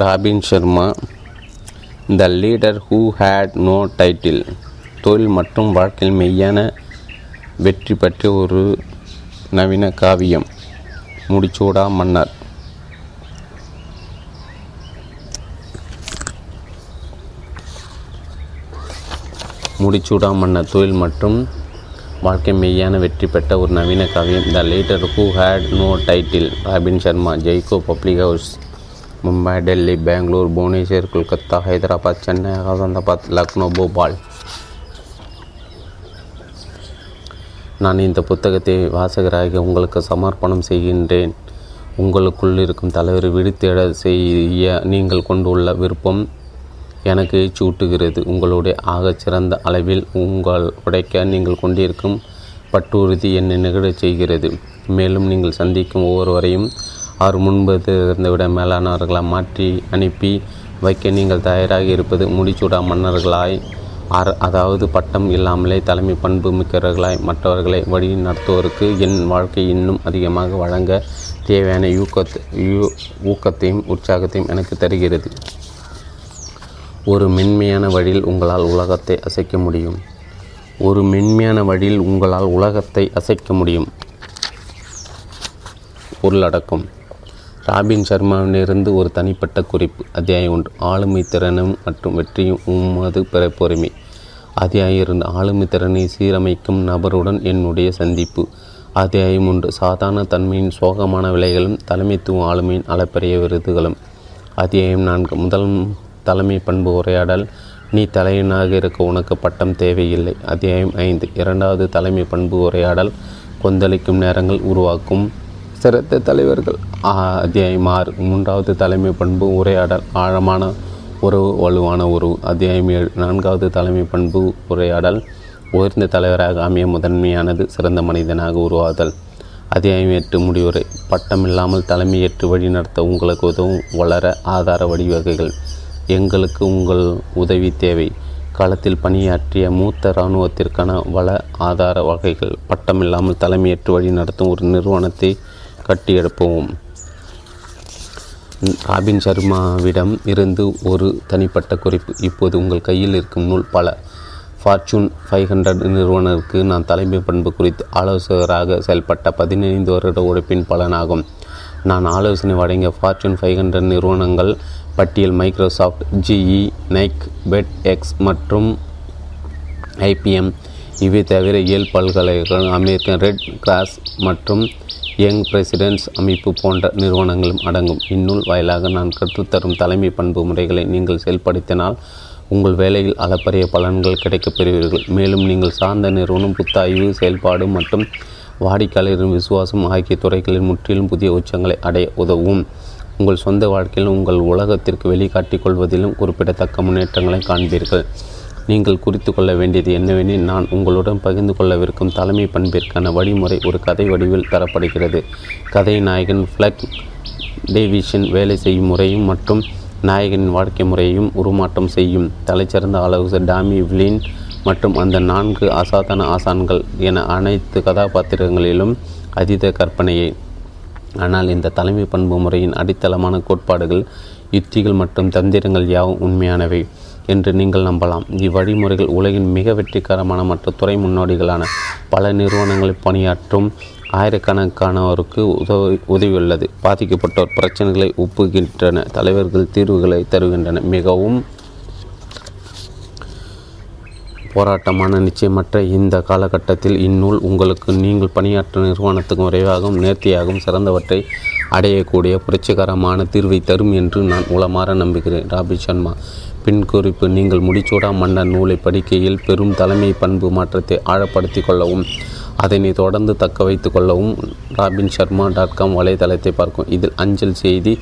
Robin Sharma the leader who had no title தொழில் மற்றும் வாழ்க்கையில் மெய்யான வெற்றி பற்றிய ஒரு நவீன காவியம் முடிச்சூடா மன்னர். முடிச்சூடா மன்னர் தொழில் மற்றும் வாழ்க்கை மெய்யான வெற்றி பெற்ற ஒரு நவீன காவியம் the leader who had no title Robin Sharma Jaico public house. Mumbai Delhi Bangalore Bhubaneswar Kolkata Hyderabad Chennai Ahmedabad Lucknow Bhopal. நான் இந்த புத்தகத்தை வாசகராகி உங்களுக்கு சமர்ப்பணம் செய்கின்றேன். உங்களுக்குள் இருக்கும் தலைவரை விடுத்தேட செய்ய நீங்கள் கொண்டுள்ள விருப்பம் எனக்கு சூட்டுகிறது. உங்களுடைய ஆகச்சிறந்த அளவில் உங்கள் உடைக்க நீங்கள் கொண்டிருக்கும் பட்டுறுதி என்னை நிகழச் செய்கிறது. மேலும் நீங்கள் சந்திக்கும் ஒவ்வொருவரையும் அவர் முன்பு இருந்தவிட விட மேலானவர்களாக மாற்றி அனுப்பி வைக்க நீங்கள் தயாராக இருப்பது முடிச்சூடா மன்னர்களாய் அர அதாவது பட்டம் இல்லாமலே தலைமை பண்பு மிக்கவர்களாய் மற்றவர்களை வழி நடத்துவோருக்கு என் வாழ்க்கை இன்னும் அதிகமாக வழங்க தேவையான ஊக்கத் ஊக்கத்தையும் உற்சாகத்தையும் எனக்கு தருகிறது. ஒரு மென்மையான வழியில் உங்களால் உலகத்தை அசைக்க முடியும். ஒரு மென்மையான வழியில் உங்களால் உலகத்தை அசைக்க முடியும். உள்ளடக்கம் ராபின் சர்மாவிலிருந்து ஒரு தனிப்பட்ட குறிப்பு. அத்தியாயம் ஒன்று ஆளுமை திறனும் மற்றும் வெற்றியும் உமது பிறப்புரிமை. அத்தியாயம் இரண்டு ஆளுமை திறனை சீரமைக்கும் நபருடன் என்னுடைய சந்திப்பு. அத்தியாயம் ஒன்று சாதாரண தன்மையின் சோகமான விலைகளும் தலைமைத்துவ ஆளுமையின் அளப்பரிய விருதுகளும். அத்தியாயம் நான்கு முதல் தலைமை பண்பு உரையாடல் நீ தலைவனாக இருக்க உனக்கு பட்டம் தேவையில்லை. அத்தியாயம் ஐந்து இரண்டாவது தலைமை பண்பு உரையாடல் கொந்தளிக்கும் நேரங்கள் உருவாக்கும். சிறந்த தலைவர்கள். அத்தியாயம் ஆறு. மூன்றாவது தலைமை பண்பு உரையாடல். ஆழமான உறவு வலுவான உறவு அத்தியாயம் ஏழு. நான்காவது தலைமை பண்பு உரையாடல். உயர்ந்த தலைவராக அமைய முதன்மையானது சிறந்த மனிதனாக உருவாதல். அத்தியாயம் எட்டு முடிவுரை. பட்டம் இல்லாமல் தலைமையேற்று வழிநடத்த உங்களுக்கு உதவும் வளர ஆதார வழிவகைகள். எங்களுக்கு உங்கள் உதவி தேவை. களத்தில் பணியாற்றிய மூத்த இராணுவத்திற்கான வள ஆதார வகைகள். பட்டமில்லாமல் தலைமையேற்று வழி நடத்தும் ஒரு நிறுவனத்தை கட்டியெழுப்பவும் ராபின் சர்மாவிடம் இருந்து ஒரு தனிப்பட்ட குறிப்பு. இப்போது உங்கள் கையில் இருக்கும் நூல் பல. ஃபார்ச்சூன் ஃபைவ் ஹண்ட்ரட் நிறுவனருக்கு நான் தலைமை பண்பு குறித்து ஆலோசகராக செயல்பட்ட பதினைந்து வருட உழைப்பின் பலனாகும். நான் ஆலோசனை வழங்கிய ஃபார்ச்சூன் ஃபைவ் ஹண்ட்ரட் நிறுவனங்கள் பட்டியல் Microsoft GE Nike FedEx மற்றும் ஐபிஎம் இவை தவிர ஏல் பல்கலைக்கழகம் அமெரிக்கன் ரெட் கிராஸ் மற்றும் யங் பிரசிடென்ட்ஸ் அமைப்பு போன்ற நிறுவனங்களும் அடங்கும். இந்நூல் வாயிலாக நான் கற்றுத்தரும் தலைமை பண்பு முறைகளை நீங்கள் செயல்படுத்தினால் உங்கள் வேலையில் அளப்பரிய பலன்கள் கிடைக்கப் பெறுவீர்கள். மேலும் நீங்கள் சார்ந்த நிறுவனம் புத்தாய்வு செயல்பாடு மற்றும் வாடிக்கையாளரின் விசுவாசம் ஆகிய துறைகளில் முற்றிலும் புதிய உச்சங்களை அடைய உதவும். உங்கள் சொந்த வாழ்க்கையில் உங்கள் உலகத்திற்கு வெளிக்காட்டிக் கொள்வதிலும் குறிப்பிடத்தக்க முன்னேற்றங்களை காண்பீர்கள். நீங்கள் குறித்து கொள்ள வேண்டியது என்னவெனில் நான் உங்களுடன் பகிர்ந்து கொள்ளவிருக்கும் தலைமை பண்பிற்கான வழிமுறை ஒரு கதை வடிவில் தரப்படுகிறது. கதை நாயகன் ஃப்ளக் டேவிஷன் வேலை செய்யும் முறையும் மற்றும் நாயகனின் வாழ்க்கை முறையையும் உருமாற்றம் செய்யும். தலைச்சிறந்த ஆலோசர் டாமி விலின் மற்றும் அந்த நான்கு அசாதாரண ஆசான்கள் என அனைத்து கதாபாத்திரங்களிலும் அதீத கற்பனையை. ஆனால் இந்த தலைமை பண்பு முறையின் அடித்தளமான கோட்பாடுகள் யுத்திகள் மற்றும் தந்திரங்கள் யாவும் உண்மையானவை. என்று நீங்கள் நம்பலாம். இவ்வழிமுறைகள் உலகின் மிக வெற்றிகரமான மற்ற துறை முன்னோடிகளான பல நிறுவனங்களில் பணியாற்றும் ஆயிரக்கணக்கானவருக்கு உதவி உதவியுள்ளது. பாதிக்கப்பட்டோர் பிரச்சனைகளை ஒப்புகின்றன. தலைவர்கள் தீர்வுகளை தருகின்றன. மிகவும் போராட்டமான நிச்சயமற்ற இந்த காலகட்டத்தில் இந்நூல் உங்களுக்கு நீங்கள் பணியாற்றும் நிறுவனத்துக்கும் விரைவாகவும் நேர்த்தியாகவும் சிறந்தவற்றை அடையக்கூடிய புரட்சிகரமான தீர்வை தரும் என்று நான் உளமாற நம்புகிறேன். ராபி சர்மா பின் குறிப்பு நீங்கள் முடிச்சூடா மன்னர் நூலை படிக்கையில் பெரும் தலைமை பண்பு மாற்றத்தை ஆழப்படுத்தி கொள்ளவும் அதனை தொடர்ந்து தக்க வைத்து கொள்ளவும் ராபின் சர்மா டாட் காம் வலைதளத்தை பார்க்கும். இதில் அஞ்சல் செய்தி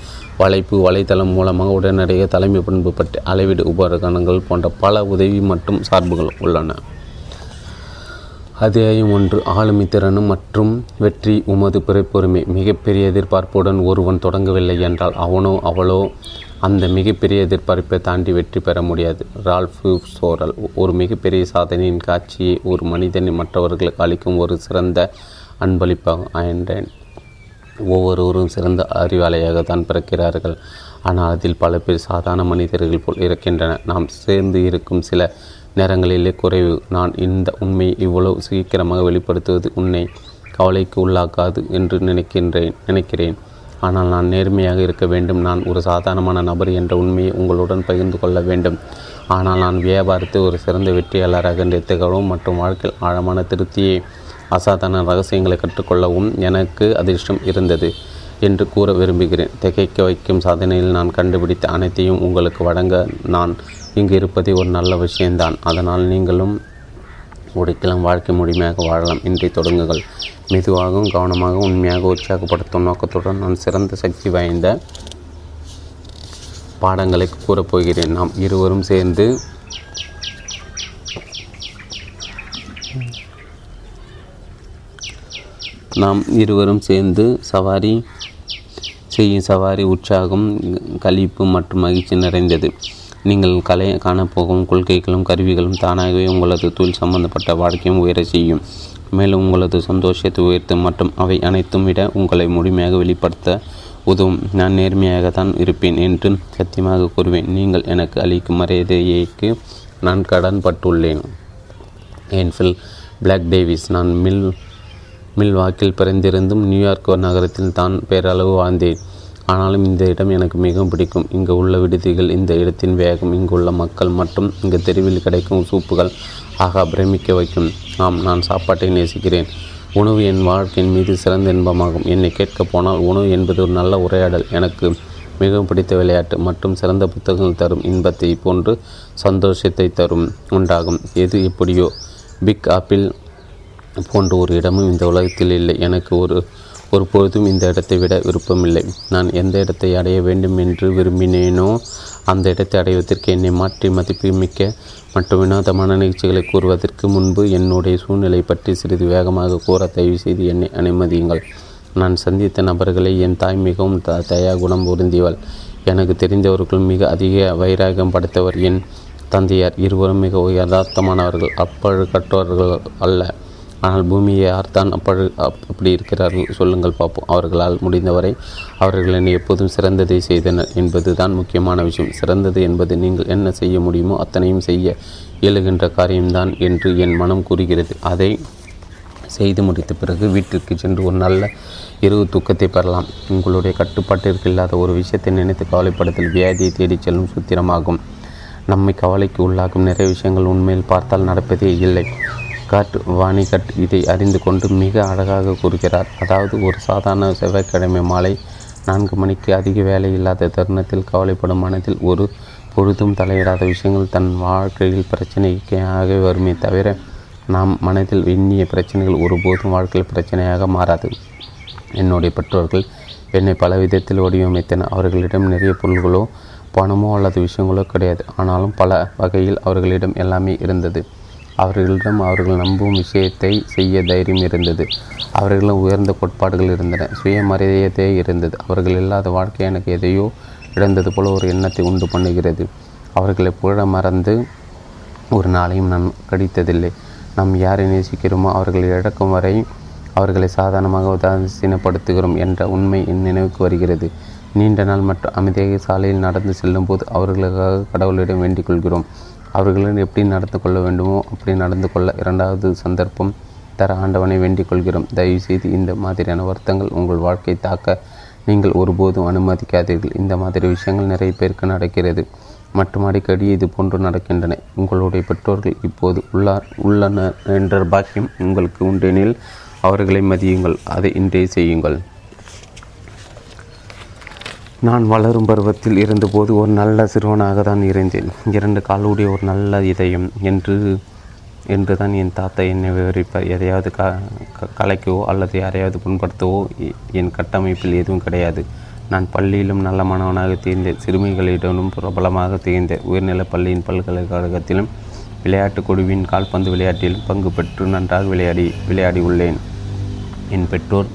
வலைப்பு வலைத்தளம் மூலமாக உடனடியாக தலைமை பண்பு பற்றி அளவீடு உபகரணங்கள் போன்ற பல உதவி மற்றும் சார்புகள் உள்ளன. அத்தியாயம் ஒன்று ஆளுமை திறனும் மற்றும் வெற்றி உமது பிறப்புரிமை. மிகப்பெரிய எதிர்பார்ப்புடன் ஒருவன் தொடங்கவில்லை என்றால் அவனோ அவளோ அந்த மிகப்பெரிய எதிர்பார்ப்பை தாண்டி வெற்றி பெற முடியாது. ரால்ஃப் சோரல் ஒரு மிகப்பெரிய சாதனையின் காட்சியை ஒரு மனிதன் மற்றவர்களுக்கு அளிக்கும் ஒரு சிறந்த அன்பளிப்பாகும் ஆயன்றேன். ஒவ்வொருவரும் சிறந்த அறிவாளியாக தான் பிறக்கிறார்கள். ஆனால் அதில் பல பேர் சாதாரண மனிதர்கள் போல் இருக்கின்றன நாம் சேர்ந்து இருக்கும் சில நேரங்களிலே குறைவு. நான் இந்த உண்மையை இவ்வளவு சீக்கிரமாக வெளிப்படுத்துவது உன்னை கவலைக்கு உள்ளாக்காது என்று நினைக்கின்றேன் நினைக்கிறேன். ஆனால் நான் நேர்மையாக இருக்க வேண்டும். நான் ஒரு சாதாரணமான நபர் என்ற உண்மையை உங்களுடன் பகிர்ந்து கொள்ள வேண்டும். ஆனால் நான் வியாபாரத்தை ஒரு சிறந்த வெற்றியாளராக நிறுத்துகவும் மற்றும் வாழ்க்கையில் ஆழமான திருப்தியை அசாதாரண ரகசியங்களை கற்றுக்கொள்ளவும் எனக்கு அதிர்ஷ்டம் இருந்தது என்று கூற விரும்புகிறேன். திகைக்க வைக்கும் சாதனையில் நான் கண்டுபிடித்த அனைத்தையும் உங்களுக்கு வழங்க நான் இங்கு இருப்பதே ஒரு நல்ல விஷயம்தான். அதனால் நீங்களும் உடைக்கலாம் வாழ்க்கை முழுமையாக வாழலாம். இன்றை தொடங்குங்கள் மெதுவாகவும் கவனமாக உண்மையாக உற்சாகப்படுத்தும் நோக்கத்துடன் நான் சிறந்த சக்தி வாய்ந்த பாடங்களை கூறப்போகிறேன் நாம் இருவரும் சேர்ந்து நாம் இருவரும் சேர்ந்து சவாரி செய்யும் சவாரி உற்சாகம் கழிப்பு மற்றும் மகிழ்ச்சி நிறைந்தது. நீங்கள் கலை காணப்போகும் கொள்கைகளும் கருவிகளும் தானாகவே உங்களது தொழில் சம்பந்தப்பட்ட வாழ்க்கையும் உயர செய்யும். மேலும் உங்களது சந்தோஷத்தை உயர்த்தும் மற்றும் அவை அனைத்தும் விட உங்களை முழுமையாக வெளிப்படுத்த உதவும். நான் நேர்மையாக தான் இருப்பேன் என்று சத்தியமாக கூறுவேன். நீங்கள் எனக்கு அளிக்கும் மரியாதையைக்கு நான் கடன் பட்டுள்ளேன் என்ஃபில் பிளாக் டேவிஸ் நான் மில் மில் வாக்கில் பிறந்திருந்தும் நியூயார்க் நகரத்தில் தான் பேரளவு வாழ்ந்தேன். ஆனாலும் இந்த இடம் எனக்கு மிகவும் பிடிக்கும். இங்கு உள்ள விடுதிகள் இந்த இடத்தின் வேகம் இங்குள்ள மக்கள் மற்றும் இங்கு தெருவில் கிடைக்கும் சூப்புகள் ஆகா பிரமிக்க வைக்கும். ஆம் நான் சாப்பாட்டை நேசிக்கிறேன். உணவு என் வாழ்க்கையின் மீது சிறந்த இன்பமாகும். என்னை கேட்கப் போனால் உணவு என்பது ஒரு நல்ல உரையாடல். எனக்கு மிகவும் பிடித்த விளையாட்டு மற்றும் சிறந்த புத்தகங்கள் தரும் இன்பத்தை போன்று சந்தோஷத்தை தரும் உண்டாகும். எது எப்படியோ பிக் ஆப்பிள் போன்ற ஒரு இடமும் இந்த உலகத்தில் இல்லை. எனக்கு ஒரு ஒரு பொழுதும் இந்த இடத்தை விட விருப்பமில்லை. நான் எந்த இடத்தை அடைய வேண்டும் என்று விரும்பினேனோ அந்த இடத்தை அடைவதற்கு என்னை மாற்றி மதிப்புமிக்க மற்றும் வினோதமான நிகழ்ச்சிகளை கூறுவதற்கு முன்பு என்னுடைய சூழ்நிலை பற்றி சிறிது வேகமாக கூற தயவு செய்து என்னை அனுமதியுங்கள். நான் சந்தித்த நபர்களை என் தாய் மிகவும் த தயா குணம் பொருந்தியவள். எனக்கு தெரிந்தவர்கள் மிக அதிக வைராகம் படைத்தவர் என் தந்தையார். இருவரும் மிக யதார்த்தமானவர்கள் அப்பழுக்கற்றவர்கள் அல்ல. ஆனால் பூமியை யார்தான் அப்பழு அப்படி இருக்கிறார்கள் சொல்லுங்கள் பார்ப்போம். அவர்களால் முடிந்தவரை அவர்களின் எப்போதும் சிறந்ததை செய்தனர் என்பது தான் முக்கியமான விஷயம். சிறந்தது என்பது நீங்கள் என்ன செய்ய முடியுமோ அத்தனையும் செய்ய இயலுகின்ற காரியம்தான் என்று என் மனம் கூறுகிறது. அதை செய்து முடித்த பிறகு வீட்டிற்கு சென்று ஒரு நல்ல இரவு தூக்கத்தை பெறலாம். உங்களுடைய கட்டுப்பாட்டிற்கு இல்லாத ஒரு விஷயத்தை நினைத்து கவலைப்படுத்தல் வியாதியை தேடிச் செல்லும் சூத்திரமாகும். நம்மை கவலைக்கு உள்ளாகும் நிறைய விஷயங்கள் உண்மையில் பார்த்தால் நடப்பதே இல்லை. ஸ்காட் வானிகட் இதை அறிந்து கொண்டு மிக அழகாக கூறுகிறார். அதாவது ஒரு சாதாரண செவ்வாய்க்கிழமை மாலை நான்கு மணிக்கு அதிக வேலை இல்லாத தருணத்தில் கவலைப்படும் மனதில் ஒரு பொழுதும் தலையிடாத விஷயங்கள் தன் வாழ்க்கையில் பிரச்சனைக்காக வருமே தவிர நாம் மனதில் எண்ணிய பிரச்சனைகள் ஒருபோதும் வாழ்க்கையில் பிரச்சனையாக மாறாது. என்னுடைய பெற்றோர்கள் என்னை பல விதத்தில் வடிவமைத்தனர். அவர்களிடம் நிறைய பொருள்களோ பணமோ அல்லது விஷயங்களோ கிடையாது. ஆனாலும் பல வகையில் அவர்களிடம் எல்லாமே இருந்தது. அவர்களிடம் அவர்கள் நம்பும் விஷயத்தை செய்ய தைரியம் இருந்தது. அவர்களிடம் உயர்ந்த கோட்பாடுகள் இருந்தன. சுயமரியாதையே இருந்தது. அவர்கள் இல்லாத வாழ்க்கை எனக்கு எதையோ இழந்தது போல ஒரு எண்ணத்தை உண்டு பண்ணுகிறது. அவர்களை புகழ மறந்து ஒரு நாளையும் நான் கடித்ததில்லை. நாம் யாரை நேசிக்கிறோமோ அவர்களை இழக்கும் வரை அவர்களை சாதாரணமாக உதாசீனப்படுத்துகிறோம் என்ற உண்மை என் நினைவுக்கு வருகிறது. நீண்ட நாள் மற்றும் அமைதியாக சாலையில் நடந்து செல்லும் போது அவர்களுக்காக கடவுளிடம் வேண்டிக் கொள்கிறோம். அவர்களிடம் எப்படி நடந்து கொள்ள வேண்டுமோ அப்படி நடந்து கொள்ள இரண்டாவது சந்தர்ப்பம். தர ஆண்டவனை வேண்டிக் கொள்கிறோம் தயவுசெய்து இந்த மாதிரியான வருத்தங்கள் உங்கள் வாழ்க்கை தாக்க நீங்கள் ஒருபோதும் அனுமதிக்காதீர்கள். இந்த மாதிரி விஷயங்கள் நிறைய பேருக்கு நடக்கிறது. மற்றும் அடிக்கடி இது போன்று நடக்கின்றன. உங்களுடைய பெற்றோர்கள் இப்போது உள்ளார் உள்ளனர் என்ற பாக்கியம் உங்களுக்கு உண்டெனில் அவர்களை மதியுங்கள். அதை இன்றே செய்யுங்கள். நான் வளரும் பருவத்தில் இருந்தபோது ஒரு நல்ல சிறுவனாக தான் இருந்தேன். இரண்டு காலுடைய ஒரு நல்ல இதயம் என்று என்று தான் என் தாத்தா என்னை விவரிப்பார். எதையாவது க கலைக்கவோ அல்லது யாரையாவது புண்படுத்தவோ என் கட்டமைப்பில் எதுவும் கிடையாது. நான் பள்ளியிலும் நல்ல மாணவனாக தேர்ந்தேன். சிறுமிகளிடமும் பிரபலமாக தேர்ந்தேன். உயர்நிலைப் பள்ளியின் பல்கலைக்கழகத்திலும் விளையாட்டு குழுவின் கால்பந்து விளையாட்டிலும் பங்கு பெற்று நன்றாக விளையாடி விளையாடி உள்ளேன். என் பெற்றோர்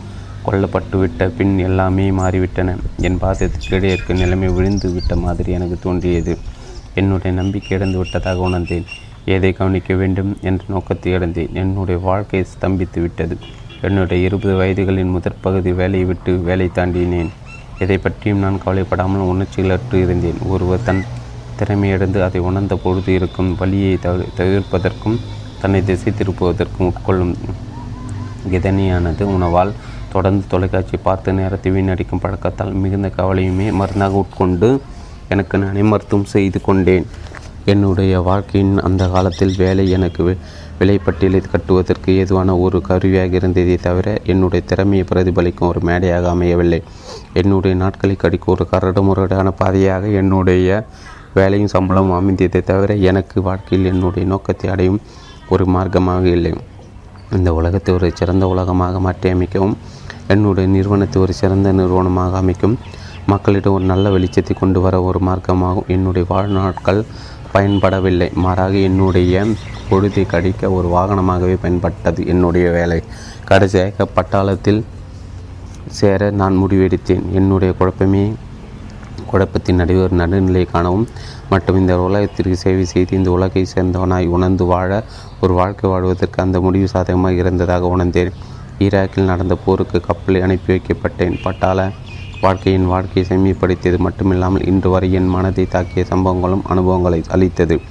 கொல்லப்பட்டுவிட்ட பின் எல்லாமே மாறிவிட்டன. என் பாசத்துக்கு கீழே இருக்க நிலைமை விழுந்து விட்ட மாதிரி எனக்கு தோன்றியது. என்னுடைய நம்பிக்கை இழந்து விட்டதாக உணர்ந்தேன். எதை கவனிக்க வேண்டும் என்ற நோக்கத்தை இழந்தேன். என்னுடைய வாழ்க்கை ஸ்தம்பித்து விட்டது. என்னுடைய இருபது வயதுகளின் முதற் பகுதி வேலையை விட்டு வேலை தாண்டினேன். எதை பற்றியும் நான் கவலைப்படாமல் உணர்ச்சிகளற்று இருந்தேன். ஒருவர் தன் திறமையடைந்து அதை உணர்ந்த பொழுது இருக்கும் வழியை தவிர தவிர்ப்பதற்கும் தன்னை திசை திருப்புவதற்கும் உட்கொள்ளும் கிதனியானது உணவால் தொடர்ந்து தொலைக்காட்சி பார்த்து நேரத்தை வீணடிக்கும் பழக்கத்தால் மிகுந்த கவலையுமே மருந்தாக உட்கொண்டு எனக்கு நானே மருத்துவம் செய்து கொண்டேன். என்னுடைய வாழ்க்கையின் அந்த காலத்தில் வேலை எனக்கு விலைப்பட்டியலை கட்டுவதற்கு ஏதுவான ஒரு கருவியாக இருந்ததே தவிர என்னுடைய திறமையை பிரதிபலிக்கும் ஒரு மேடையாக அமையவில்லை. என்னுடைய நாட்களை கடிக்கும் ஒரு கரடு முரடான பாதையாக என்னுடைய வேலையும் சம்பளமும் அமைந்ததை தவிர எனக்கு வாழ்க்கையில் என்னுடைய நோக்கத்தை அடையும் ஒரு மார்க்கமாக இல்லை. இந்த உலகத்தை ஒரு சிறந்த உலகமாக மாற்றியமைக்கவும் என்னுடைய நிறுவனத்தை ஒரு சிறந்த நிறுவனமாக அமைக்கும். மக்களிடம் ஒரு நல்ல வெளிச்சத்தை கொண்டு வர ஒரு மார்க்கமாகும் என்னுடைய வாழ்நாட்கள் பயன்படவில்லை. மாறாக என்னுடைய பொழுதை கடிக்க ஒரு வாகனமாகவே பயன்பட்டது என்னுடைய வேலை. கடைசியாக பட்டாளத்தில் சேர நான் முடிவெடுத்தேன். என்னுடைய குழப்பமே குழப்பத்தின் நடுவே ஒரு நடுநிலையை காணவும் மற்றும் இந்த உலகத்திற்கு சேவை செய்து இந்த உலகை சேர்ந்தவனாய் உணர்ந்து வாழ ஒரு வாழ்க்கை வாழ்வதற்கு அந்த முடிவு சாதகமாக இருந்ததாக உணர்ந்தேன். ஈராக்கில் நடந்த போருக்கு கப்பலை அனுப்பி வைக்கப்பட்டேன் பட்டாள வாழ்க்கையின் வாழ்க்கையை செம்மிப்படுத்தியது மட்டுமில்லாமல் இன்று வரை என் மனதை தாக்கிய சம்பவங்களும் அனுபவங்களை அளித்தது.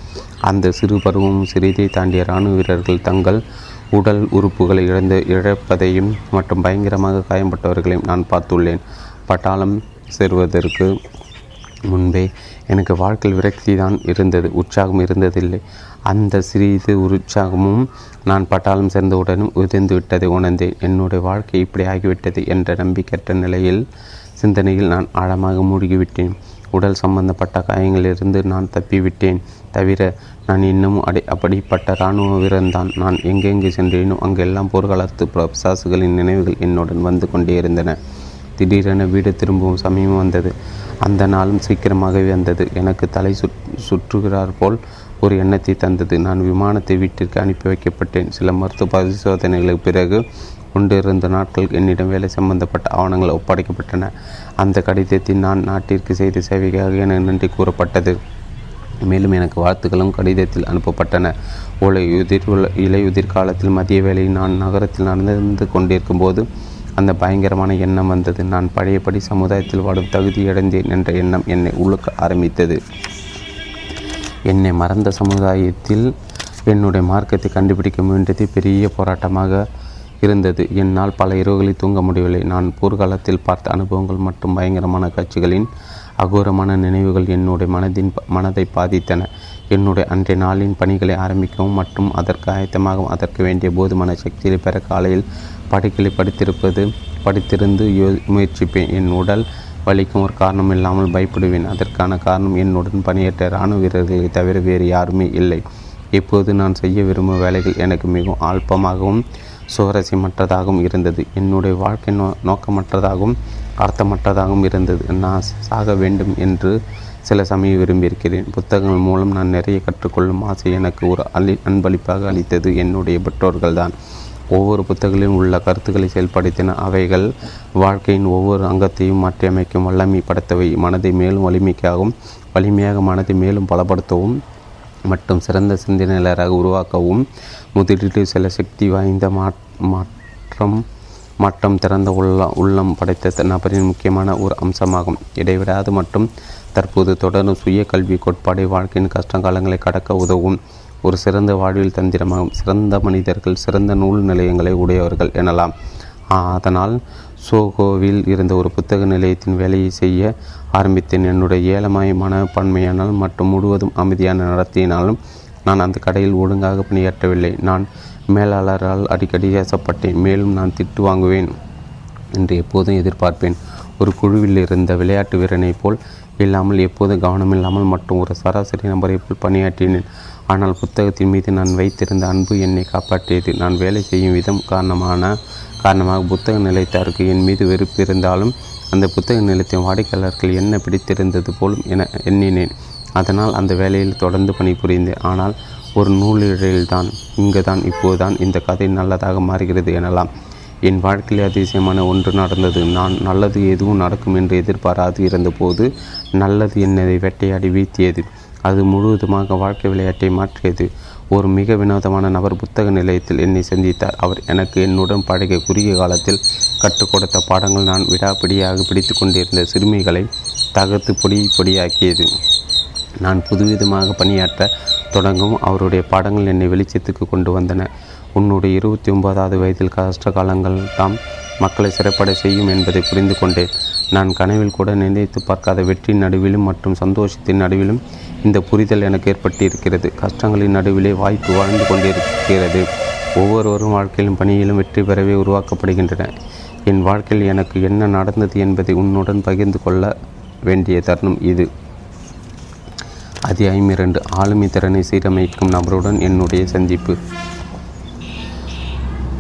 அந்த சிறு பருவமும் சிறிதை தாண்டிய இராணுவ வீரர்கள் தங்கள் உடல் உறுப்புகளை இழந்து இழப்பதையும் மற்றும் பயங்கரமாக காயம்பட்டவர்களையும் நான் பார்த்துள்ளேன். பட்டாளம் சேருவதற்கு முன்பே எனக்கு வாழ்க்கையில் விரக்தி தான் இருந்தது உற்சாகம் இருந்ததில்லை. அந்த சிறிது உற்சாகமும் நான் பட்டாளம் சேர்ந்தவுடனும் உதிர்ந்து விட்டதை உணர்ந்தேன். என்னுடைய வாழ்க்கை இப்படி ஆகிவிட்டது என்ற நம்பிக்கையற்ற நிலையில் சிந்தனையில் நான் ஆழமாக மூழ்கிவிட்டேன். உடல் சம்பந்தப்பட்ட காயங்களிலிருந்து நான் தப்பிவிட்டேன். தவிர நான் இன்னமும் அடை அப்படிப்பட்ட இராணுவ வீரன்தான் நான் எங்கெங்கு சென்றேனோ அங்கெல்லாம் போர்க்காலத்து பிசாசுகளின் நினைவுகள் என்னுடன் வந்து கொண்டே இருந்தன. திடீரென வீடு திரும்பவும் சமயம் வந்தது. அந்த நாளும் சீக்கிரமாகவே வந்தது. எனக்கு தலை சுற்று சுற்றுகிறார் போல் ஒரு எண்ணத்தை தந்தது. நான் விமானத்தை வீட்டிற்கு அனுப்பி வைக்கப்பட்டேன். சில மருத்துவ பரிசோதனைகளுக்கு பிறகு கொண்டிருந்த நாட்கள் என்னிடம் வேலை சம்பந்தப்பட்ட ஆவணங்கள் ஒப்படைக்கப்பட்டன. அந்த கடிதத்தில் நான் நாட்டிற்கு செய்த சேவைக்காக என நன்றி கூறப்பட்டது. மேலும் எனக்கு வாழ்த்துக்களும் கடிதத்தில் அனுப்பப்பட்டன. ஓலை உதிர் இலையுதிர் காலத்தில் மதிய வேளையில் நான் நகரத்தில் நடந்து கொண்டிருக்கும் போது அந்த பயங்கரமான எண்ணம் வந்தது. நான் பழையபடி சமுதாயத்தில் வாடும் தகுதியடைந்தேன் என்ற எண்ணம் என்னை உழுக்க ஆரம்பித்தது. என்னை மறந்த சமுதாயத்தில் என்னுடைய மார்க்கத்தை கண்டுபிடிக்க முயன்றது பெரிய போராட்டமாக இருந்தது. என்னால் பல இரவுகளில் தூங்க முடியவில்லை. நான் போர்க்காலத்தில் பார்த்த அனுபவங்கள் மற்றும் பயங்கரமான காட்சிகளின் அகோரமான நினைவுகள் என்னுடைய மனதின் மனதை பாதித்தன. என்னுடைய அன்றைய நாளின் பணிகளை ஆரம்பிக்கவும் மற்றும் அதற்கு ஆயத்தமாகவும் அதற்கு வேண்டிய போதுமான சக்தியை பெற காலையில் படைகளை படித்திருப்பது படித்திருந்து யோ முயற்சிப்பேன். என் உடல் வலிக்கும் ஒரு காரணம் இல்லாமல் பயப்படுவேன். அதற்கான காரணம் என்னுடன் பணியேற்ற இராணுவ வீரர்களை தவிர வேறு யாருமே இல்லை. இப்போது நான் செய்ய விரும்பும் வேலைகள் எனக்கு மிகவும் அல்பமாகவும் சுவாரஸ்யமற்றதாகவும் இருந்தது. என்னுடைய வாழ்க்கை நோ நோக்கமற்றதாகவும் அர்த்தமற்றதாகவும் இருந்தது. நான் சாக வேண்டும் என்று சில சமயம் விரும்பியிருக்கிறேன். புத்தகங்கள் மூலம் நான் நிறைய கற்றுக்கொள்ளும் ஆசை எனக்கு ஒரு அலி அன்பளிப்பாக அளித்தது. என்னுடைய பெற்றோர்கள்தான். ஒவ்வொரு புத்தகங்களிலும் உள்ள கருத்துக்களை செயல்படுத்தின அவைகள் வாழ்க்கையின் ஒவ்வொரு அங்கத்தையும் மாற்றியமைக்கும் வல்லமை படைத்தவை. மனதை மேலும் வலிமைக்காகவும் வலிமையாக மனதை மேலும் பலப்படுத்தவும் மற்றும் சிறந்த சிந்தனையாளராக உருவாக்கவும் முதலீட்டு சில சக்தி வாய்ந்த மாற்றம் மாற்றம் திறந்த உள்ள உள்ளம் படைத்த நபரின் முக்கியமான ஒரு அம்சமாகும். இடைவிடாது மற்றும் தற்போது தொடரும் சுய கல்வி கோட்பாடு வாழ்க்கையின் கஷ்டகாலங்களை கடக்க உதவும். ஒரு சிறந்த வாழ்வில் தந்திரமாகும் சிறந்த மனிதர்கள் சிறந்த நூல் நிலையங்களை உடையவர்கள் எனலாம். அதனால் சோகோவில் இருந்த ஒரு புத்தக நிலையத்தின் வேலையை செய்ய ஆரம்பித்தேன். என்னுடைய ஏழமாய் மனப்பான்மையானால் மற்றும் முழுவதும் அமைதியான நடத்தியினாலும் நான் அந்த கடையில் ஒழுங்காக பணியாற்றவில்லை. நான் மேலாளரால் அடிக்கடி ஏசப்பட்டேன். மேலும் நான் திட்டு வாங்குவேன் என்று எப்போதும் எதிர்பார்ப்பேன். ஒரு குழுவில் இருந்த விளையாட்டு வீரனைப் போல் இல்லாமல் எப்போதும் கவனமில்லாமல் மற்றும் ஒரு சராசரி நபரை போல் பணியாற்றினேன். ஆனால் புத்தகத்தின் மீது நான் வைத்திருந்த அன்பு என்னை காப்பாற்றியது. நான் வேலை செய்யும் விதம் காரணமான காரணமாக புத்தக நிலையத்தாருக்கு என் மீது வெறுப்பு இருந்தாலும் அந்த புத்தக நிலையத்தின் வாடிக்கையாளர்கள் என்ன பிடித்திருந்தது போலும் என எண்ணினேன். அதனால் அந்த வேலையில் தொடர்ந்து பணிபுரிந்தேன். ஆனால் ஒரு நூலிழையில்தான் இங்கு தான் இப்போதுதான் இந்த கதை நல்லதாக மாறுகிறது எனலாம். என் வாழ்க்கையில் அதிசயமான ஒன்று நடந்தது. நான் நல்லது எதுவும் நடக்கும் என்று எதிர்பாராது இருந்தபோது நல்லது என்னை வேட்டையாடி வீழ்த்தியது. அது முழுவதுமாக வாழ்க்கை விளையாட்டை மாற்றியது. ஒரு மிக வினோதமான நபர் புத்தக நிலையத்தில் என்னை சந்தித்தார். அவர் எனக்கு என்னுடன் பழகிய குறுகிய காலத்தில் கற்றுக் கொடுத்த பாடங்கள் நான் விடாப்பிடியாக பிடித்து கொண்டிருந்த சிறுமிகளை தகர்த்து பொடி பொடியாக்கியது. நான் புதுவிதமாக பணியாற்ற தொடங்கவும் அவருடைய பாடங்கள் என்னை வெளிச்சத்துக்கு கொண்டு வந்தன. உன்னுடைய இருபத்தி ஒன்பதாவது வயதில் கஷ்ட காலங்கள் தாம் மக்களை சிறப்படை செய்யும் என்பதை புரிந்து கொண்டேன் நான் கனவில் கூட நினைத்து பார்க்காத வெற்றியின் நடுவிலும் மற்றும் சந்தோஷத்தின் நடுவிலும் இந்த புரிதல் எனக்கு ஏற்பட்டிருக்கிறது. கஷ்டங்களின் நடுவிலே வாய்ப்பு வாழ்ந்து கொண்டிருக்கிறது. ஒவ்வொருவரும் வாழ்க்கையிலும் பணியிலும் வெற்றி பெறவே உருவாக்கப்படுகின்றன. என் வாழ்க்கையில் எனக்கு என்ன நடந்தது என்பதை உன்னுடன் பகிர்ந்து கொள்ள வேண்டிய தருணம் இது. அத்தியாயம் இரண்டு. ஆளுமை திறனை சீரமைக்கும் நபருடன் என்னுடைய சந்திப்பு.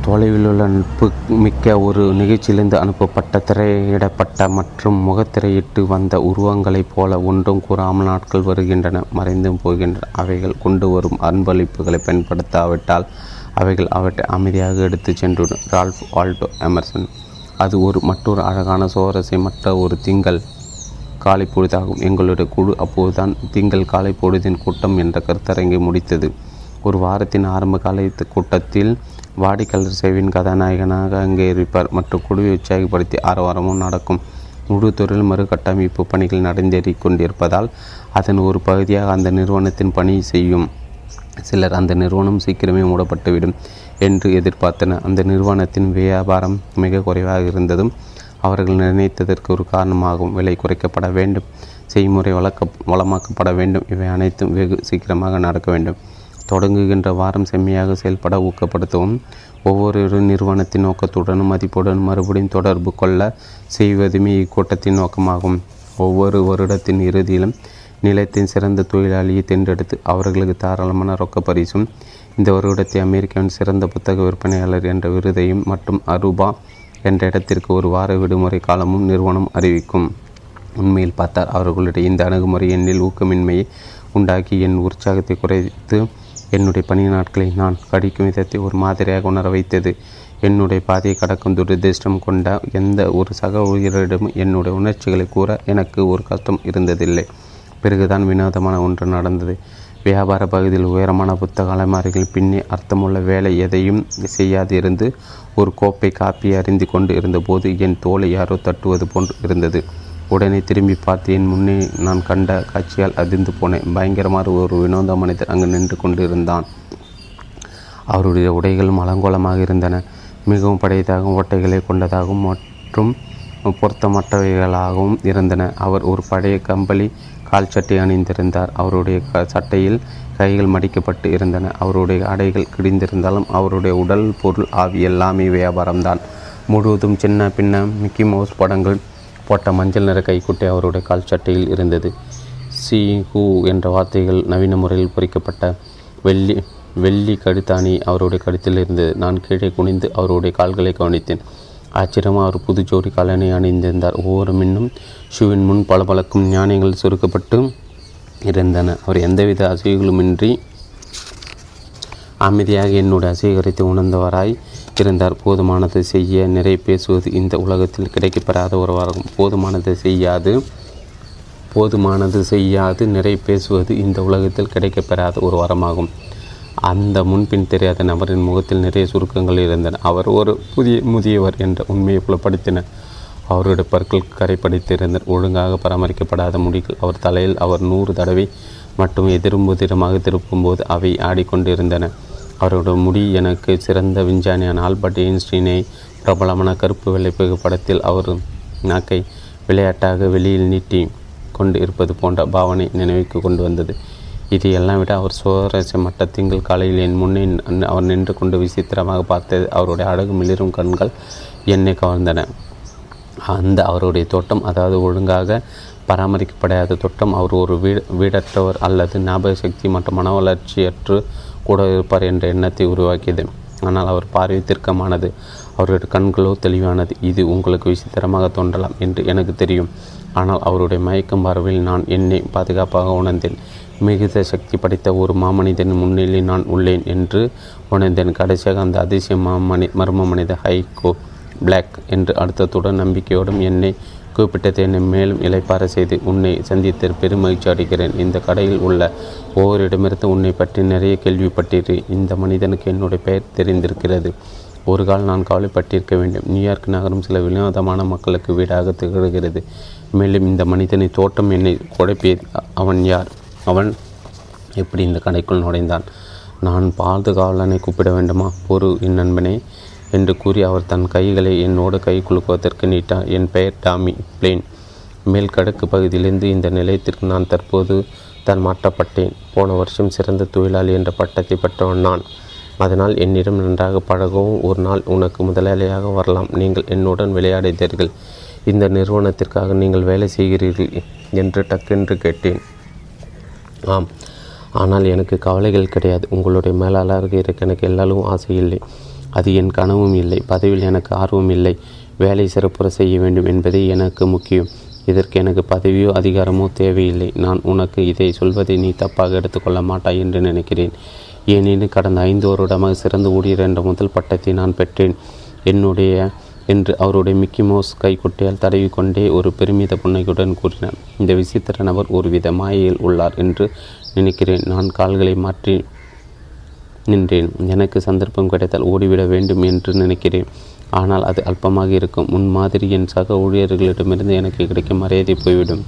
தொலைவில் உள்ள நட்பு மிக்க ஒரு நிகழ்ச்சியிலிருந்து அனுப்பப்பட்ட திரையிடப்பட்ட மற்றும் முகத்திரையிட்டு வந்த உருவங்களைப் போல ஒன்றும் கூறாமல் நாட்கள் வருகின்றன. மறைந்தும் போகின்றன அவைகள் கொண்டு வரும் அன்பளிப்புகளை பயன்படுத்தாவிட்டால் அவைகள் அவற்றை அமைதியாக எடுத்து சென்றுவிடும். Ralph Waldo Emerson. அது ஒரு மற்றொரு அழகான சுவாரஸ்யமற்ற ஒரு திங்கள் காலை பொழுதாகும். எங்களுடைய குழு அப்போதுதான் திங்கள் காலை பொழுதின் கூட்டம் என்ற கருத்தரங்கை முடித்தது. ஒரு வாரத்தின் ஆரம்ப கால கூட்டத்தில் வாடிக்கையாளர் சேவின் கதாநாயகனாக அங்கே இருப்பார். மற்றும் குழுவை உற்சாகப்படுத்தி ஆரவாரமும் நடக்கும். முழு தொழில் மறுகட்டமைப்பு பணிகள் நடந்தேறிக் கொண்டிருப்பதால் அதன் ஒரு பகுதியாக அந்த நிறுவனத்தின் பணி செய்யும் சிலர் அந்த நிறுவனம் சீக்கிரமே மூடப்பட்டுவிடும் என்று எதிர்பார்த்தனர். அந்த நிறுவனத்தின் வியாபாரம் மிக குறைவாக இருந்ததும் அவர்கள் நிர்ணயித்ததற்கு ஒரு காரணமாகும் விலை குறைக்கப்பட வேண்டும். செய்முறை வளர்க்க வளமாக்கப்பட வேண்டும். இவை அனைத்தும் வெகு சீக்கிரமாக நடக்க வேண்டும். தொடங்குகின்ற வாரம் செம்மையாக செயல்பட ஊக்கப்படுத்தவும். ஒவ்வொரு நிறுவனத்தின் நோக்கத்துடனும் மதிப்புடன் மறுபடியும் தொடர்பு கொள்ள செய்வதுமே இக்கூட்டத்தின் நோக்கமாகும். ஒவ்வொரு வருடத்தின் இறுதியிலும் நிலத்தின் சிறந்த தொழிலாளியை தேர்ந்தெடுத்து அவர்களுக்கு தாராளமான ரொக்க பரிசும் இந்த வருடத்தை அமெரிக்காவின் சிறந்த புத்தக விற்பனையாளர் என்ற விருதையும் மற்றும் அரூபா என்ற இடத்திற்கு ஒரு வார விடுமுறை காலமும் நிறுவனம் அறிவிக்கும். உண்மையில் பார்த்தால் அவர்களுடைய இந்த அணுகுமுறை என்னில் ஊக்கமின்மையை உண்டாக்கி என் உற்சாகத்தை குறைத்து என்னுடைய பணி நாட்களை நான் கடிக்கும் விதத்தை ஒரு மாதிரியாக உணர வைத்தது. என்னுடைய பாதையை கடக்கும் துரதிருஷ்டம் கொண்ட எந்த ஒரு சக ஊழியரிடமும் என்னுடைய உணர்ச்சிகளை கூற எனக்கு ஒரு கஷ்டம் இருந்ததில்லை. பிறகுதான் வினோதமான ஒன்று நடந்தது. வியாபார பகுதியில் உயரமான புத்தக அலைமாரிகள் பின்னே அர்த்தமுள்ள வேலை எதையும் செய்யாது இருந்து ஒரு கோப்பை காப்பி அறிந்து கொண்டு இருந்தபோது என் தோலை யாரோ தட்டுவது போன்று இருந்தது. உடனே திரும்பி பார்த்து என் முன்னே நான் கண்ட காட்சியால் அதிர்ந்து போனேன் பயங்கரமான ஒரு வினோத மனிதர் அங்கு நின்று கொண்டிருந்தான். அவருடைய உடைகள் அலங்கோலமாக இருந்தன. மிகவும் படையதாகவும் ஓட்டைகளை கொண்டதாகவும் மற்றும் பொருத்தமற்றவைகளாகவும் இருந்தன. அவர் ஒரு பழைய கம்பளி கால் சட்டை அணிந்திருந்தார். அவருடைய க சட்டையில் கைகள் மடிக்கப்பட்டு இருந்தன. அவருடைய ஆடைகள் கிடிந்திருந்தாலும் அவருடைய உடல் பொருள் ஆவி எல்லாமே வியாபாரம்தான். முழுவதும் சின்ன பின்ன மிக்கி மவுஸ் படங்கள் போட்ட மஞ்சள் நிற கைக்குட்டை அவருடைய கால் சட்டையில் இருந்தது. சி. ஹூ என்ற வார்த்தைகள் நவீன முறையில் பொறிக்கப்பட்ட. வெள்ளி வெள்ளி கடுத்தாணி அவருடைய கழுத்தில் இருந்தது. நான் கீழே குனிந்து அவருடைய கால்களை கவனித்தேன். ஆச்சரியமாக அவர் புது ஜோடி காலனை அணிந்திருந்தார். ஒவ்வொரு மின்னும் ஷூவின் முன் பல பழக்கும் ஞானியங்கள் சுருக்கப்பட்டு இருந்தன. அவர் எந்தவித அசைவுகளுமின்றி அமைதியாக என்னுடைய அசைகரித்து உணர்ந்தவராய் இருந்தார் போதுமானது செய்ய நிறை பேசுவது இந்த உலகத்தில் கிடைக்கப்பெறாத ஒருவராகும் போதுமானது செய்யாது. போதுமானது செய்யாது. நிறை பேசுவது இந்த உலகத்தில் கிடைக்கப்பெறாத ஒரு வரமாகும். அந்த முன்பின் தெரியாத நபரின் முகத்தில் நிறைய சுருக்கங்கள் இருந்தன. அவர் ஒரு புதிய முதியவர் என்ற உண்மையை புலப்படுத்தினர். அவருடைய பற்கள் கரைப்படைத்திருந்தனர் ஒழுங்காக பராமரிக்கப்படாத முடிகள் அவர் தலையில் அவர் நூறு தடவை மட்டும் எதிரும் புதிரமாக திருப்பும்போது அவை ஆடிக்கொண்டிருந்தன. அவருடைய முடி எனக்கு சிறந்த விஞ்ஞானியான ஆல்பர்ட் ஐன்ஸ்டீனை பிரபலமான கருப்பு வெள்ளை புகைப்படத்தில் அவர் நாக்கை விளையாட்டாக வெளியில் நீட்டி கொண்டு இருப்பது போன்ற பாவனை நினைவுக்கு கொண்டு வந்தது. இது எல்லாம் விட அவர் சுவாரஸ்யமற்ற திங்கள் காலையில் என் முன்னே அவர் நின்று கொண்டு விசித்திரமாக பார்த்தது அவருடைய அழகு மிளிரும் கண்கள் என்னை கவர்ந்தன. அந்த அவருடைய தோட்டம் அதாவது ஒழுங்காக பராமரிக்கப்படாத தோட்டம் அவர் ஒரு வீடு வீடற்றவர் அல்லது ஞாபக சக்தி மற்றும் மன வளர்ச்சியற்று கூட இருப்பார் என்ற எண்ணத்தை உருவாக்கியது. ஆனால் அவர் பார்வை தீர்க்கமானது. அவருடைய கண்களோ தெளிவானது. இது உங்களுக்கு விசித்திரமாக தோன்றலாம் என்று எனக்கு தெரியும். ஆனால் அவருடைய மயக்கம் பார்வையில் நான் என்னை பாதுகாப்பாக உணர்ந்தேன். மிகுந்த சக்தி படைத்த ஒரு மாமனிதன் முன்னிலை நான் உள்ளேன் என்று உணர்ந்தேன். கடைசியாக அந்த அதிசய மாமனி மர்ம மனித ஹைகோ பிளாக் என்று அர்த்தத்துடன் நம்பிக்கையோடும் என்னை கூப்பிட்டது என்னை மேலும் இலைப்பார செய்து உன்னை சந்தித்து பெருமகிழ்ச்சி அடைகிறேன். இந்த கடையில் உள்ள ஒவ்வொருடமிருந்து உன்னை பற்றி நிறைய கேள்விப்பட்டீர்கள் இந்த மனிதனுக்கு என்னுடைய பெயர் தெரிந்திருக்கிறது. ஒரு கால் நான் கவலைப்பட்டிருக்க வேண்டும். நியூயார்க் நகரம் சில வினோதமான மக்களுக்கு வீடாக திகழ்கிறது. மேலும் இந்த மனிதனை தோட்டம் என்னை குழப்பியது. அவன் யார்? அவன் எப்படி இந்த கடைக்குள் நுழைந்தான்? நான் பாதுகாவலனை கூப்பிட வேண்டுமா? பொறு என் நண்பனே. என்று கூறி அவர் தன் கைகளை என்னோடு கை குலுக்குவதற்கு நீட்டார் என் பெயர் டாமி பிளேன். மேல் கடக்கு பகுதியிலிருந்து இந்த நிலையத்திற்கு நான் தற்போது தான் மாற்றப்பட்டேன். போன வருஷம் சிறந்த தொழிலாளி என்ற பட்டத்தை பெற்றவன் நான். அதனால் என்னிடம் நன்றாக பழகவும் ஒரு நாள் உனக்கு முதலாளியாக வரலாம். நீங்கள் என்னுடன் விளையாடுகிறீர்கள் இந்த நிறுவனத்திற்காக நீங்கள் வேலை செய்கிறீர்கள் என்று டக்கென்று கேட்டேன். ஆம். ஆனால் எனக்கு கவலைகள் கிடையாது. உங்களுடைய மேலாளராக இருக்க எனக்கு எல்லாலும் ஆசை இல்லை. அது என் கனவும் இல்லை. பதவியில் எனக்கு ஆர்வம் இல்லை. வேலை சிறப்புற செய்ய வேண்டும் என்பதே எனக்கு முக்கியம். இதற்கு எனக்கு பதவியோ அதிகாரமோ தேவையில்லை. நான் உனக்கு இதை சொல்வதை நீ தப்பாக எடுத்துக்கொள்ள மாட்டாய் என்று நினைக்கிறேன். ஏனெனில் கடந்த ஐந்து வருடமாக சிறந்த ஊழியர் என்ற முதல் பட்டத்தை நான் பெற்றேன். என்னுடைய என்று அவருடைய மிக்கி மவுஸ் கைக்குட்டையால் தடவிக்கொண்டே ஒரு பெருமித புன்னகையுடன் கூறினார். இந்த விசித்திர நபர் ஒருவித மாயையில் உள்ளார் என்று நினைக்கிறேன். நான் கால்களை மாற்றி நின்றேன். எனக்கு சந்தர்ப்பம் கிடைத்தால் ஓடிவிட வேண்டும் என்று நினைக்கிறேன். ஆனால் அது அல்பமாக இருக்கும். உன் மாதிரி என் சக ஊழியர்களிடமிருந்து எனக்கு கிடைக்கும் மரியாதை போய்விடும்.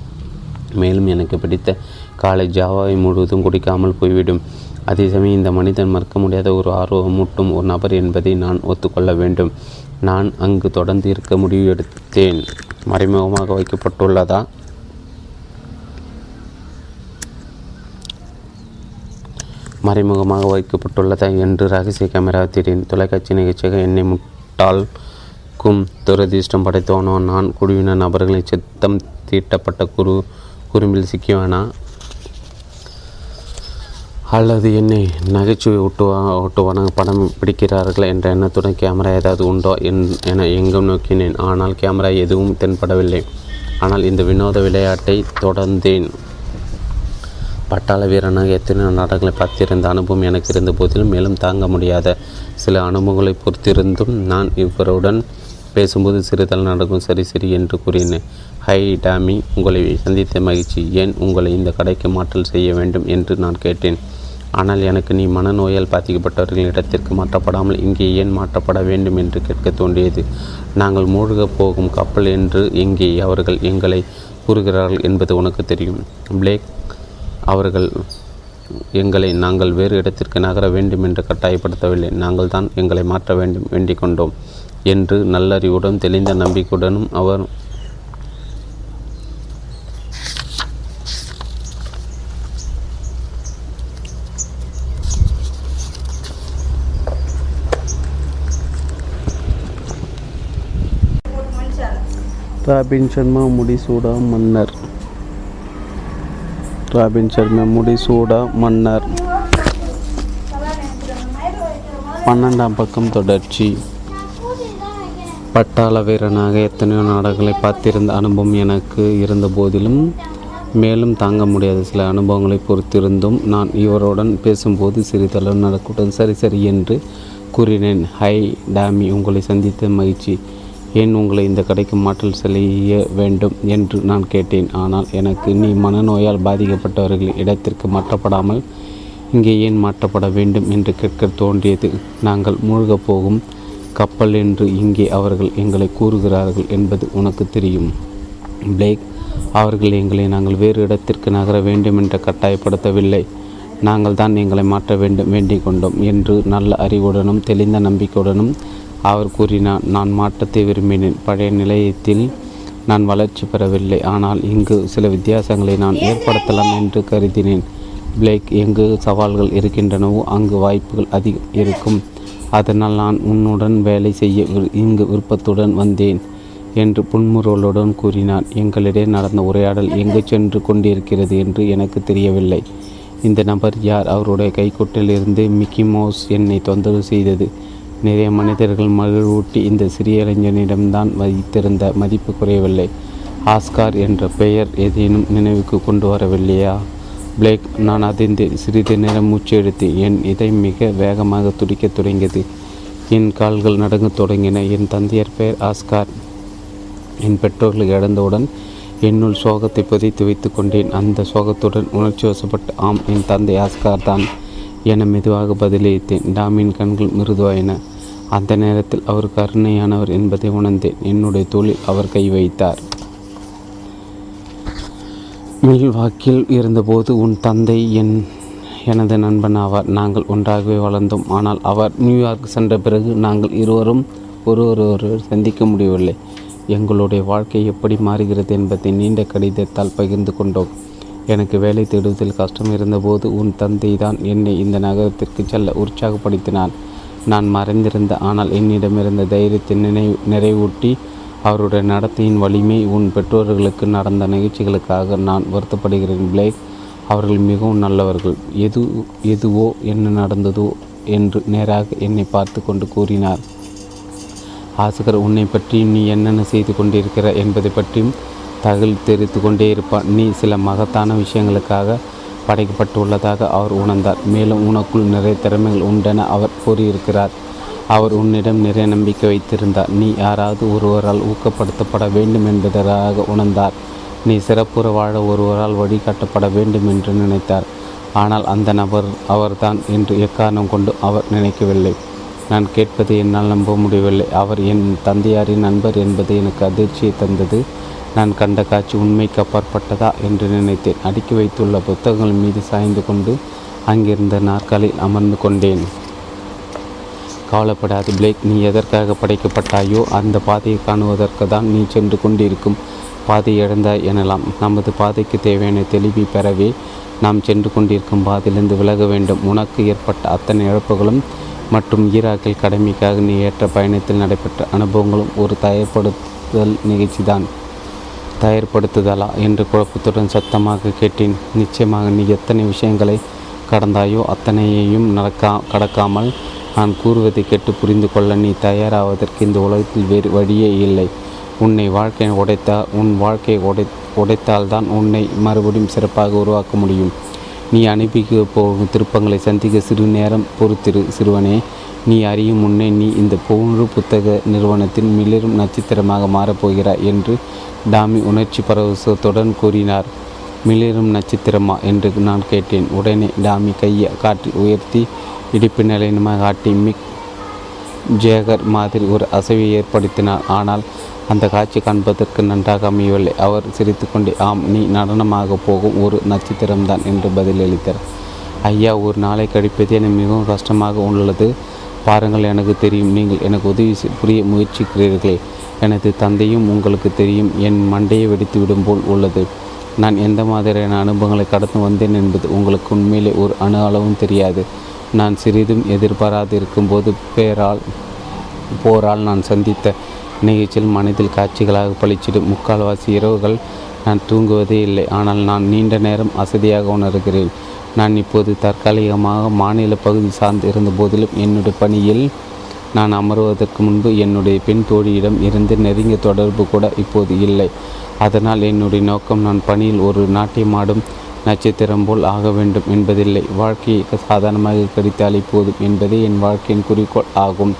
மேலும் எனக்கு பிடித்த காலை ஜாவாவை முழுவதும் குடிக்காமல் போய்விடும். அதே சமயம் இந்த மனிதன் மறக்க முடியாத ஒரு ஆர்வமூட்டும் ஒரு நபர் என்பதை நான் ஒத்துக்கொள்ள வேண்டும். நான் அங்கு தொடர்ந்து இருக்க முடிவு எடுத்தேன். மறைமுகமாக வைக்கப்பட்டுள்ளதா? மறைமுகமாக வைக்கப்பட்டுள்ளதா என்று ரகசிய கேமரா தேடின் தொலைக்காட்சி நிகழ்ச்சியாக என்னை முட்டாள்க்கும் துரதிர்ஷ்டம் படைத்தவனோ நான் குழுவின நபர்களை சித்தம் தீட்டப்பட்ட குரு குறும்பில் சிக்கியவனா? அல்லது என்னை நகைச்சுவை ஒட்டுவா ஒட்டுவான படம் பிடிக்கிறார்கள் என்ற எண்ணத்துடன் கேமரா ஏதாவது உண்டோ என் என எங்கும் நோக்கினேன். ஆனால் கேமரா எதுவும் தென்படவில்லை. ஆனால் இந்த வினோத விளையாட்டை தொடர்ந்தேன். பட்டாள வீரனாக எத்தனை நாடகங்களை பார்த்திருந்த அனுபவம் எனக்கு இருந்த போதிலும் மேலும் தாங்க முடியாத சில அனுபவங்களை பொறுத்திருந்தும் நான் இவருடன் பேசும்போது சிறிதல் நடக்கும். சரி சரி என்று கூறினேன். ஹை டாமி உங்களை சந்தித்த மகிழ்ச்சி. ஏன் உங்களை இந்த கடைக்கு மாற்றல் செய்ய வேண்டும் என்று நான் கேட்டேன். ஆனால் எனக்கு நீ மனநோயால் பாதிக்கப்பட்டவர்களின் இடத்திற்கு மாற்றப்படாமல் இங்கே ஏன் மாற்றப்பட வேண்டும் என்று கேட்க தோன்றியது. நாங்கள் மூழ்க போகும் கப்பல் என்று இங்கே அவர்கள் எங்களை கூறுகிறார்கள் என்பது உனக்கு தெரியும். பிளேக் அவர்கள் எங்களை நாங்கள் வேறு இடத்திற்கு நகர வேண்டும் என்று கட்டாயப்படுத்தவில்லை. நாங்கள் தான் எங்களை மாற்ற வேண்டும் வேண்டிக் கொண்டோம் என்று நல்லறிவுடன் தெளிந்த நம்பிக்கையுடனும் அவர் ராபின் சர்மா முடிசூடா மன்னர். ராபின் சர்மா முடிசூடா மன்னர். பன்னெண்டாம் பக்கம் தொடர்ச்சி. பட்டாள வீரனாக எத்தனையோ நாடுகளை பார்த்திருந்த அனுபவம் எனக்கு இருந்த போதிலும் மேலும் தாங்க முடியாத சில அனுபவங்களை பொறுத்திருந்தும் நான் இவருடன் பேசும்போது சிறிதளவு நடக்கூடாது சரி சரி என்று கூறினேன். ஹை டாமி உங்களை சந்தித்த மகிழ்ச்சி. ஏன் உங்களை இந்த கடைக்கு மாற்றல் செய்ய வேண்டும் என்று நான் கேட்டேன். ஆனால் எனக்கு நீ மனநோயால் பாதிக்கப்பட்டவர்கள் இடத்திற்கு மாற்றப்படாமல் இங்கே ஏன் மாற்றப்பட வேண்டும் என்று கேட்க தோன்றியது. நாங்கள் மூழ்கப் போகும் கப்பல் என்று இங்கே அவர்கள் எங்களை கூறுகிறார்கள் என்பது உனக்கு தெரியும். பிளேக் அவர்கள் எங்களை நாங்கள் வேறு இடத்திற்கு நகர வேண்டும் என்று கட்டாயப்படுத்தவில்லை. நாங்கள் தான் எங்களை மாற்ற வேண்டும் வேண்டிக் கொண்டோம் என்று நல்ல அறிவுடனும் தெளிந்த நம்பிக்கையுடனும் அவர் கூறினார் நான் மாற்றத்தை விரும்பினேன். பழைய நிலையத்தில் நான் வளர்ச்சி பெறவில்லை. ஆனால் இங்கு சில வித்தியாசங்களை நான் ஏற்படுத்தலாம் என்று கருதினேன். பிளேக் எங்கு சவால்கள் இருக்கின்றனவோ அங்கு வாய்ப்புகள் அதிகம் இருக்கும். அதனால் நான் உன்னுடன் வேலை செய்ய இங்கு விருப்பத்துடன் வந்தேன் என்று புன்முறுவலுடன் கூறினார் எங்களிடையே நடந்த உரையாடல் எங்கு சென்று கொண்டிருக்கிறது என்று எனக்கு தெரியவில்லை. இந்த நபர் யார்? அவருடைய கைக்குட்டிலிருந்து மிக்கி மவுஸ் என்னை தொந்தரவு செய்தது. நிறைய மனிதர்கள் மகிழ்வூட்டி இந்த சிறிய இளைஞனிடம்தான் வைத்திருந்த மதிப்பு குறையவில்லை. ஆஸ்கார் என்ற பெயர் ஏதேனும் நினைவுக்கு கொண்டு வரவில்லையா? பிளேக் நான் அதிர்ந்து சிறிது நேரம் மூச்சு எடுத்து என் இதை மிக வேகமாக துடிக்கத் தொடங்கியது. என் கால்கள் நடங்க தொடங்கின. என் தந்தையர் பெயர் ஆஸ்கார். என் பெற்றோர்களை இழந்தவுடன் என்னுள் சோகத்தை புதைத்து வைத்து கொண்டேன். அந்த சோகத்துடன் உணர்ச்சி வசப்பட்டு ஆம் என் தந்தை ஆஸ்கார் தான் என மெதுவாக பதிலளித்தேன். டாமின் கண்கள் மிருதுவாயின. அந்த நேரத்தில் அவர் கருணையானவர் என்பதை உணர்ந்தேன். என்னுடைய தோளில் அவர் கை வைத்தார். மில்வாக்கில் இருந்தபோது உன் தந்தை என் எனது நண்பன் ஆவார். நாங்கள் ஒன்றாகவே வளர்ந்தோம். ஆனால் அவர் நியூயார்க் சென்ற பிறகு நாங்கள் இருவரும் ஒருவரொரு சந்திக்க முடியவில்லை. எங்களுடைய வாழ்க்கை எப்படி மாறுகிறது என்பதை நீண்ட கடிதத்தால் பகிர்ந்து கொண்டோம். எனக்கு வேலை தேடுவதில் கஷ்டம் இருந்தபோது உன் தந்தை தான் என்னை இந்த நகரத்திற்கு செல்ல உற்சாகப்படுத்தினான். நான் மறைந்திருந்த ஆனால் என்னிடமிருந்த தைரியத்தை நினைவு நிறைவூட்டி அவருடைய நடத்தையின் வலிமை உன் பெற்றோர்களுக்கு நடந்த நிகழ்ச்சிகளுக்காக நான் வருத்தப்படுகிறேன் பிளேக். அவர்கள் மிகவும் நல்லவர்கள். எது எதுவோ என்ன நடந்ததோ என்று நேராக என்னை பார்த்து கொண்டு கூறினார். ஆசகர் உன்னை பற்றி நீ என்னென்ன செய்து கொண்டிருக்கிற என்பதை பற்றியும் தகவல் தெரிவித்து கொண்டே இருப்பான் நீ சில மகத்தான விஷயங்களுக்காக படைக்கப்பட்டுள்ளதாக அவர் உணர்ந்தார். மேலும் உனக்குள் நிறைய திறமைகள் உண்டென அவர் கூறியிருக்கிறார். அவர் உன்னிடம் நிறைய நம்பிக்கை வைத்திருந்தார். நீ யாராவது ஒருவரால் ஊக்கப்படுத்தப்பட வேண்டும் என்பதாக உணர்ந்தார். நீ சிறப்புற வாழ ஒருவரால் வழிகாட்டப்பட வேண்டும் என்று நினைத்தார். ஆனால் அந்த நபர் அவர்தான் என்று எக்காரணம் கொண்டு அவர் நினைக்கவில்லை. நான் கேட்பது என்னால் நம்ப முடியவில்லை. அவர் என் தந்தையாரின் நண்பர் என்பது எனக்கு அதிர்ச்சியை தந்தது. நான் கண்ட காட்சி உண்மைக்கு அப்பாற்பட்டதா என்று நினைத்தேன். அடுக்கி வைத்துள்ள புத்தகங்கள் மீது சாய்ந்து கொண்டு அங்கிருந்த நாற்காலில் அமர்ந்து கொண்டேன். கவலைப்படாது பிளேக் நீ எதற்காக படைக்கப்பட்டாயோ அந்த பாதையை காணுவதற்கு தான் நீ சென்று கொண்டிருக்கும் பாதை இழந்தாய் எனலாம். நமது பாதைக்கு தேவையான தெளிவை பெறவே நாம் சென்று கொண்டிருக்கும் பாதையிலிருந்து விலக வேண்டும். உனக்கு ஏற்பட்ட அத்தனை இழப்புகளும் மற்றும் ஈராக்கில் கடமைக்காக நீ ஏற்ற பயணத்தில் நடைபெற்ற அனுபவங்களும் ஒரு தயார்படுத்தல் நிகழ்ச்சிதான். தயார்படுத்துதலா என்று குழப்பத்துடன் சத்தமாக கேட்டேன். நிச்சயமாக நீ எத்தனை விஷயங்களை கடந்தாயோ அத்தனையையும் நடக்கா கடக்காமல் நான் கூறுவதை கேட்டு புரிந்து கொள்ள நீ தயாராவதற்கு இந்த உலகத்தில் வேறு வழியே இல்லை. உன்னை வாழ்க்கையை உடைத்தால் உன் வாழ்க்கையை உடை உடைத்தால்தான் உன்னை மறுபடியும் சிறப்பாக உருவாக்க முடியும். நீ அனுப்பிக்க போகும் திருப்பங்களை சந்திக்க சிறு நேரம் பொறுத்திரு சிறுவனே. நீ அறியும் முன்னே நீ இந்த பொழு புத்தக நிறுவனத்தின் மிளிரும் நட்சத்திரமாக மாறப்போகிறாய் என்று டாமி உணர்ச்சி பரவசத்துடன் கூறினார். மிளிரும் நட்சத்திரமா என்று நான் கேட்டேன். உடனே டாமி கையை காட்டி உயர்த்தி இடிப்பு நிலையமாக காட்டி மிக் ஜேகர் மாதிரி ஒரு அசைவை ஏற்படுத்தினார். ஆனால் அந்த காட்சி காண்பதற்கு நன்றாக அமையவில்லை. அவர் சிரித்துக்கொண்டே ஆம் நீ நடனமாக போகும் ஒரு நட்சத்திரம்தான் என்று பதிலளித்தார். ஐயா ஒரு நாளை கழிப்பது எனக்கு மிகவும் கஷ்டமாக உள்ளது. பாருங்கள் எனக்கு தெரியும். நீங்கள் எனக்கு உதவி புரிய முயற்சிக்கிறீர்களே. எனது தந்தையும் உங்களுக்கு தெரியும். என் மண்டையை வெடித்து விடும் போல் உள்ளது. நான் எந்த மாதிரியான அனுபவங்களை கடந்து வந்தேன் என்பது உங்களுக்கு உண்மையிலே ஒரு அணு அளவும் தெரியாது. நான் சிறிதும் எதிர்பாராது இருக்கும்போது பேரால் போரால் நான் சந்தித்த நிகழ்ச்சியில் மனதில் காட்சிகளாக பளிச்சிடும் முக்கால்வாசி இரவுகள் நான் தூங்குவதே இல்லை. ஆனால் நான் நீண்ட நேரம் அசதியாக உணர்கிறேன். நான் இப்போது தற்காலிகமாக மாநில பகுதி சார்ந்து இருந்த போதிலும் என்னுடைய பணியில் நான் அமர்வதற்கு முன்பு என்னுடைய பெண் தோழியிடம் இருந்து நெருங்கிய தொடர்பு கூட இப்போது இல்லை. அதனால் என்னுடைய நோக்கம் நான் பணியில் ஒரு நாட்டியமாடும் நட்சத்திரம் போல் ஆக வேண்டும் என்பதில்லை. வாழ்க்கையை சாதாரணமாக கடித்தாலே போதும் என்பதே என் வாழ்க்கையின் குறிக்கோள் ஆகும்.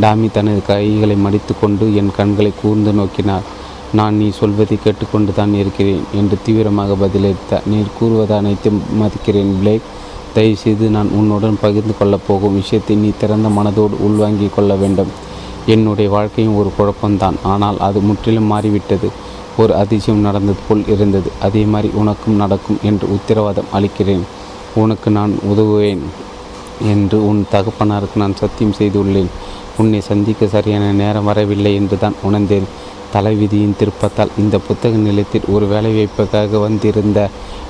டாமி தனது கைகளை மடித்து கொண்டு என் கண்களை கூர்ந்து நோக்கினார். நான் நீ சொல்வதை கேட்டுக்கொண்டு தான் இருக்கிறேன் என்று தீவிரமாக பதிலளித்தார். நீர் கூறுவது அனைத்தும் மதிக்கிறேன் பிளேக். தயவுசெய்து நான் உன்னுடன் பகிர்ந்து கொள்ளப் போகும் விஷயத்தை நீ திறந்த மனதோடு உள்வாங்கிக் கொள்ள வேண்டும். என்னுடைய வாழ்க்கையும் ஒரு குழப்பம்தான். ஆனால் அது முற்றிலும் மாறிவிட்டது. ஒரு அதிசயம் நடந்தது போல் இருந்தது. அதே மாதிரி உனக்கும் நடக்கும் என்று உத்தரவாதம் அளிக்கிறேன். உனக்கு நான் உதவுவேன் என்று உன் தகப்பனாருக்கு நான் சத்தியம் செய்துள்ளேன். உன்னை சந்திக்க சரியான நேரம் வரவில்லை என்று தான் உணர்ந்தேன். தலைவிதியின் திருப்பத்தால் இந்த புத்தக நிலையத்தில் ஒரு வேலைவாய்ப்புக்காக வந்திருந்த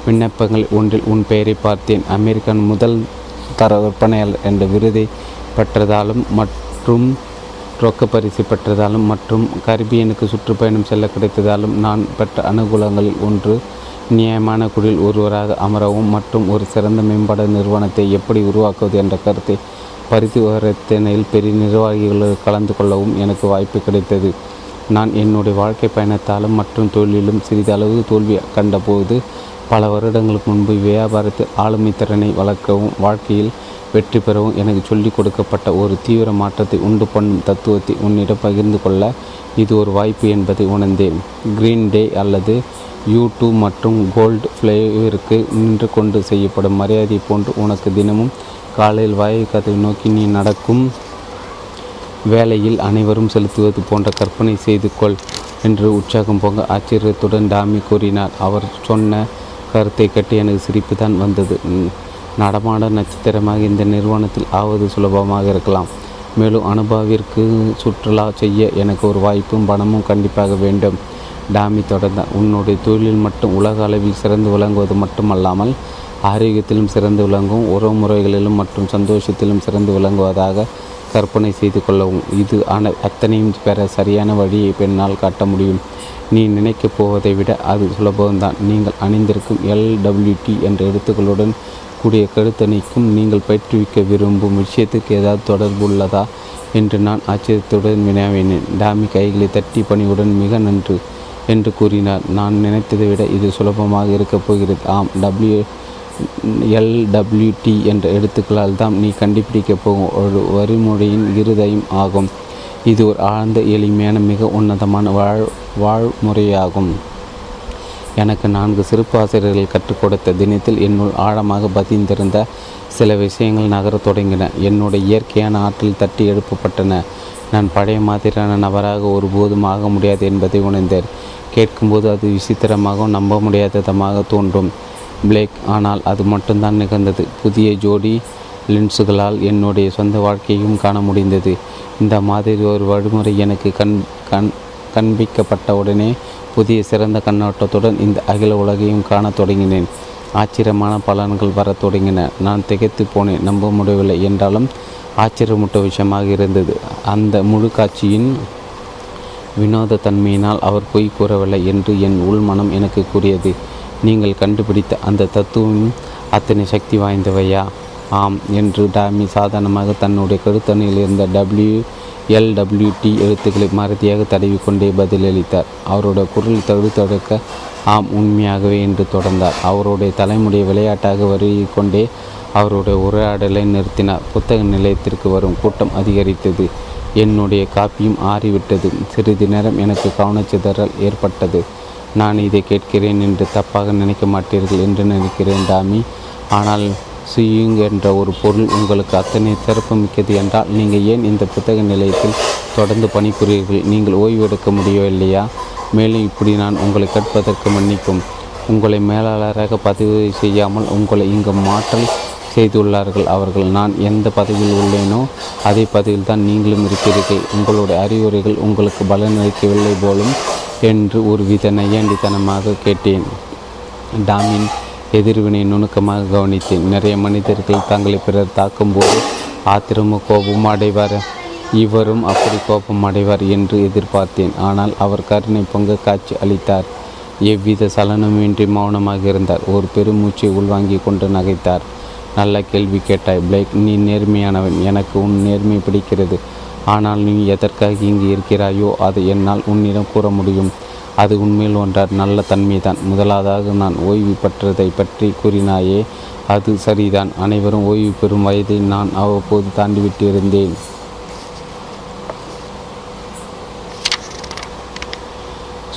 விண்ணப்பங்கள் ஒன்றில் உன் பெயரை பார்த்தேன். அமெரிக்கன் முதல் தர விற்பனையாளர் என்ற விருதை பெற்றதாலும் மற்றும் ரொக்க பரிசு பெற்றதாலும் மற்றும் கரிபியனுக்கு சுற்றுப்பயணம் செல்ல கிடைத்ததாலும் நான் பெற்ற அனுகூலங்களில் ஒன்று நியாயமான குடில் ஒருவராக அமரவும் மற்றும் ஒரு சிறந்த மேம்பாடு நிறுவனத்தை எப்படி உருவாக்குவது என்ற கருத்தை பரிசுவரத்தினையில் பெரிய நிர்வாகிகள் கலந்து கொள்ளவும் எனக்கு வாய்ப்பு கிடைத்தது. நான் என்னுடைய வாழ்க்கை பயணத்தாலும் மற்றும் தொழிலும் சிறிதளவு தோல்வி கண்டபோது பல வருடங்களுக்கு முன்பு வியாபாரத்தில் ஆளுமை திறனை வளர்க்கவும் வாழ்க்கையில் வெற்றி பெறவும் எனக்கு சொல்லிக் கொடுக்கப்பட்ட ஒரு தீவிர மாற்றத்தை உண்டு பண்ணும் தத்துவத்தை உன்னிடம் பகிர்ந்து கொள்ள இது ஒரு வாய்ப்பு என்பதை உணர்ந்தேன். கிரீன் டே அல்லது யூ டூ மற்றும் கோல்டு ஃப்ளேவிற்கு நின்று கொண்டு செய்யப்படும் மரியாதை போன்று உனக்கு தினமும் காலையில் வாயு கதவை நோக்கி நீ நடக்கும் வேலையில் அனைவரும் செலுத்துவது போன்ற கற்பனை செய்து கொள் என்று உற்சாகம் போங்க ஆச்சரியத்துடன் டாமி கூறினார். அவர் சொன்ன கருத்தை கட்டி எனக்கு சிரிப்பு தான் வந்தது. நடமாட நட்சத்திரமாக இந்த நிறுவனத்தில் ஆவது சுலபமாக இருக்கலாம். மேலும் அனுபவிற்கு சுற்றுலா செய்ய எனக்கு ஒரு வாய்ப்பும் பணமும் கண்டிப்பாக வேண்டும். டாமி தொடர்ந்தார். உன்னுடைய தொழிலில் மட்டும் உலக அளவில் சிறந்து விளங்குவது மட்டுமல்லாமல் ஆரோக்கியத்திலும் சிறந்து விளங்கும் உறவுமுறைகளிலும் மற்றும் சந்தோஷத்திலும் சிறந்து விளங்குவதாக கற்பனை செய்து கொள்ளவும். இது அன அத்தனையும் பெற சரியான வழியை பெண்ணால் காட்ட முடியும். நீ நினைக்கப் போவதை விட அது சுலபம்தான். நீங்கள் அணிந்திருக்கும் எல்டபிள்யூடி என்ற எழுத்துக்களுடன் கூடிய கருத்தணிக்கும் நீங்கள் பயிற்றுவிக்க விரும்பும் விஷயத்துக்கு ஏதாவது தொடர்பு உள்ளதா என்று நான் ஆச்சரியத்துடன் வினாவினேன். டாமி கைகளை தட்டி பணிவுடன் மிக நன்று என்று கூறினார். நான் நினைத்ததை விட இது சுலபமாக இருக்கப் போகிறது. ஆம் டபிள்யூ எல்டபிள்யூடி என்ற எழுத்துக்களால் தான் நீ கண்டுபிடிக்கப் போகும் ஒரு வரிமுறையின் இருதயம் ஆகும். இது ஒரு ஆழ்ந்த எளிமையான மிக உன்னதமான வாழ் வாழ்முறையாகும். எனக்கு நான்கு சிறப்பு ஆசிரியர்கள் கற்றுக் கொடுத்த தினத்தில் என்னுள் ஆழமாக பதிந்திருந்த சில விஷயங்கள் நகரத் தொடங்கின. என்னுடைய இயற்கையான ஆற்றல் தட்டி எழுப்பப்பட்டன. நான் பழைய மாதிரியான நபராக ஒருபோதும் ஆக முடியாது என்பதை உணர்ந்தேன். கேட்கும்போது அது விசித்திரமாகவும் நம்ப முடியாததமாக தோன்றும். பிளேக் ஆனால் அது மட்டும்தான் நிகழ்ந்தது. புதிய ஜோடி லென்ஸுகளால் என்னுடைய சொந்த வாழ்க்கையும் காண முடிந்தது. இந்த மாதிரி ஒரு வழிமுறை எனக்கு கண் கண் கண்பிக்கப்பட்டவுடனே புதிய சிறந்த கண்ணோட்டத்துடன் இந்த அகில உலகையும் காணத் தொடங்கினேன். ஆச்சரியமான பலன்கள் வரத் தொடங்கின. நான் திகைத்து போனேன். நம்ப முடியவில்லை என்றாலும் ஆச்சரியமூட்ட விஷயமாக இருந்தது. அந்த முழு காட்சியின் வினோத தன்மையினால் அவர் பொய் கூறவில்லை என்று என் உள்மனம் எனக்கு கூறியது. நீங்கள் கண்டுபிடித்த அந்த தத்துவம் அத்தனை சக்தி வாய்ந்தவையா? ஆம் என்று டாமி சாதாரணமாக தன்னுடைய கருத்தணியில் இருந்த டபிள்யூ எல்டபிள்யூடி எழுத்துக்களை மறதியாக தடவிக்கொண்டே பதிலளித்தார். அவருடைய குரல் தடுத்தடுக்க ஆம் உண்மையாகவே என்று தொடர்ந்தார். அவருடைய தலைமுடைய விளையாட்டாக வருகிக்கொண்டே அவருடைய உரையாடலை நிறுத்தினார். புத்தக நிலையத்திற்கு வரும் கூட்டம் அதிகரித்தது. என்னுடைய காப்பியும் ஆறிவிட்டது. சிறிது நேரம் எனக்கு கவனச்சிதறல் ஏற்பட்டது. நான் இதை கேட்கிறேன் என்று தப்பாக நினைக்க மாட்டீர்கள் என்று நினைக்கிறேன் டாமி. ஆனால் சுயிங் என்ற ஒரு பொருள் உங்களுக்கு அத்தனை சிறப்பு மிக்கது என்றால் நீங்கள் ஏன் இந்த புத்தக நிலையத்தில் தொடர்ந்து பணிபுரியீர்கள் நீங்கள் ஓய்வெடுக்க முடியவில்லையா மேலும் இப்படி நான் உங்களை கேட்பதற்கு மன்னிக்கும். உங்களை மேலாளராக பதிவு செய்யாமல் உங்களை இங்கு மாற்றல் செய்துள்ளார்கள். அவர்கள் நான் எந்த பதவியில் உள்ளேனோ அதே பதவியில் தான் நீங்களும் இருக்கிறீர்கள். உங்களுடைய அறிவுரைகள் உங்களுக்கு பலனளிக்கவில்லை போலும் என்று ஒருவித நையாண்டித்தனமாக கேட்டேன். டாமின் எதிர்வினை நுணுக்கமாக கவனித்தேன். நிறைய மனிதர்கள் தங்களை பிறர் தாக்கும்போது ஆத்திரமும் கோபமும் அடைவார் இவரும் அப்படி கோபம் அடைவார் என்று எதிர்பார்த்தேன். ஆனால் அவர் கருணை பொங்க காட்சி அளித்தார். எவ்வித சலனமின்றி மௌனமாக இருந்தார். ஒரு பெருமூச்சை உள்வாங்கி கொண்டு நகைத்தார். நல்ல கேள்வி கேட்டாய் பிளேக். நீ நேர்மையானவன். எனக்கு உன் நேர்மை பிடிக்கிறது. ஆனால் நீ எதற்காக இங்கு இருக்கிறாயோ அதை என்னால் உன்னிடம் கூற முடியும். அது உண்மையில் ஒன்றார் நல்ல தன்மைதான். முதலாவதாக நான் ஓய்வு பெற்றதை பற்றி கூறினாயே அது சரிதான். அனைவரும் ஓய்வு பெறும் வயதை நான் அவ்வப்போது தாண்டிவிட்டிருந்தேன்.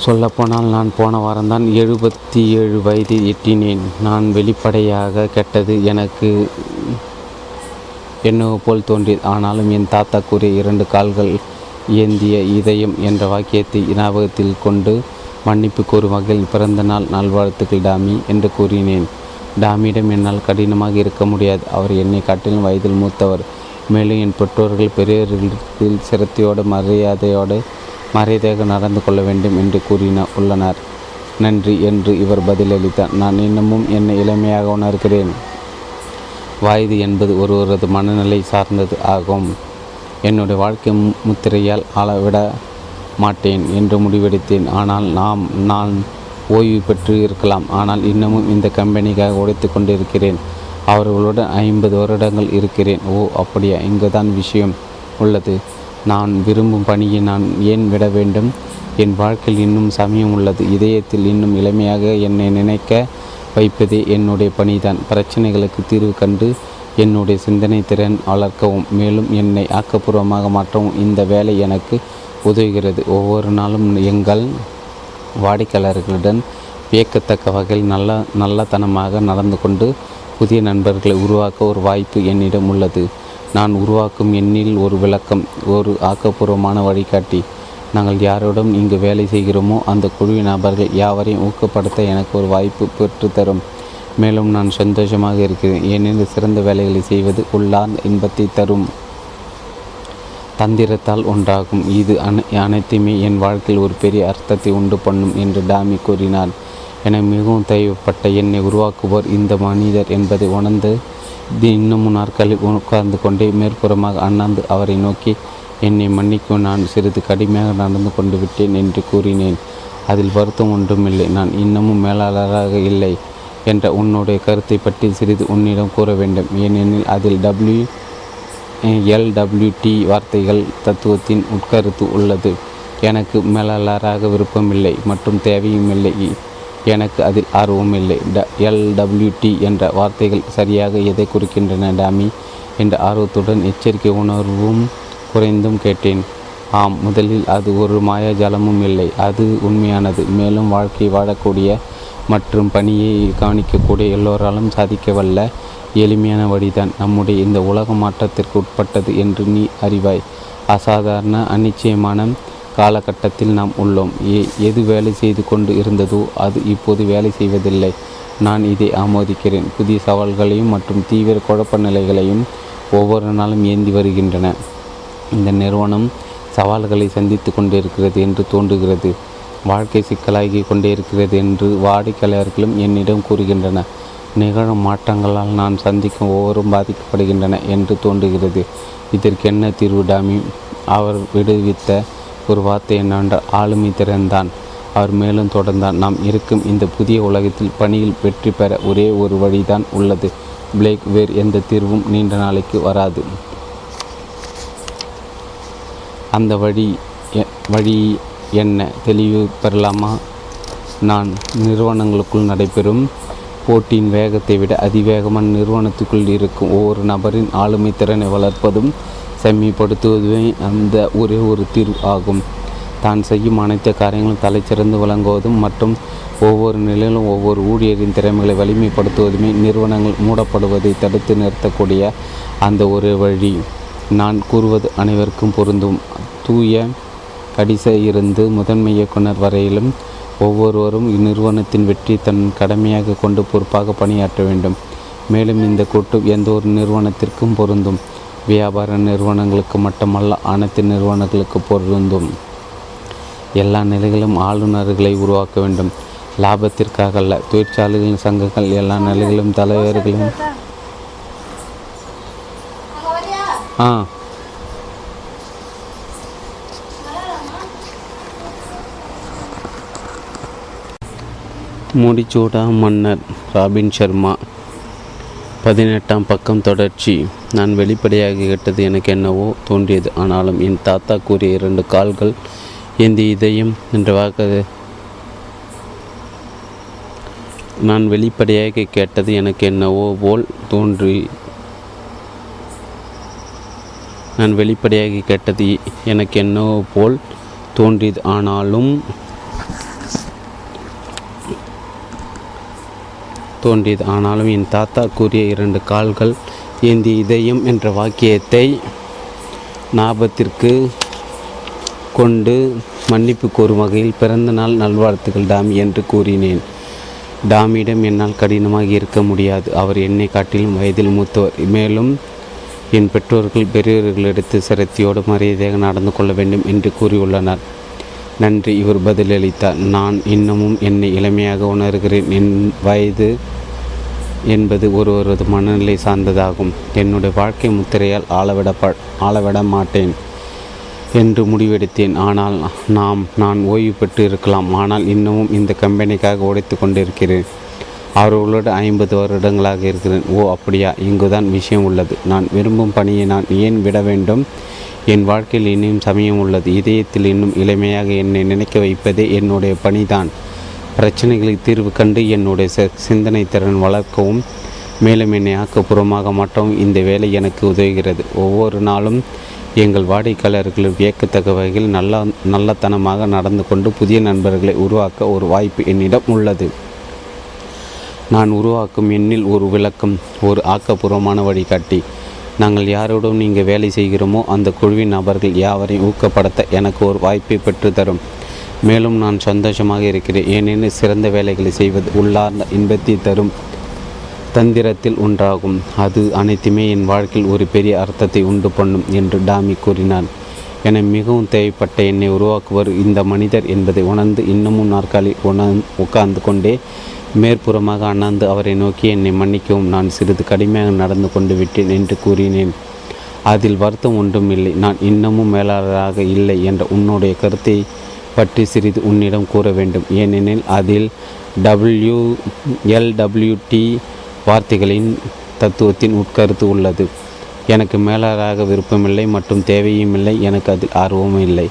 சொல்லப்போனால் நான் போன வாரம்தான் எழுபத்தி ஏழு வயதை எட்டினேன். நான் வெளிப்படையாக கெட்டது எனக்கு என்னவோ போல் தோன்றியது. ஆனாலும் என் தாத்தா கூறிய இரண்டு கால்கள் ஏந்திய இதயம் என்ற வாக்கியத்தை ஞாபகத்தில் கொண்டு மன்னிப்பு கூறும் வகையில் பிறந்த நாள் நல்வாழ்த்துக்கள் டாமி என்று கூறினேன். டாமியிடம் என்னால் கடினமாக இருக்க முடியாது. அவர் என்னை காட்டிலும் வயதில் மூத்தவர். மேலும் என் பெற்றோர்கள் பெரியவர்களுக்கு சிரத்தையோடு மரியாதையோடு மரியாதையாக நடந்து கொள்ள வேண்டும் என்று கூறின உள்ளனர். நன்றி என்று இவர் பதிலளித்தார். நான் இன்னமும் என்னை இளமையாக உணர்கிறேன். வயது என்பது ஒருவரது மனநிலை சார்ந்தது ஆகும். என்னுடைய வாழ்க்கை முத்திரையால் அளவிட மாட்டேன் என்று முடிவெடுத்தேன். ஆனால் நாம் நான் ஓய்வு பெற்று இருக்கலாம். ஆனால் இன்னமும் இந்த கம்பெனிக்காக உடைத்து கொண்டிருக்கிறேன். அவர்களுடன் ஐம்பது வருடங்கள் இருக்கிறேன். ஓ அப்படியா? இங்கு தான் விஷயம் உள்ளது. நான் விரும்பும் பணியை நான் ஏன் விட வேண்டும்? என் வாழ்க்கையில் இன்னும் சமயம் உள்ளது. இதயத்தில் இன்னும் இளமையாக என்னை நினைக்க வைப்பதே என்னுடைய பணிதான். பிரச்சனைகளுக்கு தீர்வு கண்டு என்னுடைய சிந்தனை திறன் வளர்க்கவும் மேலும் என்னை ஆக்கப்பூர்வமாக மாற்றவும் இந்த வேலை எனக்கு உதவுகிறது. ஒவ்வொரு நாளும் எங்கள் வாடிக்கையாளர்களுடன் வியக்கத்தக்க வகையில் நல்ல நல்லத்தனமாக நடந்து கொண்டு புதிய நண்பர்களை உருவாக்க ஒரு வாய்ப்பு என்னிடம் உள்ளது. நான் உருவாக்கும் எண்ணில் ஒரு விளக்கம் ஒரு ஆக்கப்பூர்வமான வழிகாட்டி. நாங்கள் யாரோடும் இங்கு வேலை செய்கிறோமோ அந்த குழுவின் நபர்கள் யாவரையும் ஊக்கப்படுத்த எனக்கு ஒரு வாய்ப்பு பெற்றுத்தரும். மேலும் நான் சந்தோஷமாக இருக்கிறேன். ஏனெனில் சிறந்த வேலைகளை செய்வது உள்ளார்ந்த இன்பத்தை தரும். தந்திரத்தால் ஒன்றாகும் இது அனை அனைத்துமே என் வாழ்க்கையில் ஒரு பெரிய அர்த்தத்தை உண்டு பண்ணும் என்று டாமி கூறினார் என மிகவும் தேவைப்பட்ட என்னை உருவாக்குவோர் இந்த மனிதர் என்பதை உணர்ந்து இன்னமும் நாட்களில் உட்கார்ந்து கொண்டே மேற்புறமாக அண்ணாந்து அவரை நோக்கி என்னை மன்னிக்கும். நான் சிறிது கடுமையாக நடந்து கொண்டு விட்டேன் என்று கூறினேன். அதில் வருத்தம் ஒன்றுமில்லை. நான் இன்னமும் மேலாளராக இல்லை என்ற உன்னுடைய கருத்தை பற்றி சிறிது உன்னிடம் கூற வேண்டும். ஏனெனில் அதில் டபிள்யூ எல்டபிள்யூடி வார்த்தைகள் தத்துவத்தின் உட்கருத்து உள்ளது. எனக்கு மேலாளராக விருப்பமில்லை மற்றும் தேவையும் இல்லை எனக்கு அதில் ஆர்வம் இல்லை ட எல்டபிள்யூடி என்ற வார்த்தைகள் சரியாக எதை குறிக்கின்றன டாமி? என்ற ஆர்வத்துடன் எச்சரிக்கை உணர்வும் குறைந்தும் கேட்டேன். ஆம் முதலில் அது ஒரு மாயாஜாலமும் இல்லை. அது உண்மையானது. மேலும் வாழ்க்கை வாழக்கூடிய மற்றும் பணியை கவனிக்கக்கூடிய எல்லோராலும் சாதிக்கவல்ல எளிமையான வழிதான். நம்முடைய இந்த உலக மாற்றத்திற்கு உட்பட்டது என்று நீ அறிவாய். அசாதாரண அநிச்சயமான காலகட்டத்தில் நாம் உள்ளோம். ஏ எது வேலை செய்து கொண்டு இருந்ததோ அது இப்போது வேலை செய்வதில்லை. நான் இதை ஆமோதிக்கிறேன். புதிய சவால்களையும் மற்றும் தீவிர குழப்ப நிலைகளையும் ஒவ்வொரு நாளும் ஏந்தி வருகின்றன. இந்த நிறுவனம் சவால்களை சந்தித்து கொண்டிருக்கிறது என்று தோன்றுகிறது. வாழ்க்கை சிக்கலாகி கொண்டே இருக்கிறது என்று வாடிக்கையாளர்களும் என்னிடம் கூறுகின்றன நிகழும் மாற்றங்களால் நான் சந்திக்கும் ஒவ்வொரும் பாதிக்கப்படுகின்றன என்று தோன்றுகிறது. இதற்கு என்ன தீர்வு? டாமி அவர் விடுவித்த ஒரு வார்த்தை என்னவென்றால் ஆளுமை திறன்தான் அவர் மேலும் தொடர்ந்தார் நாம் இருக்கும் இந்த புதிய உலகத்தில் பணியில் வெற்றி பெற ஒரே ஒரு வழிதான் உள்ளது. பிளேக் வேறு எந்த தீர்வும் நீண்ட நாளைக்கு வராது. அந்த வழி வழி என்ன தெளிவு பெறலாமா? நான் நிறுவனங்களுக்குள் நடைபெறும் போட்டியின் வேகத்தை விட அதிவேகமான நிறுவனத்துக்குள் இருக்கும் ஒவ்வொரு நபரின் ஆளுமை திறனை வளர்ப்பதும் செம்மைப்படுத்துவதுமே அந்த ஒரே ஒரு தீர்வு ஆகும். தான் செய்யும் அனைத்து காரியங்களும் தலைச்சிறந்து வழங்குவதும் மற்றும் ஒவ்வொரு நிலையிலும் ஒவ்வொரு ஊழியரின் திறமைகளை வலிமைப்படுத்துவதுமே நிறுவனங்கள் மூடப்படுவதை தடுத்து நிறுத்தக்கூடிய அந்த ஒரு வழி. நான் கூறுவது அனைவருக்கும் பொருந்தும். தூய கடிச இருந்து முதன்மை இயக்குனர் வரையிலும் ஒவ்வொருவரும் இந்நிறுவனத்தின் வெற்றி தன் கடமையாக கொண்டு பொறுப்பாக பணியாற்ற வேண்டும். மேலும் இந்த கூட்டு எந்த ஒரு நிறுவனத்திற்கும் பொருந்தும். வியாபார நிறுவனங்களுக்கு மட்டுமல்ல அனைத்து நிறுவனங்களுக்கு பொருந்தும். எல்லா நிலைகளும் ஆளுநர்களை உருவாக்க வேண்டும். லாபத்திற்காக அல்ல தொழிற்சாலைகளின் சங்கங்கள் எல்லா நிலைகளும் தலைவர்களும் ஆ. முடிச்சூடா மன்னர் ராபின் சர்மா பதினெட்டாம் பக்கம் தொடர்ச்சி. நான் வெளிப்படையாக கேட்டது எனக்கு என்னவோ தோன்றியது. ஆனாலும் என் தாத்தா கூறிய இரண்டு கால்கள் எந்த இதயம் என்ற வாக்கு நான் வெளிப்படையாக கேட்டது எனக்கு என்னவோ போல் தோன்றி நான் வெளிப்படையாக கேட்டது எனக்கு என்னவோ போல் தோன்றியது. ஆனாலும் தோன்றியது. ஆனாலும் என் தாத்தா கூறிய இரண்டு கால்கள் ஏந்தி இதயம் என்ற வாக்கியத்தை ஞாபகத்திற்கு கொண்டு மன்னிப்பு கோரும் வகையில் பிறந்த நாள் நல்வாழ்த்துக்கள் டாமி என்று கூறினேன். டாமியிடம் என்னால் கடினமாக இருக்க முடியாது. அவர் என்னை காட்டிலும் வயதில் மூத்தவர். மேலும் என் பெற்றோர்கள் பெரியவர்களிடத்து சிரத்தியோடு மரியாதையாக நடந்து கொள்ள வேண்டும் என்று கூறியுள்ளனர். நன்றி இவர் பதிலளித்தார் நான் இன்னமும் என்னை இளமையாக உணர்கிறேன். என் வயது என்பது ஒருவரது மனநிலை சார்ந்ததாகும். என்னுடைய வாழ்க்கை முத்திரையால் ஆளவிட ஆளவிட மாட்டேன் என்று முடிவெடுத்தேன். ஆனால் நாம் நான் ஓய்வு பெற்று இருக்கலாம் ஆனால் இன்னமும் இந்த கம்பெனிக்காக உடைத்து கொண்டிருக்கிறேன். அவர்களோடு ஐம்பது வருடங்களாக இருக்கிறேன். ஓ அப்படியா? இங்குதான் விஷயம் உள்ளது. நான் விரும்பும் பணியை நான் ஏன் விட வேண்டும்? என் வாழ்க்கையில் இன்னும் சமயம் உள்ளது. இதயத்தில் இன்னும் இளமையாக என்னை நினைக்க வைப்பதே என்னுடைய பணிதான். பிரச்சனைகளுக்கு தீர்வு கண்டு என்னுடைய சிந்தனை திறன் வளர்க்கவும் மேலும் என்னை ஆக்கப்பூர்வமாக மாற்றவும் இந்த வேலை எனக்கு உதவுகிறது. ஒவ்வொரு நாளும் எங்கள் வாடிக்கையாளர்கள் வியக்கத்தக்க வகையில் நல்ல நல்லத்தனமாக நடந்து கொண்டு புதிய நண்பர்களை உருவாக்க ஒரு வாய்ப்பு என்னிடம் உள்ளது. நான் உருவாக்கும் எண்ணில் ஒரு விளக்கம் ஒரு ஆக்கப்பூர்வமான வழிகாட்டி. நாங்கள் யாரோடும் நீங்கள் வேலை செய்கிறோமோ அந்த குழுவின் நபர்கள் யாவரையும் ஊக்கப்படுத்த எனக்கு ஒரு வாய்ப்பை பெற்றுத்தரும் மேலும் நான் சந்தோஷமாக இருக்கிறேன். ஏனெனில் சிறந்த வேலைகளை செய்வது உள்ளார்ந்த இன்பத்தை தரும் தந்திரத்தில் ஒன்றாகும். அது அனைத்துமே என் வாழ்க்கையில் ஒரு பெரிய அர்த்தத்தை உண்டு பண்ணும் என்று டாமி கூறினான் என மிகவும் தேவைப்பட்ட என்னை உருவாக்குவர் இந்த மனிதர் என்பதை உணர்ந்து இன்னமும் நாற்காலி உணர் உட்கார்ந்து கொண்டே மேற்புறமாக அண்ணாந்து அவரை நோக்கி என்னை மன்னிக்கவும். நான் சிறிது கடுமையாக நடந்து கொண்டு விட்டேன் என்று கூறினேன். அதில் வருத்தம் ஒன்றும் இல்லை. நான் இன்னமும் மேலாளராக இல்லை என்ற உன்னுடைய கருத்தை பற்றி சிறிது உன்னிடம் கூற வேண்டும். ஏனெனில் அதில் டபிள்யூ எல்டபிள்யூடி வார்த்தைகளின் தத்துவத்தின் உட்கருத்து உள்ளது. எனக்கு மேலாளராக விருப்பமில்லை மற்றும் தேவையும் இல்லை எனக்கு அதில் ஆர்வமும் இல்லை.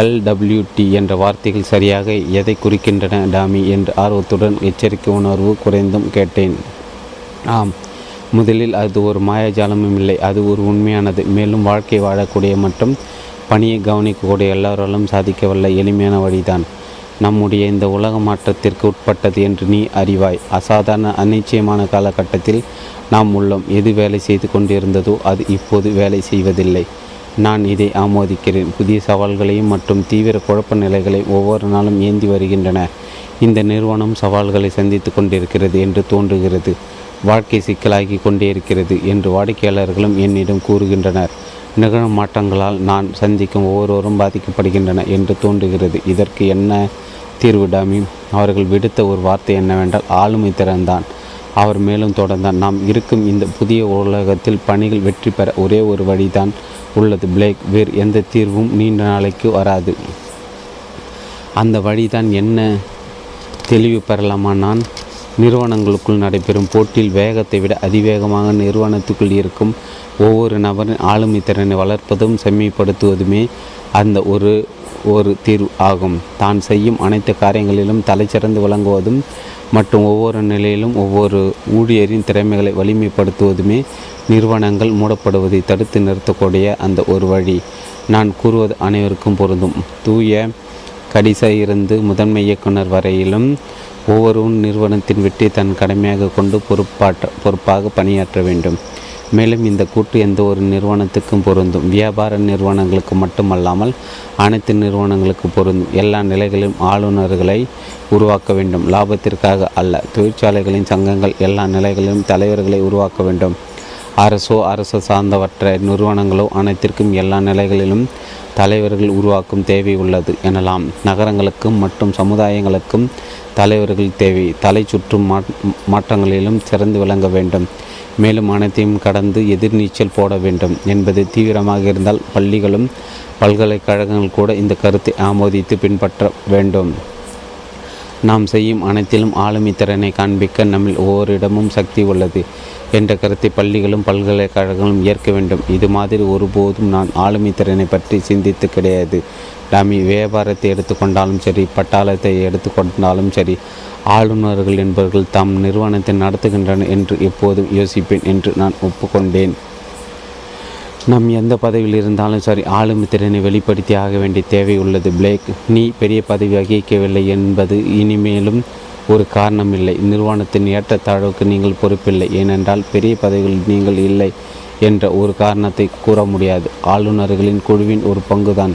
எல்டபிள்யூடி என்ற வார்த்தைகள் சரியாக எதை குறிக்கின்றன டாமி என்று ஆர்வத்துடன் எச்சரிக்கை உணர்வு குறைந்தும் கேட்டேன். ஆம் முதலில் அது ஒரு மாயாஜாலமும் இல்லை அது ஒரு உண்மையானது. மேலும் வாழ்க்கை வாழக்கூடிய மற்றும் பணியை கவனிக்கக்கூடிய எல்லோராலும் சாதிக்கவல்ல எளிமையான வழிதான். நம்முடைய இந்த உலக மாற்றத்திற்கு உட்பட்டது என்று நீ அறிவாய். அசாதாரண அநிச்சயமான காலகட்டத்தில் நாம் உள்ளோம் எது வேலை செய்து கொண்டிருந்ததோ அது இப்போது வேலை செய்வதில்லை. நான் இதை ஆமோதிக்கிறேன். புதிய சவால்களையும் மற்றும் தீவிர குழப்ப நிலைகளை ஒவ்வொரு நாளும் ஏந்தி வருகின்றன. இந்த நிறுவனம் சவால்களை சந்தித்து கொண்டிருக்கிறது என்று தோன்றுகிறது. வாழ்க்கை சிக்கலாகி கொண்டே இருக்கிறது என்று வாடிக்கையாளர்களும் என்னிடம் கூறுகின்றனர். நிகழும் மாற்றங்களால் நான் சந்திக்கும் ஒவ்வொருவரும் பாதிக்கப்படுகின்றன என்று தோன்றுகிறது. இதற்கு என்ன தீர்வுடாமி அவர்கள் விடுத்த ஒரு வார்த்தை என்னவென்றால் ஆளுமை திறன்தான். அவர் மேலும் தொடர்ந்தார் நாம் இருக்கும் இந்த புதிய உலகத்தில் பணிகள் வெற்றி பெற ஒரே ஒரு வழிதான் உள்ளது பிளேக். வேறு எந்த தீர்வும் நீண்ட நாளைக்கு வராது. அந்த வழிதான் என்ன தெளிவு பெறலாமா நான்? நிறுவனங்களுக்குள் நடைபெறும் போட்டியில் வேகத்தை விட அதிவேகமாக நிறுவனத்துக்குள் இருக்கும் ஒவ்வொரு நபரின் ஆளுமை திறனை வளர்ப்பதும் செம்மைப்படுத்துவதுமே அந்த ஒரு ஒரு தீர்வு ஆகும். தான் செய்யும் அனைத்து காரியங்களிலும் தலைச்சிறந்து விளங்குவதும் மற்றும் ஒவ்வொரு நிலையிலும் ஒவ்வொரு ஊழியரின் திறமைகளை வலிமைப்படுத்துவதுமே நிறுவனங்கள் மூடப்படுவதை தடுத்து நிறுத்தக்கூடிய அந்த ஒரு வழி. நான் கூறுவது அனைவருக்கும் பொருந்தும். தூய கடிச இருந்து முதன்மை இயக்குனர் வரையிலும் ஒவ்வொருவரும் நிறுவனத்தின் வெற்றி தன் கடமையாக கொண்டு பொறுப்பாற்ற பொறுப்பாக பணியாற்ற வேண்டும். மேலும் இந்த கூட்டு எந்த ஒரு நிறுவனத்துக்கும் பொருந்தும். வியாபார நிறுவனங்களுக்கு மட்டுமல்லாமல் அனைத்து நிறுவனங்களுக்கு பொருந்தும். எல்லா நிலைகளிலும் ஆளுநர்களை உருவாக்க வேண்டும். லாபத்திற்காக அல்ல தொழிற்சாலைகளின் சங்கங்கள் எல்லா நிலைகளிலும் தலைவர்களை உருவாக்க வேண்டும். அரசோ அரசு சார்ந்தவற்ற நிறுவனங்களோ அனைத்திற்கும் எல்லா நிலைகளிலும் தலைவர்கள் உருவாக்கும் தேவை உள்ளது எனலாம். நகரங்களுக்கும் மற்றும் சமுதாயங்களுக்கும் தலைவர்கள் தேவை. தலை சுற்றும் மாற்றங்களிலும் சிறந்து விளங்க வேண்டும். மேலும் அனைத்தையும் கடந்து எதிர்நீச்சல் போட வேண்டும். என்பது தீவிரமாக இருந்தால் பள்ளிகளும் பல்கலைக்கழகங்கள் கூட இந்த கருத்தை ஆமோதித்து பின்பற்ற வேண்டும். நாம் செய்யும் அனைத்திலும் ஆளுமை திறனை காண்பிக்க நம்மில் ஒவ்வொரு சக்தி உள்ளது என்ற கருத்தை பள்ளிகளும் பல்கலைக்கழகங்களும் ஏற்க வேண்டும். இது மாதிரி ஒருபோதும் நான் ஆளுமை திறனை பற்றி சிந்தித்து கிடையாது. டாமி வியாபாரத்தை எடுத்துக்கொண்டாலும் சரி பட்டாளத்தை எடுத்துக்கொண்டாலும் சரி ஆளுநர்கள் என்பவர்கள் தாம் நிறுவனத்தை நடத்துகின்றனர் என்று எப்போதும் யோசிப்பேன் என்று நான் ஒப்புக்கொண்டேன். நம் எந்த பதவியில் இருந்தாலும் சரி ஆளுமை திறனை வெளிப்படுத்தி ஆக வேண்டிய தேவை உள்ளது. பிளேக் நீ பெரிய பதவி வகிக்கவில்லை என்பது இனிமேலும் ஒரு காரணம் இல்லை நிறுவனத்தின் ஏற்றத்தாழ்வுக்கு நீங்கள் பொறுப்பில்லை. ஏனென்றால் பெரிய பதவிகளில் நீங்கள் இல்லை என்ற ஒரு காரணத்தை கூற முடியாது. ஆளுநர்களின் குழுவின் ஒரு பங்குதான்.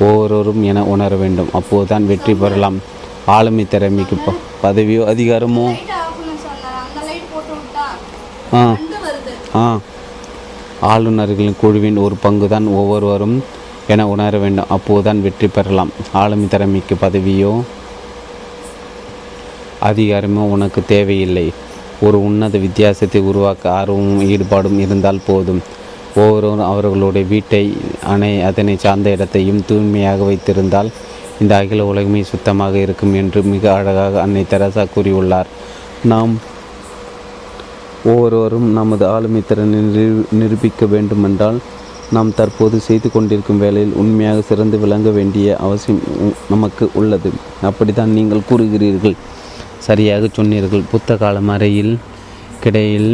ஒவ்வொருவரும் என உணர வேண்டும். அப்போதுதான் வெற்றி பெறலாம். ஆளுமை திறமைக்கு பதவியோ அதிகாரமோ? ஆ. ஆ. ஆளுநர்களின் குழுவின் ஒரு பங்கு தான் ஒவ்வொருவரும் என உணர வேண்டும். அப்போதுதான் வெற்றி பெறலாம். ஆளுமை திறமைக்கு பதவியோ அதிகாரமோ உனக்கு தேவையில்லை. ஒரு உன்னத வித்தியாசத்தை உருவாக்க ஆர்வமும் ஈடுபாடும் இருந்தால் போதும். ஒவ்வொருவரும் அவர்களுடைய வீட்டை அணை அதனை சார்ந்த இடத்தையும் தூய்மையாக வைத்திருந்தால் இந்த அகில உலகமே சுத்தமாக இருக்கும் என்று மிக அழகாக அன்னை தெரசா கூறியுள்ளார். நாம் ஒவ்வொருவரும் நமது ஆளுமை திறனை நிரூபிக்க வேண்டுமென்றால் நாம் தற்போது செய்து கொண்டிருக்கும் வேலையில் உண்மையாக சிறந்து விளங்க வேண்டிய அவசியம் நமக்கு உள்ளது. அப்படித்தான் நீங்கள் கூறுகிறீர்கள். சரியாக சொன்னீர்கள். புத்த காலம் அறையில் கிடையில்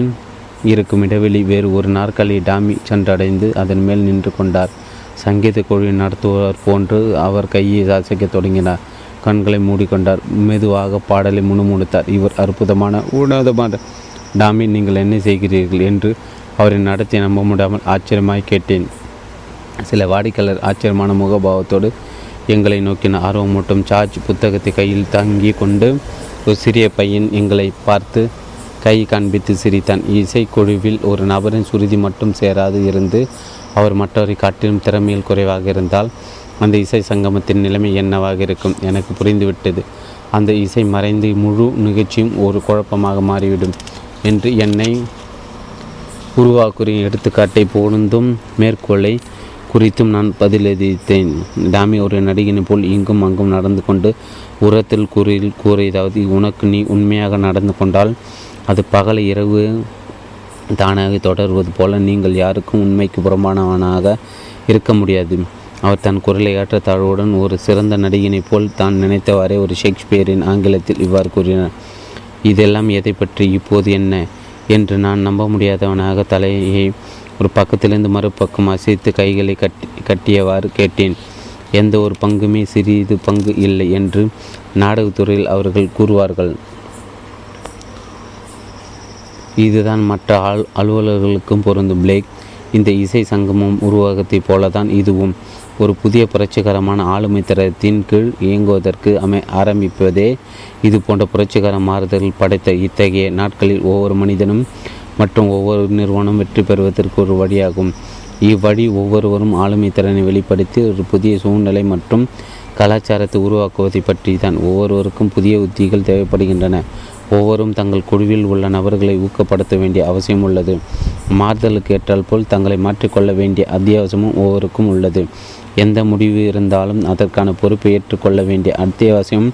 இருக்கும் இடைவெளி வேறு ஒரு நாற்காலி டாமி சென்றடைந்து அதன் மேல் நின்று கொண்டார். சங்கீத குழுவை நடத்துவார் போன்று அவர் கையை அசைக்க தொடங்கினார். கண்களை மூடிக்கொண்டார். மெதுவாக பாடலை முணுமுணுத்தார். இவர் அற்புதமான உன்னதமான டாமி நீங்கள் என்ன செய்கிறீர்கள் என்று அவரை நடத்தி நம்ப முடியாமல் ஆச்சரியமாய் கேட்டேன். சில வாடிக்கையாளர் ஆச்சரியமான முகபாவத்தோடு எங்களை நோக்கின ஆர்வமூட்டும் சார்ஜ் புத்தகத்தை கையில் தங்கி கொண்டு ஒரு சிறிய பையன் எங்களை பார்த்து கை காண்பித்து சிரித்தான். இசைக்குழுவில் ஒரு நபரின் சுருதி மட்டும் சேராது இருந்து அவர் மற்றவரை காட்டிலும் திறமையில் குறைவாக இருந்தால் அந்த இசை சங்கமத்தின் நிலைமை என்னவாக இருக்கும்? எனக்கு புரிந்துவிட்டது. அந்த இசை மறைந்து முழு நிகழ்ச்சியும் ஒரு குழப்பமாக மாறிவிடும். என்று என்னை உருவாக்குறின் எடுத்துக்காட்டை பொருந்தும் மேற்கோளை குறித்தும் நான் பதிலளித்தேன். டாமி ஒரு நடிகனை போல் இங்கும் அங்கும் நடந்து கொண்டு உரத்தில் கூறில் கூறியதாவது உனக்கு நீ உண்மையாக நடந்து கொண்டால் அது பகல இரவு தானாக தொடர்வது போல நீங்கள் யாருக்கும் உண்மைக்கு புறம்பானவனாக இருக்க முடியாது. அவர் தன் குரலை ஏற்றத்தாழ்வுடன் ஒரு சிறந்த நடிகனைப் போல் தான் நினைத்தவாறே ஒரு ஷேக்ஸ்பியரின் ஆங்கிலத்தில் இவ்வாறு கூறினார். இதெல்லாம் எதை பற்றி இப்போது என்ன என்று நான் நம்ப முடியாதவனாக தலையை ஒரு பக்கத்திலிருந்து மறுபக்கம் அசைத்து கைகளை கட்டி கட்டியவாறு கேட்டேன். எந்த ஒரு பங்குமே சிறிது பங்கு இல்லை என்று நாடகத்துறையில் அவர்கள் கூறுவார்கள். இதுதான் மற்ற ஆள் அலுவலர்களுக்கும் பொருந்தும். பிளேக் இந்த இசை சங்கமம் உருவாகத்தைப் போலதான் இதுவும். ஒரு புதிய புரட்சிகரமான ஆளுமை தரத்தின் கீழ் இயங்குவதற்கு அமை ஆரம்பிப்பதே இது போன்ற புரட்சிகர மாறுதல் படைத்த இத்தகைய நாட்களில் ஒவ்வொரு மனிதனும் மற்றும் ஒவ்வொரு நிறுவனம் வெற்றி பெறுவதற்கு ஒரு வழியாகும். இவ்வழி ஒவ்வொருவரும் ஆளுமை திறனை வெளிப்படுத்தி ஒரு புதிய சூழ்நிலை மற்றும் கலாச்சாரத்தை உருவாக்குவதை பற்றி தான் ஒவ்வொருவருக்கும் புதிய உத்திகள் தேவைப்படுகின்றன. ஒவ்வொரும் தங்கள் குழுவில் உள்ள நபர்களை ஊக்கப்படுத்த வேண்டிய அவசியம் உள்ளது. மாறுதலுக்கு ஏற்றால் போல் தங்களை மாற்றிக்கொள்ள வேண்டிய அத்தியாவசியமும் ஒவ்வொருக்கும் உள்ளது. எந்த முடிவு இருந்தாலும் அதற்கான பொறுப்பை ஏற்றுக்கொள்ள வேண்டிய அத்தியாவசியம்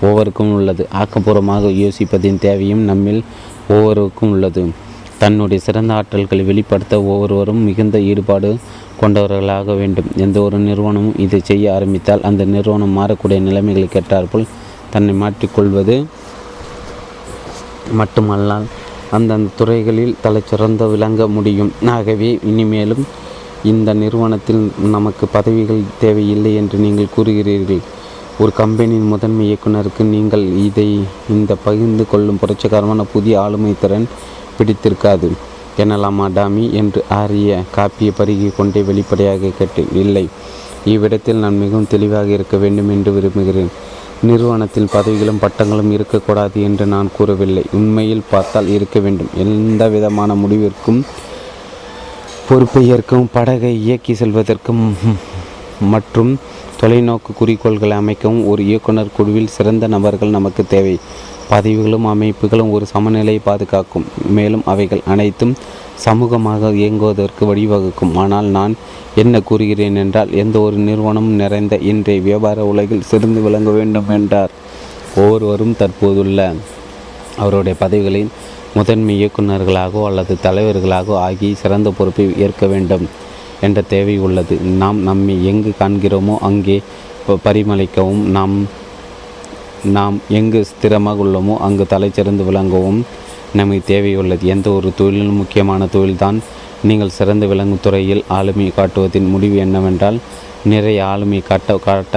ஒவ்வொருக்கும் உள்ளது. ஆக்கப்பூர்வமாக யோசிப்பதின் தேவையும் நம்மில் ஒவ்வொருவருக்கும் உள்ளது. தன்னுடைய சிறந்த ஆற்றல்களை வெளிப்படுத்த ஒவ்வொருவரும் மிகுந்த ஈடுபாடு கொண்டவர்களாக வேண்டும். எந்த ஒரு நிறுவனமும் இதை செய்ய ஆரம்பித்தால் அந்த நிறுவனம் மாறக்கூடிய நிலைமைகளை கேட்டாற்போல் தன்னை மாற்றிக்கொள்வது மட்டுமல்லால் அந்தந்த துறைகளில் தலை சிறந்து விளங்க முடியும். ஆகவே இனிமேலும் இந்த நிறுவனத்தில் நமக்கு பதவிகள் தேவையில்லை என்று நீங்கள் கூறுகிறீர்கள். ஒரு கம்பெனியின் முதன்மை இயக்குனருக்கு நீங்கள் இதை இந்த பகிர்ந்து கொள்ளும் புரட்சிகரமான புதிய ஆளுமை திறன் பிடித்திருக்காது எனலாமா டாமி என்று ஆரிய காப்பியை பருகி கொண்டே வெளிப்படையாக கேட்டேன் இல்லை இவ்விடத்தில் நான் மிகவும் தெளிவாக இருக்க வேண்டும் என்று விரும்புகிறேன். நிறுவனத்தில் பதவிகளும் பட்டங்களும் இருக்கக்கூடாது என்று நான் கூறவில்லை. உண்மையில் பார்த்தால் இருக்க வேண்டும். எந்த விதமான முடிவிற்கும் பொறுப்பை ஏற்கவும் படகை இயக்கி செல்வதற்கும் மற்றும் தொலைநோக்கு குறிக்கோள்களை அமைக்கவும் ஒரு இயக்குனர் குழுவில் சிறந்த நபர்கள் நமக்கு தேவை. பதவிகளும் அமைப்புகளும் ஒரு சமநிலையை பாதுகாக்கும். மேலும் அவைகள் அனைத்தும் சமூகமாக இயங்குவதற்கு வழிவகுக்கும். ஆனால் நான் என்ன கூறுகிறேன் என்றால் எந்த ஒரு நிறுவனமும் நிறைந்த இன்றைய வியாபார உலகில் சிறந்து விளங்க வேண்டும் என்றார். ஒவ்வொருவரும் தற்போதுள்ள அவருடைய பதவிகளின் முதன்மை இயக்குநர்களாகவோ அல்லது தலைவர்களாகவோ ஆகி சிறந்த பொறுப்பை ஏற்க வேண்டும் என்ற தேவை உள்ளது. நாம் நம்மை எங்கு காண்கிறோமோ அங்கே பரிமளிக்கவும். நாம் நாம் எங்கு ஸ்திரமாக உள்ளோமோ அங்கு தலைச்சிறந்து விளங்கவும் நமக்கு தேவையுள்ளது. எந்த ஒரு தொழிலும் முக்கியமான தொழில்தான் நீங்கள் சிறந்து விளங்கும் துறையில் ஆளுமை காட்டுவதின் முடிவு என்னவென்றால் நிறைய ஆளுமை காட்ட காட்ட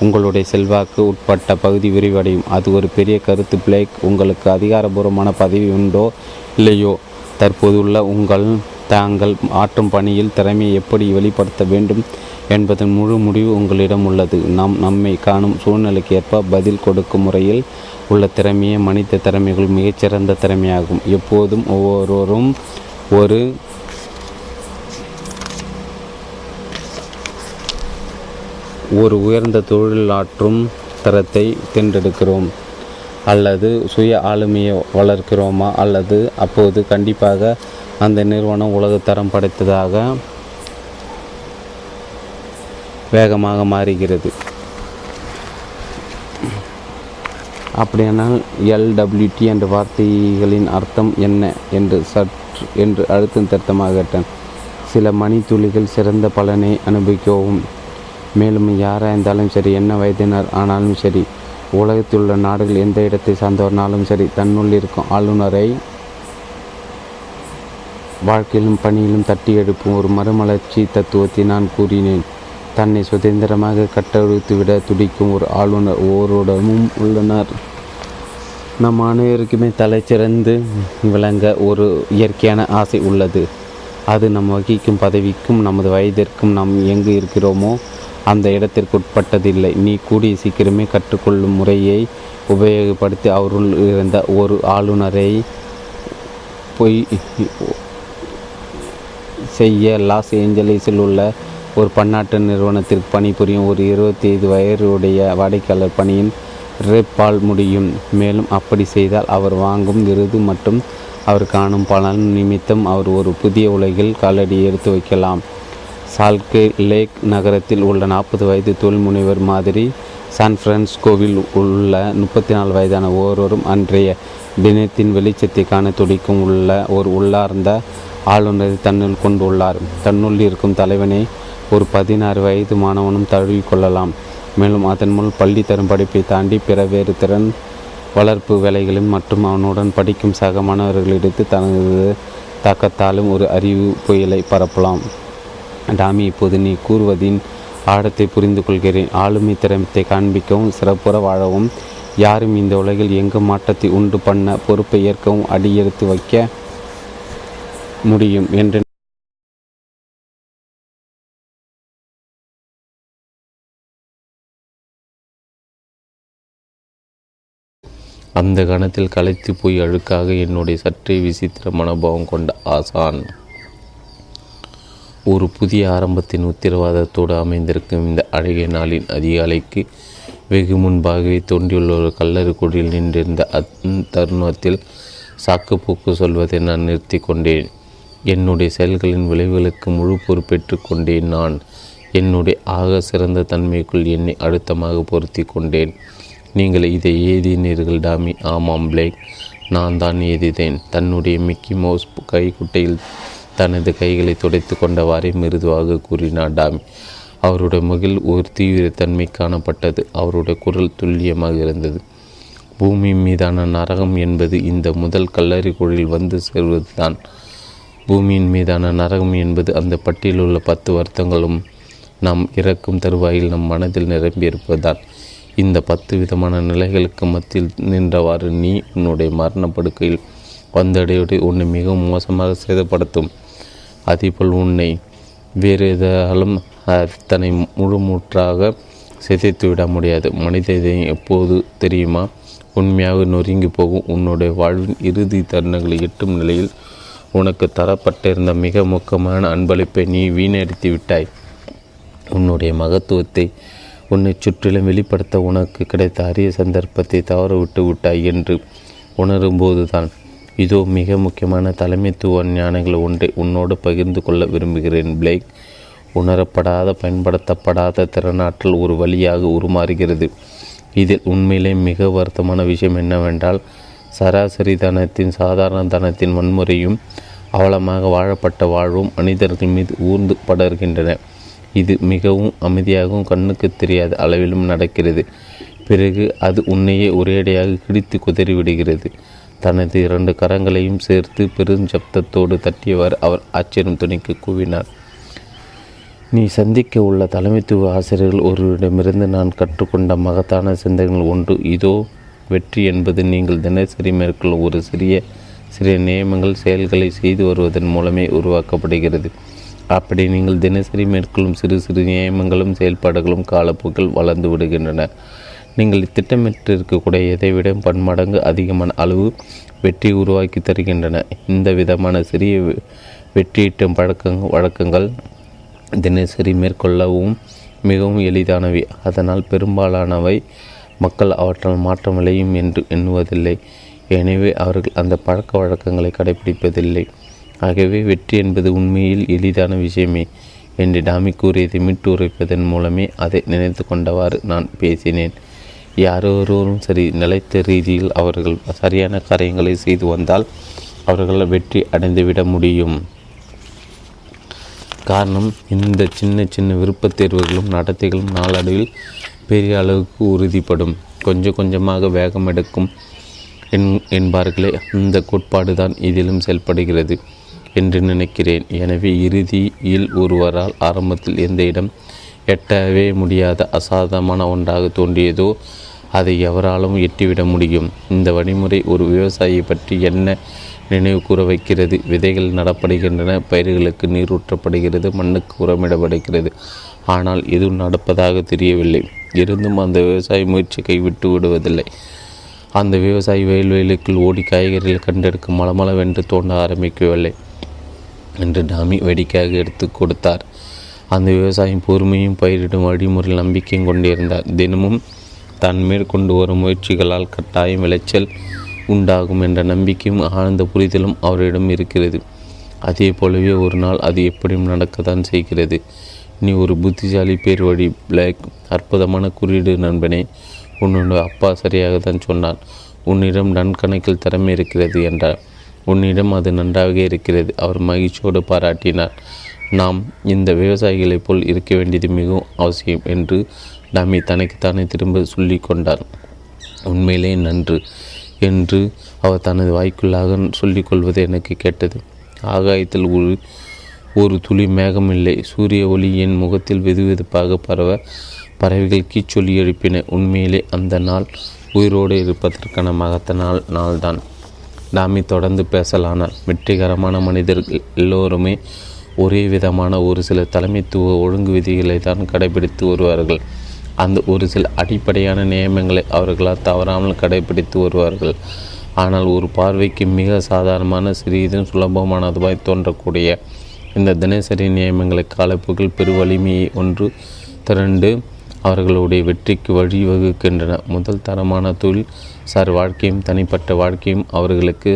உங்களுடைய செல்வாக்கு உட்பட்ட பகுதி விரிவடையும். அது ஒரு பெரிய கருத்து பிளேக். உங்களுக்கு அதிகாரபூர்வமான பதவி உண்டோ இல்லையோ தற்போதுள்ள உங்கள் தாங்கள் ஆற்றும் பணியில் திறமையை எப்படி வெளிப்படுத்த வேண்டும் என்பதன் முழு முடிவு உங்களிடம் உள்ளது. நாம் நம்மை காணும் சூழ்நிலைக்கு ஏற்ப பதில் கொடுக்கும் முறையில் உள்ள திறமையே மனித திறமைகள் மிகச்சிறந்த திறமையாகும். எப்போதும் ஒவ்வொருவரும் ஒரு ஒரு உயர்ந்த தொழிலாற்றும் தரத்தை தேர்ந்தெடுக்கிறோம். அல்லது சுய ஆளுமையை வளர்க்கிறோமா? அல்லது அப்போது கண்டிப்பாக அந்த நிறுவனம் உலகத்தரம் படைத்ததாக வேகமாக மாறுகிறது. அப்படியானால் எல்டபிள்யூடி என்ற வார்த்தைகளின் அர்த்தம் என்ன என்று சற்று என்று அழுத்தம் திருத்தமாக கேட்டேன். சில மணித்துளிகள் சிறந்த பலனை அனுபவிக்கவும். மேலும் யாராக இருந்தாலும் சரி என்ன வயதினர் ஆனாலும் சரி உலகத்தில் உள்ள நாடுகள் எந்த இடத்தை சார்ந்தவர்னாலும் சரி தன்னுள் இருக்கும் ஆளுநரை வாழ்க்கையிலும் பணியிலும் தட்டி எழுப்பும் ஒரு மறுமலர்ச்சி தத்துவத்தை நான் கூறினேன். தன்னை சுதந்திரமாக கட்டழுத்துவிட துடிக்கும் ஒரு ஆளுநர் ஓரிடமும் உள்ளனர். நம் அனைவருக்குமே தலைச்சிறந்து விளங்க ஒரு இயற்கையான ஆசை உள்ளது. அது நம் வகிக்கும் பதவிக்கும் நமது வயதிற்கும் நாம் எங்கு இருக்கிறோமோ அந்த இடத்திற்கு உட்பட்டதில்லை நீ கூடிய சீக்கிரமே கற்றுக்கொள்ளும் முறையை உபயோகப்படுத்தி அவருள் இருந்த ஒரு ஆளுநரை பொய் செய்ய லாஸ் ஏஞ்சலிஸில் உள்ள ஒரு பன்னாட்டு நிறுவனத்திற்கு பணிபுரியும் ஒரு இருபத்தி ஐந்து வயதுடைய வாடிக்கையாளர் பணியின் ரேப்பால் முடியும். மேலும் அப்படி செய்தால் அவர் வாங்கும் விருது மற்றும் அவர் காணும் பலன் நிமித்தம் அவர் ஒரு புதிய உலகில் காலடி எடுத்து வைக்கலாம். சால்கே லேக் நகரத்தில் உள்ள நாற்பது வயது தொழில் முனைவர் மாதிரி சான் பிரான்ஸ்கோவில் உள்ள முப்பத்தி நாலு வயதான ஒருவரும் அன்றைய தினத்தின் வெளிச்சத்தை காண துடிக்கும் உள்ள ஒரு உள்ளார்ந்த ஆளுநரை தன்னுள் கொண்டுள்ளார். தன்னுள் இருக்கும் தலைவனை ஒரு பதினாறு வயது மாணவனும் தழுவிக்கொள்ளலாம் மேலும் அதன் மூலம் பள்ளி தரும் படிப்பை தாண்டி பிற வேறு திறன் வளர்ப்பு வேலைகளும் மற்றும் அவனுடன் படிக்கும் சக மாணவர்களிடத்து தனது தாக்கத்தாலும் ஒரு அறிவு புயலை பரப்பலாம். டாமி இப்போது நீ கூறுவதின் ஆழத்தை புரிந்து கொள்கிறேன் ஆளுமை திறமத்தை காண்பிக்கவும் சிறப்புற வாழவும். யாரும் இந்த உலகில் எங்கு மாற்றத்தை உண்டு பண்ண பொறுப்பை ஏற்கவும் அடியெடுத்து வைக்க முடியும் என்று அந்த கணத்தில் களைத்து போய் அழுக்காக என்னுடைய சற்றே விசித்திர மனோபாவம் கொண்ட ஆசான். ஒரு புதிய ஆரம்பத்தின் உத்தரவாதத்தோடு அமைந்திருக்கும் இந்த அழகிய நாளின் அதிகாலைக்கு வெகு முன்பாகவே தோன்றியுள்ள ஒரு கல்லறு குடியில் நின்றிருந்த அத்தருணத்தில் சாக்குப்போக்கு சொல்வதை நான் நிறுத்தி கொண்டேன். என்னுடைய செயல்களின் விளைவுகளுக்கு முழு பொறுப்பேற்று கொண்டேன் நான். என்னுடைய ஆக சிறந்த தன்மைக்குள் என்னை அழுத்தமாக பொருத்தி கொண்டேன். நீங்கள் இதை ஏதினீர்கள் டாமி. ஆமாம் பிளேக். நான் தான் ஏதிதேன். தன்னுடைய மிக்கி மவுஸ் கைக்குட்டையில் தனது கைகளை துடைத்து கொண்டவாறே மிருதுவாக கூறினார் டாமி அவருடைய முகில் ஒரு தீவிரத்தன்மை காணப்பட்டது. அவருடைய குரல் துல்லியமாக இருந்தது. பூமி மீதான நரகம் என்பது இந்த முதல் கல்லறி குழில் வந்து சேர்வதுதான். பூமியின் மீதான நரகம் என்பது அந்த பட்டியலில் உள்ள பத்து வருத்தங்களும் நாம் இறக்கும் தருவாயில் நம் மனதில் நிரம்பியிருப்பதுதான். இந்த பத்து விதமான நிலைகளுக்கு மத்தியில் நின்றவாறு நீ உன்னுடைய மரணப்படுக்கையில் வந்தடையோடு உன்னை மிகவும் மோசமாக சேதப்படுத்தும். அதேபோல் உன்னை வேறு எதாலும் அத்தனை முழுமுற்றாக சிதைத்து விட முடியாது. மனித எப்போது தெரியுமா? உண்மையாக நொறுங்கி போகும். உன்னுடைய வாழ்வின் இறுதி தருணங்களை எட்டும் நிலையில் உனக்கு தரப்பட்டிருந்த மிக முக்கியமான அன்பளிப்பை நீ வீணடித்து விட்டாய். உன்னுடைய மகத்துவத்தை உன்னை சுற்றிலும் வெளிப்படுத்த உனக்கு கிடைத்த அரிய சந்தர்ப்பத்தை தவறவிட்டு விட்டாய் என்று உணரும்போதுதான் இதோ மிக முக்கியமான தலைமைத்துவ ஞானங்கள் ஒன்றை உன்னோடு பகிர்ந்து கொள்ள விரும்புகிறேன் பிளேக். உணரப்படாத பயன்படுத்தப்படாத திறனாற்றல் ஒரு வழியாக உருமாறுகிறது. இதில் உண்மையிலே மிக வருத்தமான விஷயம் என்னவென்றால் சராசரி தனத்தின் சாதாரண தனத்தின் வன்முறையும் அவலமாக வாழப்பட்ட வாழ்வும் மனிதர்கள் மீது ஊர்ந்து படர்கின்றன. இது மிகவும் அமைதியாகவும் கண்ணுக்கு தெரியாத அளவிலும் நடக்கிறது. பிறகு அது உன்னையே ஒரேடையாக கிடித்து குதறிவிடுகிறது. தனது இரண்டு கரங்களையும் சேர்த்து பெருஞ்சப்தத்தோடு தட்டியவர் அவர் ஆச்சரியம் துணிக்கு கூவினார். நீ சந்திக்க உள்ள தலைமைத்துவ ஆசிரியர்கள் ஒருவரிடமிருந்து நான் கற்றுக்கொண்ட மகத்தான சிந்தனைகள் ஒன்று. இதோ வெற்றி என்பது நீங்கள் தினசரி மேற்கொள்ளும் ஒரு சிறிய சிறிய நியமங்கள் செயல்களை செய்து வருவதன் மூலமே உருவாக்கப்படுகிறது. அப்படி நீங்கள் தினசரி மேற்கொள்ளும் சிறு சிறு நியமங்களும் செயல்பாடுகளும் காலப்போக்கில் வளர்ந்து விடுகின்றன. நீங்கள் திட்டமிட்டிருக்கக்கூடிய எதை விட பன்மடங்கு அதிகமான அளவு வெற்றி உருவாக்கி தருகின்றன. இந்த விதமான சிறிய வெற்றியீட்டும் பழக்கங்கள் வழக்கங்கள் தினசரி மேற்கொள்ளவும் மிகவும் எளிதானவை. அதனால் பெரும்பாலானவை மக்கள் அவற்றால் மாற்றம் விளையும் என்று எண்ணுவதில்லை. எனவே அவர்கள் அந்த பழக்க வழக்கங்களை கடைபிடிப்பதில்லை ஆகவே வெற்றி என்பது உண்மையில் எளிதான விஷயமே என்று டாமி கூறியதை மீட்டு உரைப்பதன் மூலமே அதை நினைத்து கொண்டவாறு நான் பேசினேன். யாரொருவரும் சரி நிலைத்த ரீதியில் அவர்கள் சரியான காரியங்களை செய்து வந்தால் அவர்கள் வெற்றி அடைந்துவிட முடியும். காரணம் இந்த சின்ன சின்ன விருப்பத் தேர்வுகளும் நடத்தைகளும் நாளடைவில் பெரிய அளவுக்கு உறுதிப்படும். கொஞ்சம் கொஞ்சமாக வேகம் எடுக்கும் என் என்பார்களே அந்த கோட்பாடு தான் இதிலும் செயல்படுகிறது என்று நினைக்கிறேன். எனவே இறுதியில் ஒருவரால் ஆரம்பத்தில் எந்த இடம் எட்டவே முடியாத அசாதமான ஒன்றாக தோன்றியதோ அதை எவராலும் எட்டிவிட முடியும். இந்த வழிமுறை ஒரு விவசாயியை பற்றி என்ன நினைவு கூற வைக்கிறது? விதைகள் நடப்படுகின்றன பயிர்களுக்கு நீர் ஊற்றப்படுகிறது மண்ணுக்கு உரமிடப்படுகிறது. ஆனால் எதுவும் நடப்பதாக தெரியவில்லை. இருந்தும் அந்த விவசாயி முயற்சி கைவிட்டு விடுவதில்லை. அந்த விவசாயி வயல்வெளிக்குள் ஓடி காய்கறிகள் கண்டெடுக்க மலமளவென்று தோண்ட ஆரம்பிக்கவில்லை. என்று டாமி வேடிக்கையாக எடுத்து கொடுத்தார். அந்த விவசாயம் பொறுமையும் பயிரிடும் வழிமுறையில் நம்பிக்கையும் கொண்டிருந்தார். தினமும் தான் மேற்கொண்டு வரும் முயற்சிகளால் கட்டாயம் விளைச்சல் உண்டாகும் என்ற நம்பிக்கையும் ஆழ்ந்த புரிதலும் அவரிடம் இருக்கிறது. அதே போலவே ஒரு நாள் அது எப்படியும் நடக்கத்தான் செய்கிறது. நீ ஒரு புத்திசாலி பேர் வழி பிளாக். அற்புதமான குறியீடு நண்பனே. உன்னோட அப்பா சரியாக தான் சொன்னான். உன்னிடம் நன்கணக்கில் திறமை இருக்கிறது என்றார். உன்னிடம் அது நன்றாக இருக்கிறது அவர் மகிழ்ச்சியோடு பாராட்டினார். நாம் இந்த விவசாயிகளைப் போல் இருக்க வேண்டியது மிகவும் அவசியம் என்று டாமி தனக்குத்தானே திரும்ப சொல்லி கொண்டார் உண்மையிலே நன்று என்று அவர் தனது வாய்க்குள்ளாக சொல்லிக்கொள்வது எனக்கு கேட்டது. ஆகாயத்தில் ஒரு ஒரு துளி மேகம் இல்லை. சூரிய ஒளி என் முகத்தில் வெதுவெதுப்பாக பரவ பறவைகள் கீச்சொல்லி எழுப்பின. உண்மையிலே அந்த நாள் உயிரோடு இருப்பதற்கான மகத்த நாள் நாள்தான். டாமி தொடர்ந்து பேசலானார் வெற்றிகரமான மனிதர்கள் எல்லோருமே ஒரே விதமான ஒரு சில தலைமைத்துவ ஒழுங்கு விதிகளை தான் கடைபிடித்து வருவார்கள். அந்த ஒரு சில அடிப்படையான நியமங்களை அவர்களால் தவறாமல் கடைபிடித்து வருவார்கள். ஆனால் ஒரு பார்வைக்கு மிக சாதாரணமான சிறிதும் சுலபமானதுவாய் தோன்றக்கூடிய இந்த தினசரி நியமங்களை காலப்புகள் பெரு வலிமையை ஒன்று திரண்டு அவர்களுடைய வெற்றிக்கு வழிவகுக்கின்றன. முதல் தரமான தொழில் சார் வாழ்க்கையும் தனிப்பட்ட வாழ்க்கையும் அவர்களுக்கு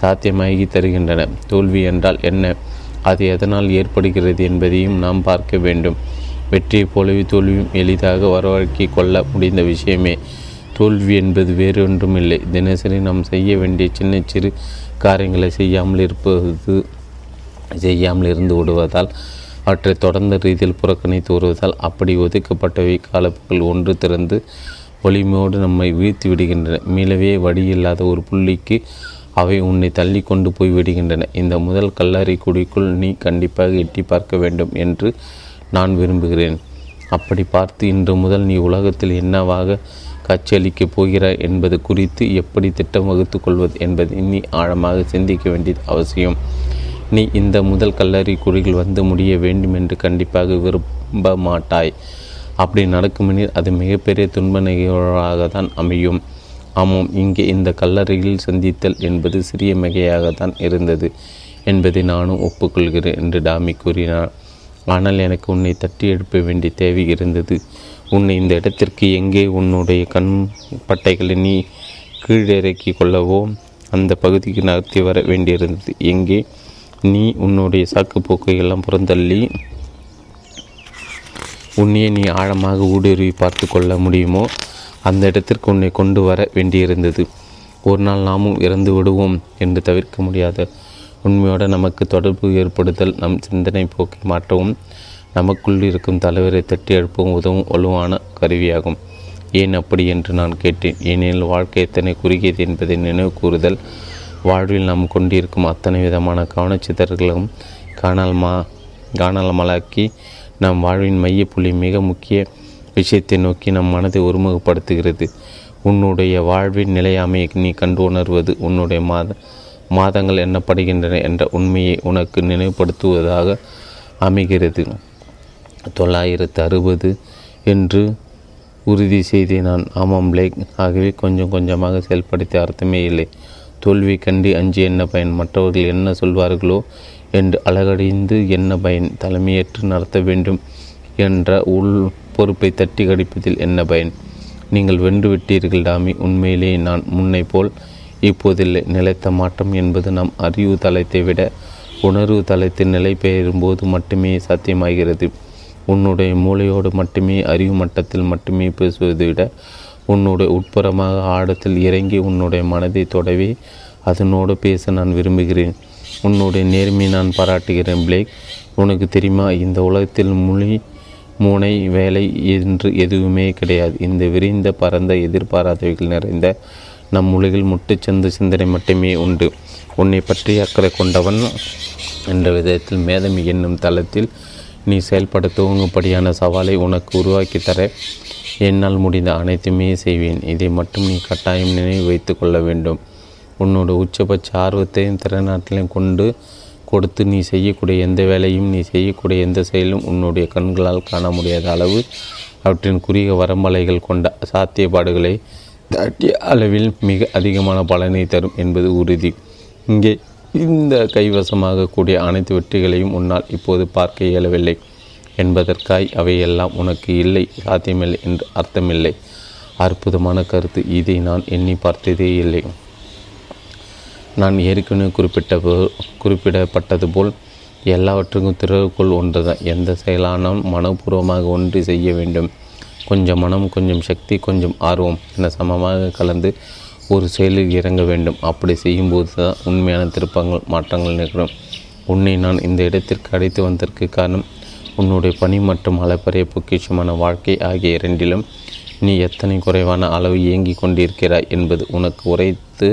சாத்தியமாகி தருகின்றன. தோல்வி என்றால் என்ன? அது எதனால் ஏற்படுகிறது என்பதையும் நாம் பார்க்க வேண்டும். வெற்றியைப் போலவே தோல்வியும் எளிதாக வரவழைக்கிக் கொள்ள முடிந்த விஷயமே. தோல்வி என்பது வேறு ஒன்றுமில்லை தினசரி நாம் செய்ய வேண்டிய சின்ன சிறு காரியங்களை செய்யாமல் இருப்பது செய்யாமல் இருந்து விடுவதால் அவற்றை தொடர்ந்த ரீதியில் புறக்கணித்து வருவதால் அப்படி ஒதுக்கப்பட்டவை காலப்புகள் ஒன்று திறந்து ஒளிமையோடு நம்மை வீழ்த்தி விடுகின்றன. மீளவே வடியில்லாத ஒரு புள்ளிக்கு அவை உன்னை தள்ளி கொண்டு போய் விடுகின்றன. இந்த முதல் கல்லறை குடிக்குள் நீ கண்டிப்பாக எட்டி பார்க்க வேண்டும் என்று நான் விரும்புகிறேன். அப்படி பார்த்து இன்று முதல் நீ உலகத்தில் என்னவாக காட்சியளிக்கப் போகிறாய் என்பது குறித்து எப்படி திட்டம் வகுத்து கொள்வது என்பதை நீ ஆழமாக சிந்திக்க வேண்டியது அவசியம். நீ இந்த முதல் கல்லறி குழிகள் வந்து முடிய வேண்டும் என்று கண்டிப்பாக விரும்ப மாட்டாய் அப்படி நடக்குமெனில் அது மிகப்பெரிய துன்ப நிகழ்வாக தான் அமையும். ஆமாம் இங்கே இந்த கல்லறையில் சந்தித்தல் என்பது சிறிய மிகையாகத்தான் இருந்தது என்பதை நானும் ஒப்புக்கொள்கிறேன் என்று டாமி கூறினார் ஆனால் எனக்கு உன்னை தட்டி எழுப்ப வேண்டிய தேவை இருந்தது. உன்னை இந்த இடத்திற்கு எங்கே உன்னுடைய கண் பட்டைகளை நீ கீழிறக்கி கொள்ளவோ அந்த பகுதிக்கு நகர்த்தி வர வேண்டியிருந்தது. எங்கே? நீ உன்னுடைய சாக்குப்போக்கை எல்லாம் புறந்தள்ளி உன்னையே நீ ஆழமாக ஊடுருவி பார்த்து கொள்ள முடியுமோ அந்த இடத்திற்கு உன்னை கொண்டு வர வேண்டியிருந்தது. ஒரு நாள் நாமும் இறந்து விடுவோம் என்று தவிர்க்க முடியாத உண்மையோடு நமக்கு தொடர்பு ஏற்படுதல் நம் சிந்தனை போக்கை மாற்றவும் நமக்குள் இருக்கும் தலைவரை தட்டி எழுப்பவும் உதவும் வலுவான கருவியாகும். ஏன் அப்படி என்று நான் கேட்டேன். ஏனெனில் வாழ்க்கை எத்தனை குறுகியது என்பதை நினைவு கூறுதல். வாழ்வில் நாம் கொண்டிருக்கும் அத்தனை விதமான கவனச்சிதறல்களும் காணால் மா காணாமலாக்கி நம் வாழ்வின் மையப்புள்ளி மிக முக்கிய விஷயத்தை நோக்கி நம் மனதை ஒருமுகப்படுத்துகிறது. உன்னுடைய வாழ்வின் நிலையாமையை நீ கண்டு உணர்வது உன்னுடைய மாத மாதங்கள் எண்ணப்படுகின்றன என்ற உண்மையை உனக்கு நினைவுபடுத்துவதாக அமைகிறது. தொள்ளாயிரத்து அறுபது என்று உறுதி செய்தேன் நான். ஆமாம் பிளேக். ஆகவே கொஞ்சம் கொஞ்சமாக செயல்படுத்த அர்த்தமே இல்லை. தோல்வி கண்டு அஞ்சு என்ன பயன்? மற்றவர்கள் என்ன சொல்வார்களோ என்று அழகடைந்து என்ன பயன்? தலைமையேற்று நடத்த வேண்டும் என்ற உள் பொறுப்பை தட்டி கடிப்பதில் என்ன பயன்? நீங்கள் வென்று விட்டீர்கள் டாமி. உண்மையிலேயே நான் முன்னை போல் இப்போதில்லை நிலைத்த மாற்றம் என்பது நம் அறிவு தளத்தை விட உணர்வு தளத்தில் நிலை பெயரும்போது மட்டுமே சாத்தியமாகிறது. உன்னுடைய மூளையோடு மட்டுமே அறிவு மட்டத்தில் மட்டுமே பேசுவதை விட உன்னுடைய உட்புறமாக ஆழத்தில் இறங்கி உன்னுடைய மனதை தொடவே அதனோடு பேச நான் விரும்புகிறேன். உன்னுடைய நேர்மையை நான் பாராட்டுகிறேன் பிளேக். உனக்கு தெரியுமா இந்த உலகத்தில் மொழி மூனை வேலை என்று எதுவுமே கிடையாது. இந்த விரிந்த பரந்த எதிர்பாராதவைகள் நிறைந்த நம் உலகில் முட்டுச்சந்து சிந்தனை மட்டுமே உண்டு. உன்னை பற்றி அக்கறை கொண்டவன் என்ற விதத்தில் மேதமி என்னும் தளத்தில் நீ செயல்பட துவங்கும்படியான சவாலை உனக்கு உருவாக்கி தர என்னால் முடிந்த அனைத்துமே செய்வேன். இதை மட்டும் நீ கட்டாயம் நினைவு வைத்து கொள்ள வேண்டும். உன்னோட உச்சபட்ச ஆர்வத்தையும் திறனாற்றலையும் கொண்டு கொடுத்து நீ செய்யக்கூடிய எந்த வேலையும் நீ செய்யக்கூடிய எந்த செயலும் உன்னுடைய கண்களால் காண முடியாத அளவு அவற்றின் குறுகிய வரம்பலைகள் கொண்ட சாத்தியப்பாடுகளை தட்டிய அளவில் மிக அதிகமான பலனை தரும் என்பது உறுதி. இங்கே இந்த கைவசமாக கூடிய அனைத்து வெற்றிகளையும் உன்னால் இப்போது பார்க்க இயலவில்லை. என்பதற்காய் அவையெல்லாம் உனக்கு இல்லை சாத்தியமில்லை என்று அர்த்தமில்லை. அற்புதமான கருத்து இதை நான் எண்ணி பார்த்ததே இல்லை. நான் ஏற்கனவே குறிப்பிட்ட குறிப்பிடப்பட்டது போல் எல்லாவற்றுக்கும் திறவுக்குள் ஒன்றுதான். எந்த செயலானாலும் மனப்பூர்வமாக ஒன்றி செய்ய வேண்டும். கொஞ்சம் மனம் கொஞ்சம் சக்தி கொஞ்சம் ஆர்வம் என சமமாக கலந்து ஒரு செயலில் இறங்க வேண்டும். அப்படி செய்யும்போது தான் உண்மையான திருப்பங்கள் மாற்றங்கள் நிகழும். உன்னை நான் இந்த இடத்திற்கு அழைத்து வந்ததற்கு காரணம் உன்னுடைய பணி மற்றும் அளப்பரிய பொக்கிஷமான வாழ்க்கை ஆகிய இரண்டிலும் நீ எத்தனை குறைவான அளவு இயங்கி கொண்டிருக்கிறாய் என்பது உனக்கு உரைத்து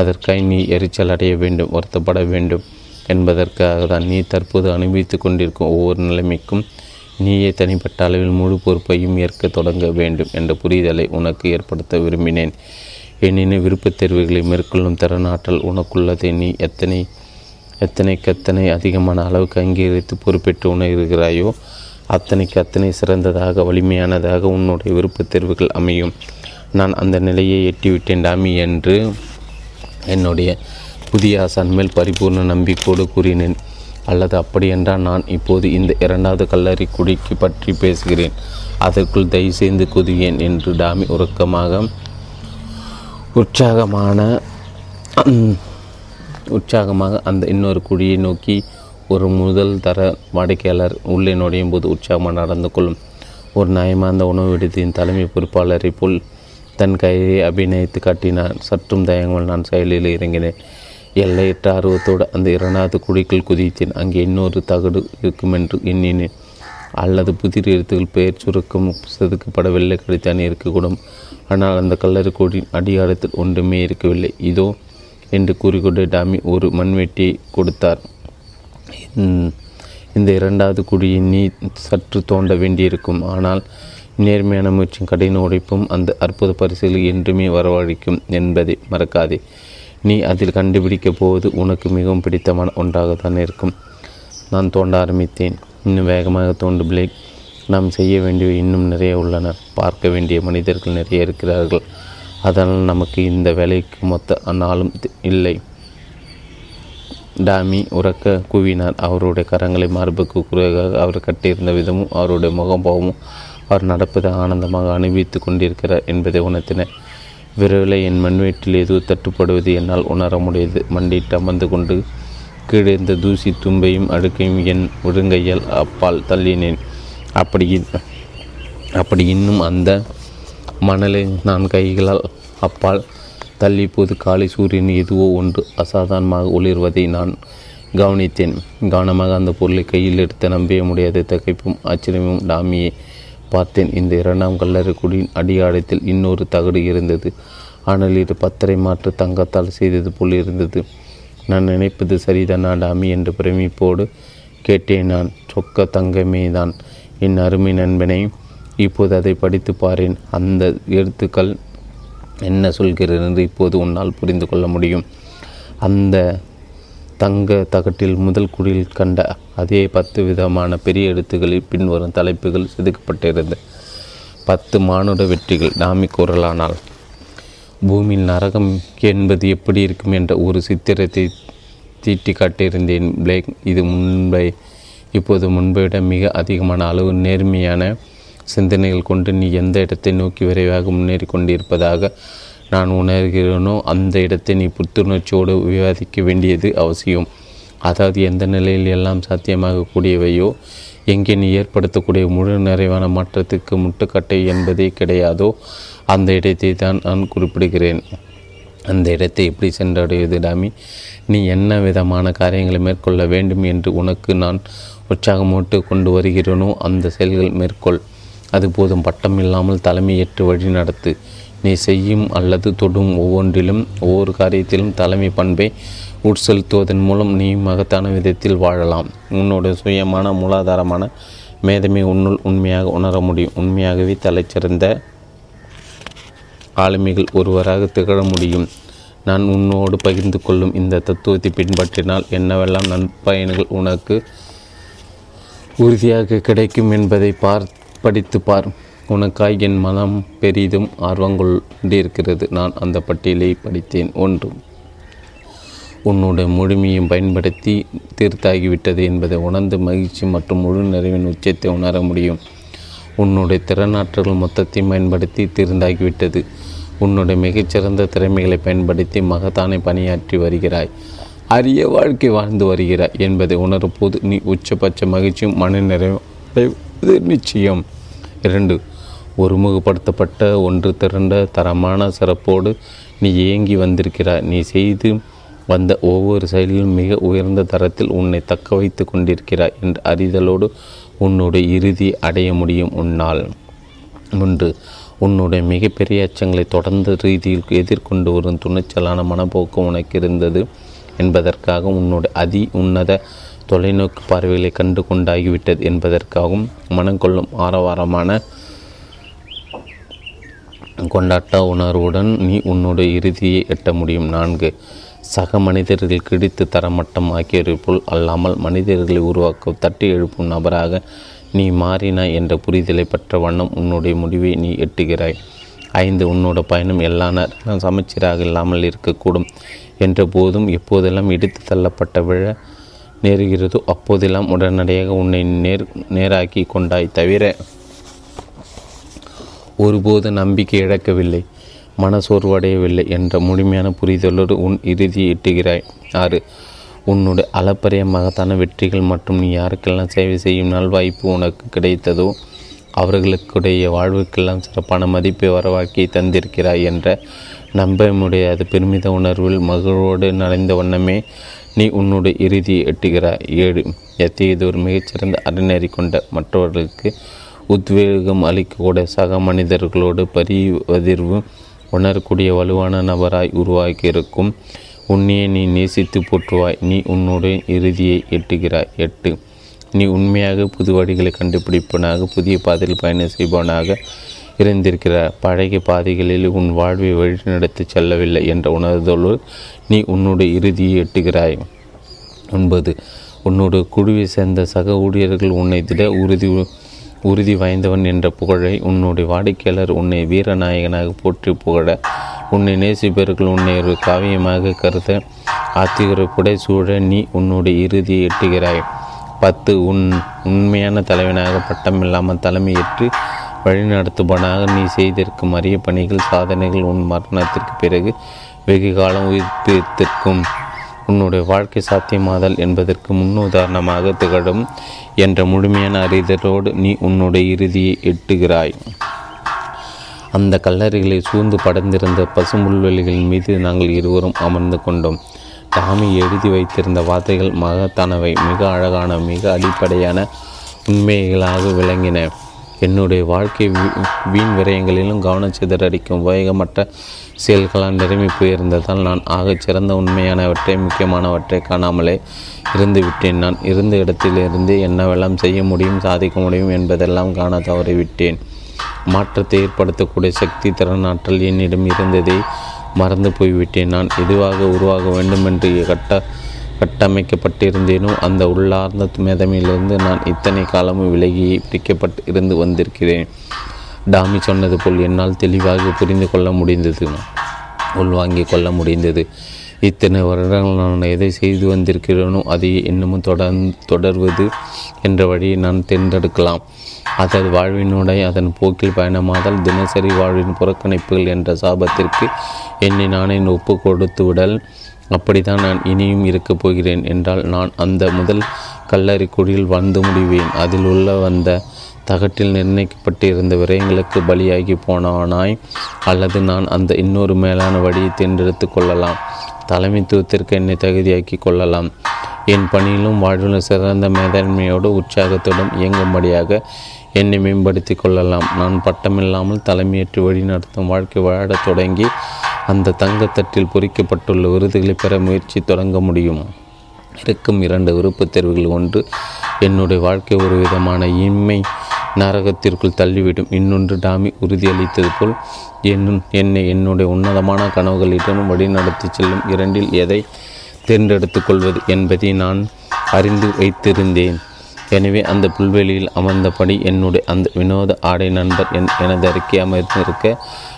அதற்காக நீ எரிச்சல் அடைய வேண்டும் வருத்தப்பட வேண்டும் என்பதற்காக தான் நீ தற்போது அனுபவித்து கொண்டிருக்கும் ஒவ்வொரு நிலைமைக்கும் நீயே தனிப்பட்ட அளவில் முழு பொறுப்பையும் ஏற்க தொடங்க வேண்டும் என்ற புரிதலை உனக்கு ஏற்படுத்த விரும்பினேன். எனினும் விருப்பத் தேர்வுகளை மேற்கொள்ளும் திறனாற்றல் உனக்குள்ளதை. நீ எத்தனை எத்தனைக்கத்தனை அதிகமான அளவுக்கு அங்கீகரித்து பொறுப்பேற்று உணர்கிறாயோ அத்தனைக்கு அத்தனை சிறந்ததாக வலிமையானதாக உன்னுடைய விருப்பத் தேர்வுகள் அமையும். நான் அந்த நிலையை எட்டிவிட்டேன் டாமி என்று என்னுடைய புதிய ஆசான் மேல் பரிபூர்ண நம்பிக்கோடு கூறினேன். அல்லது அப்படியென்றால் நான் இப்போது இந்த இரண்டாவது கல்லறை குடிக்கு பற்றி பேசுகிறேன். அதற்குள் தயவு செய்து குதியேன் என்று டாமி உறக்கமாக உற்சாகமான உற்சாகமாக அந்த இன்னொரு குழியை நோக்கி ஒரு முதல் தர வாடிக்கையாளர் உள்ளே நுழையும் போது உற்சாகமாக நடந்து கொள்ளும். ஒரு நியாயமார்ந்த உணவு விடுதியின் தலைமை பொறுப்பாளரை போல் தன் கையை அபிநயித்து காட்டினார். சற்றும் தயங்கள் நான் செயலில் இறங்கினேன். எல்லையற்ற ஆர்வத்தோடு அந்த இரண்டாவது குழிக்குள் குதித்தேன். அங்கே இன்னொரு தகடு இருக்கும் என்று எண்ணினேன். அல்லது புதிர் எழுத்துகள் பெயர் சுருக்கம் செதுக்கப்படவில்லை கடித்தான் இருக்கக்கூடும். ஆனால் அந்த கல்லறுக்கோடின் அடியாரத்தில் ஒன்றுமே இருக்கவில்லை. இதோ என்று கூறிக்கொண்டு டாமி ஒரு மண்வெட்டியை கொடுத்தார். இந்த இரண்டாவது குழியை நீ சற்று தோண்ட வேண்டியிருக்கும். ஆனால் நேர்மையான முயற்சியும் கடின உழைப்பும் அந்த அற்புத பரிசுகளை என்றுமே வரவழைக்கும் என்பதை மறக்காதே. நீ அதில் கண்டுபிடிக்கப் போவது உனக்கு மிகவும் பிடித்தமான ஒன்றாகத்தான் இருக்கும். நான் தோண்ட ஆரம்பித்தேன். இன்னும் வேகமாக தோண்டு பிளேக். நாம் செய்ய வேண்டிய இன்னும் நிறைய உள்ளன. பார்க்க வேண்டிய மனிதர்கள் நிறைய இருக்கிறார்கள். அதனால் நமக்கு இந்த வேலைக்கு மொத்த நாளும் இல்லை. டாமி உறக்க கூவினார். அவருடைய கரங்களை மார்புக்கு குறைவாக அவர் கட்டியிருந்த விதமும் அவருடைய முகம்பாவமும் அவர் நடப்பதை ஆனந்தமாக அனுபவித்து கொண்டிருக்கிறார் என்பதை உணர்த்தின விரைவில் என் மண்வீட்டில் ஏதோ தட்டுப்படுவது என்னால் உணர முடியது மண்டிட்டு அமர்ந்து கொண்டு கீழே இருந்த தூசி தும்பையும் அடுக்கையும் என் ஒழுங்கையால் அப்பால் தள்ளினேன். அப்படி அப்படி இன்னும் அந்த மணலை நான் கைகளால் அப்பால் தள்ளி போது காலை சூரியன் எதுவோ ஒன்று அசாதாரணமாக ஒளிர்வதை நான் கவனித்தேன். கவனமாக அந்த பொருளை கையில் எடுத்த நம்பிய முடியாத தகைப்பும் ஆச்சரியமும் டாமியை பார்த்தேன் இந்த இரண்டாம் கல்லறைக்குடியின் அடியாடத்தில் இன்னொரு தகடு இருந்தது. ஆனால் இது பத்தரை மாற்று தங்கத்தால் செய்தது போல் இருந்தது. நான் நினைப்பது சரிதான் டாமி என்று பிரமிப்போடு கேட்டேன் நான். சொக்க தங்கமே தான் என் அருமை நண்பனை இப்போது அதை படித்து பாரேன். அந்த எழுத்துக்கள் என்ன சொல்கிறது என்று இப்போது உன்னால் புரிந்து கொள்ள முடியும். அந்த தங்க தகட்டில் முதல் குடியில் கண்ட அதே பத்து விதமான பெரிய எழுத்துக்களில் பின்வரும் தலைப்புகள் செதுக்கப்பட்டிருந்தது. பத்து மானுட வெற்றிகள் நாமி கூறலானால். பூமியில் நரகம் என்பது எப்படி இருக்கும் என்ற ஒரு சித்திரத்தை தீட்டி காட்டியிருந்தேன் பிளேக். இது முன்பை இப்போது முன்பை விட மிக அதிகமான அளவு நேர்மையான சிந்தனைகள் கொண்டு நீ எந்த இடத்தை நோக்கி விரைவாக முன்னேறி கொண்டிருப்பதாக நான் உணர்கிறேனோ அந்த இடத்தை நீ புத்துணர்ச்சியோடு விவாதிக்க வேண்டியது அவசியம். அதாவது எந்த நிலையில் எல்லாம் சாத்தியமாக கூடியவையோ எங்கே நீ ஏற்படுத்தக்கூடிய முழு நிறைவான மாற்றத்துக்கு முட்டுக்கட்டை என்பதே கிடையாதோ அந்த இடத்தை தான் நான் குறிப்பிடுகிறேன். அந்த இடத்தை எப்படி சென்றடைவது டாமி? நீ என்ன விதமான காரியங்களை மேற்கொள்ள வேண்டும் என்று உனக்கு நான் உற்சாகமூட்டு கொண்டு வருகிறேனோ அந்த செயல்கள் மேற்கொள். அது போதும் பட்டம் இல்லாமல் தலைமையேற்று வழி நடத்து நீ செய்யும் அல்லது தொடும் ஒவ்வொன்றிலும் ஒவ்வொரு காரியத்திலும் தலைமை பண்பை உட்செலுத்துவதன் மூலம் நீ மகத்தான விதத்தில் வாழலாம். உன்னுடைய சுயமான மூலாதாரமான மேதமை உன்னுள் உண்மையாக உணர முடியும். உண்மையாகவே தலைச்சிறந்த ஆளுமைகள் ஒருவராக திகழ முடியும். நான் உன்னோடு பகிர்ந்து கொள்ளும் இந்த தத்துவத்தை பின்பற்றினால் என்னவெல்லாம் நற்பயன்கள் உனக்கு உறுதியாக கிடைக்கும் என்பதை பார் படித்து பார். உனக்காய் என் மனம் பெரிதும் ஆர்வங்கொண்டிருக்கிறது. நான் அந்த பட்டியலை படித்தேன். ஒன்று உன்னுடைய முழுமையும் பயன்படுத்தி தீர்த்தாகிவிட்டது என்பதை உணர்ந்து மகிழ்ச்சி மற்றும் முழு நிறைவின் உச்சத்தை உணர முடியும். உன்னுடைய திறனாற்றல் மொத்தத்தையும் பயன்படுத்தி தீர்ந்தாகிவிட்டது. உன்னுடைய மிகச்சிறந்த திறமைகளை பயன்படுத்தி மகத்தானை பணியாற்றி வருகிறாய். அரிய வாழ்க்கை வாழ்ந்து வருகிறாய் என்பதை உணரும் போது நீ உச்சபட்ச மகிழ்ச்சியும் மன நிறைவு நிச்சயம். இரண்டு ஒருமுகப்படுத்தப்பட்ட ஒன்று திரண்ட தரமான சிறப்போடு நீ இயங்கி வந்திருக்கிறாய். நீ செய்து வந்த ஒவ்வொரு செயலிலும் மிக உயர்ந்த தரத்தில் உன்னை தக்க வைத்து கொண்டிருக்கிறாய் என்ற அறிதலோடு உன்னுடைய இறுதி அடைய முடியும் உன்னால். ஒன்று உன்னுடைய மிகப்பெரிய அச்சங்களை தொடர்ந்து ரீதியில் எதிர்கொண்டு வரும் துணிச்சலான மனப்போக்கு உனக்கு இருந்தது என்பதற்காக உன்னுடைய அதி உன்னத தொலைநோக்கு பார்வைகளை கண்டு கொண்டாகிவிட்டது என்பதற்காகவும் மனம் கொள்ளும் ஆரவாரமான கொண்டாட்ட உணர்வுடன் நீ உன்னுடைய இறுதியை எட்ட முடியும். நான்கு சக மனிதர்கள் கிடைத்து தரமட்டம் ஆக்கியவை போல் அல்லாமல் மனிதர்களை உருவாக்க தட்டி எழுப்பும் நபராக நீ மாறினாய் என்ற புரிதலை பெற்ற வண்ணம் உன்னுடைய முடிவை நீ எட்டுகிறாய். ஐந்து உன்னோட பயணம் எல்லா நேரம் சமச்சீராக இல்லாமல் இருக்கக்கூடும் என்ற போதும் எப்போதெல்லாம் இடித்து தள்ளப்பட்ட விழ நேருகிறதோ அப்போதெல்லாம் உடனடியாக உன்னை நேர் நேராக்கி கொண்டாய் தவிர ஒருபோது நம்பிக்கை இழக்கவில்லை மனசோர்வடையவில்லை என்ற முழுமையான புரிதலோடு உன் இறுதி எட்டுகிறாய். ஆறு உன்னுடைய அளப்பரிய மகத்தான வெற்றிகள் மற்றும் நீ யாருக்கெல்லாம் சேவை செய்யும் நல்வாய்ப்பு உனக்கு கிடைத்ததோ அவர்களுக்குடைய வாழ்வுக்கெல்லாம் சிறப்பான மதிப்பை வரவாக்கி தந்திருக்கிறாய் என்ற நம்ப முடியாத பெருமித உணர்வில் மகளோடு நனைந்த வண்ணமே நீ உன்னுடைய இறுதியை எட்டுகிறாய். ஏழு எத்தகையதொரு மிகச்சிறந்த அறநெறி கொண்ட மற்றவர்களுக்கு உத்வேகம் அளிக்கக்கூடிய சக மனிதர்களோடு பரிவதிர்வு உணரக்கூடிய வலுவான நபராய் உருவாக்கியிருக்கும். உன்னையே நீ நேசித்து போற்றுவாய். நீ உன்னுடைய இறுதியை எட்டுகிறாய். எட்டு. நீ உண்மையாக புது வழிகளை கண்டுபிடிப்பவனாக புதிய பாதையில் பயணம் செய்பவனாக இருந்திருக்கிறார் பழைய பாதைகளில் உன் வாழ்வை வழிநடத்தி செல்லவில்லை என்ற உணர்தலோடு நீ உன்னுடைய இறுதியை எட்டுகிறாய். ஒன்பது. உன்னோட குழுவை சேர்ந்த சக ஊழியர்கள் உன்னை திட உறுதி உறுதி வாய்ந்தவன் என்ற புகழை உன்னுடைய வாடிக்கையாளர் உன்னை வீரநாயகனாக போற்றி புகழ. உன்னை நேசிப்பவர்கள் உன்னை ஒரு காவியமாக கருத. ஆத்திகரப்புடை சூழ நீ உன்னுடைய இறுதியை எட்டுகிறாய். பத்து உன் உண்மையான தலைவனாக பட்டமில்லாமல் தலைமையேற்று வழிநடத்துபவனாக நீ செய்திருக்கும் அரிய பணிகள் சாதனைகள் உன் மரணத்திற்கு பிறகு வெகு காலம் உயிர்ப்பித்திருக்கும். உன்னுடைய வாழ்க்கை சாத்தியமாதல் என்பதற்கு முன்னுதாரணமாக திகழும் என்ற முழுமையான அறிதலோடு நீ உன்னுடைய இறுதியை எட்டுகிறாய். அந்த கல்லறைகளை சூழ்ந்து படர்ந்திருந்த பசுமுள்வெளிகளின் மீது நாங்கள் இருவரும் அமர்ந்து கொண்டோம். டாமி எழுதி வைத்திருந்த வார்த்தைகள் மகத்தானவை. மிக அழகான மிக அடிப்படையான உண்மைகளாக விளங்கின. என்னுடைய வாழ்க்கை வீண் விரயங்களிலும் கவனம் சிதறடிக்கும் வேகமற்ற செயல்களால் நிரம்பி போயிருந்ததால் நான் ஆகச் சிறந்த உண்மையானவற்றை முக்கியமானவற்றை காணாமலே இருந்துவிட்டேன். நான் இருந்த இடத்திலிருந்து என்னவெல்லாம் செய்ய முடியும் சாதிக்க முடியும் என்பதெல்லாம் காண தவறிவிட்டேன். மாற்றத்தை ஏற்படுத்தக்கூடிய சக்தி திறனாற்றல் என்னிடம் இருந்ததை மறந்து போய்விட்டேன். நான் எதுவாக உருவாக வேண்டும் என்று கட்ட கட்டமைக்கப்பட்டிருந்தேனோ அந்த உள்ளார்ந்த மேதமையிலிருந்து நான் இத்தனை காலமும் விலகி பிடிக்கப்பட்டு இருந்து வந்திருக்கிறேன். டாமி சொன்னது போல் என்னால் தெளிவாக புரிந்து கொள்ள முடிந்தது. உள்வாங்கிக் கொள்ள முடிந்தது. இத்தனை வருடங்கள் நான் எதை செய்து வந்திருக்கிறேனோ அதை இன்னமும் தொடர் தொடர்வது என்ற வழியை நான் தேர்ந்தெடுக்கலாம். அதன் வாழ்வினுடைய அதன் போக்கில் பயணமாதல் தினசரி வாழ்வின் புறக்கணிப்புகள் என்ற சாபத்திற்கு என்னை நானே ஒப்பு கொடுத்து விடல். அப்படித்தான் நான் இனியும் இருக்கப் போகிறேன் என்றால் நான் அந்த முதல் கல்லறை குழியில் வந்து முடிவேன். அதில் உள்ள வந்த தகட்டில் நிர்ணயிக்கப்பட்டிருந்த விரயங்களுக்கு பலியாகி போனவனாய் அல்லது நான் அந்த இன்னொரு மேலான வழியை தேர்ந்தெடுத்து கொள்ளலாம். தலைமைத்துவத்திற்கு என்னை தகுதியாக்கி கொள்ளலாம். என் பணியிலும் வாழ்விலும் சிறந்த மேதன்மையோடு உற்சாகத்துடன் இயங்கும்படியாக என்னை மேம்படுத்தி கொள்ளலாம். நான் பட்டமில்லாமல் தலைமையேற்று வழிநடத்தும் வாழ்க்கை வாழத் தொடங்கி அந்த தங்கத்தட்டில் பொறிக்கப்பட்டுள்ள விருதுகளை பெற முயற்சி தொடங்க முடியும். இருக்கும் இரண்டு விருப்பத் தேர்வுகள் ஒன்று என்னுடைய வாழ்க்கை ஒரு விதமான இன்மை நரகத்திற்குள் தள்ளிவிடும். இன்னொன்று டாமி உறுதியளித்தது போல் என்னும் என்னை என்னுடைய உன்னதமான கனவுகளிடம் வழிநடத்தி செல்லும் இரண்டில் எதை தேர்ந்தெடுத்து கொள்வது என்பதை நான் அறிந்து வைத்திருந்தேன். எனவே அந்த புல்வெளியில் அமர்ந்தபடி என்னுடைய அந்த வினோத ஆடை நண்பர் என் எனது அறிக்கை அமர்ந்திருக்க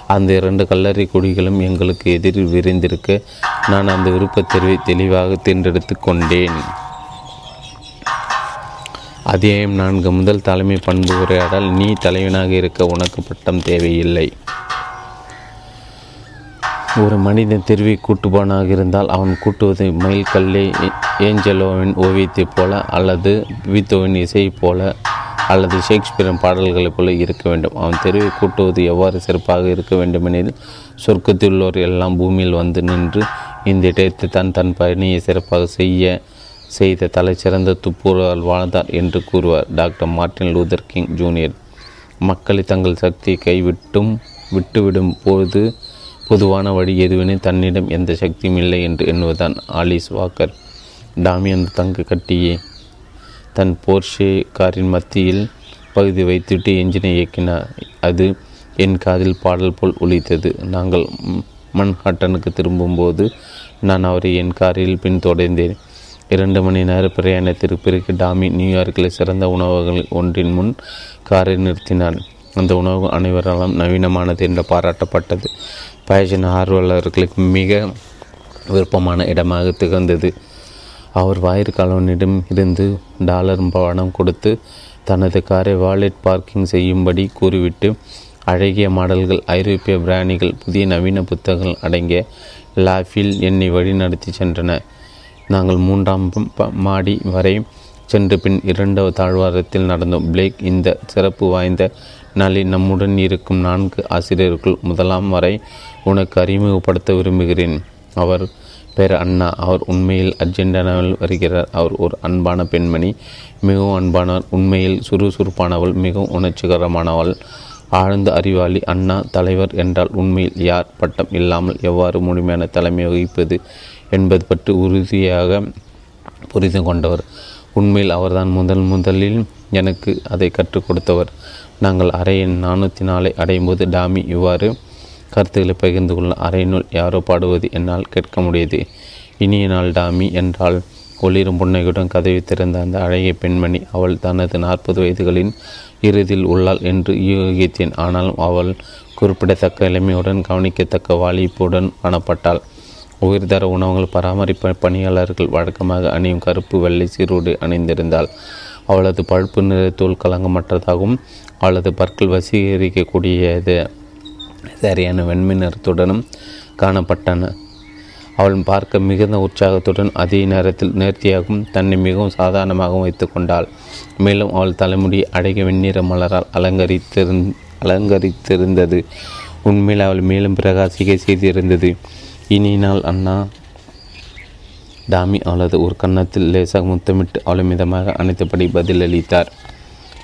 அந்த இரண்டு கல்லறை கொடிகளும் எங்களுக்கு எதிரில் விரைந்திருக்க நான் அந்த விருப்பத் தேர்வை தெளிவாக தேர்ந்தெடுத்து கொண்டேன். அத்தியாயம் நான்கு. முதல் தலைமை பண்பு உரையாடல் நீ தலைவனாக இருக்க உனக்கு பட்டம் தேவையில்லை. ஒரு மனிதன் தெருவை கூட்டுபவனாக இருந்தால் அவன் கூட்டுவது மயில் கல்லை ஏஞ்சலோவின் ஓவியத்தைப் போல அல்லது வீத்தோவின் இசையைப் போல அல்லது ஷேக்ஸ்பியரின் பாடல்களைப் போல இருக்க வேண்டும். அவன் தெருவை கூட்டுவது எவ்வாறு சிறப்பாக இருக்க வேண்டுமெனில் சொர்க்கத்தில் உள்ளோர் எல்லாம் பூமியில் வந்து நின்று இந்த இடத்தை தன் தன் பணியை சிறப்பாக செய்ய செய்த தலைச்சிறந்த துப்புரவால் வாழ்ந்தார் என்று கூறுவார். Doctor Martin Luther King junior. மக்களை தங்கள் சக்தியை கைவிட்டும் விட்டுவிடும் போது பொதுவான வழி எதுவெனில் தன்னிடம் எந்த சக்தியும் இல்லை என்று எண்ணுவதுதான். Alice Walker. டாமி தங்கு தங்க கட்டியே. தன் போர்ஷே காரின் மத்தியில் பகுதி வைத்துவிட்டு என்ஜினை இயக்கினார். அது என் காதில் பாடல் போல் ஒலித்தது. நாங்கள் மன்ஹாட்டனுக்கு திரும்பும்போது நான் அவரை என் காரில் பின்தொடர்ந்தேன் இரண்டு மணி நேர பிரயாணத்திற்கு பிறகு டாமி நியூயார்க்கில் சிறந்த உணவகங்கள் ஒன்றின் முன் காரை நிறுத்தினான். அந்த உணவு அனைவராலும் நவீனமானது என்று பாராட்டப்பட்டது. பயஜன் ஆர்வலர்களுக்கு மிக விருப்பமான இடமாக திகழ்ந்தது அவர் வாயிற்காலவனிடம் இருந்து டாலர் பணம் கொடுத்து தனது காரை வாலெட் பார்க்கிங் செய்யும்படி கூறிவிட்டு அழகிய மாடல்கள் ஐரோப்பிய பிராணிகள் புதிய நவீன புத்தகங்கள் அடங்கிய லாஃபில் என்னை வழிநடத்தி சென்றன நாங்கள் மூன்றாம் மாடி வரை சென்று பின் இரண்டாவது தாழ்வாரத்தில் நடந்தோம் பிளேக் இந்த சிறப்பு வாய்ந்த நாளில் நம்முடன் இருக்கும் நான்கு ஆசிரியர்கள் முதலாம் வரை உனக்கு அறிமுகப்படுத்த விரும்புகிறேன். அவர் பேர் அண்ணா. அவர் உண்மையில் அர்ஜென்டினாவில் வருகிறார். அவர் ஒரு அன்பான பெண்மணி மிகவும் அன்பானவர் உண்மையில் சுறுசுறுப்பானவள் மிகவும் உணர்ச்சிகரமானவள். ஆழ்ந்த அறிவாளி அண்ணா தலைவர் என்றால் உண்மையில் யார் பட்டம் இல்லாமல் எவ்வாறு முழுமையான தலைமை வகிப்பது என்பது பற்றி உறுதியாக புரிந்து கொண்டவர். உண்மையில் அவர்தான் முதல் முதலில் எனக்கு அதை கற்றுக் கொடுத்தவர். நாங்கள் அறையின் நானூற்றி நாளை அடையும் போது டாமி இவ்வாறு கருத்துக்களை பகிர்ந்து கொள்ள அறையினுள் யாரோ பாடுவது என்னால் கேட்க முடியது. இனிய நாள் டாமி என்றால் ஒளிரும் புன்னையுடன் கதவை திறந்த அந்த அழகிய பெண்மணி அவள் தனது நாற்பது வயதுகளின் இறுதியில் உள்ளாள் என்று யூகித்தேன். ஆனாலும் அவள் குறிப்பிடத்தக்க இளமையுடன் கவனிக்கத்தக்க வாலிப்புடன் காணப்பட்டாள். உயிர்தர உணவுகள் பராமரிப்பு பணியாளர்கள் வழக்கமாக அணியும் கருப்பு வெள்ளை சீரோடு அணிந்திருந்தாள். அவளது பழுப்பு நிற தோல் கலங்கமற்றதாகவும் அவளது பற்கள் வசீகரிக்கக்கூடியது சரியான வெண்மினத்துடனும் காணப்பட்டன. அவள் பார்க்க மிகுந்த உற்சாகத்துடன் அதே நேரத்தில் நேர்த்தியாகவும் தன்னை மிகவும் சாதாரணமாகவும் வைத்து கொண்டாள். மேலும் அவள் தலைமுடி அடைய வெண்ணிற மலரால் அலங்கரித்திருந் அலங்கரித்திருந்தது. உண்மையில் அவள் மேலும் பிரகாசிக்க செய்திருந்தது. இனினால் அண்ணா. டாமி அவளது ஒரு கன்னத்தில் லேசாக முத்தமிட்டு அவளை மிதமாக அனைத்தபடி பதிலளித்தார்.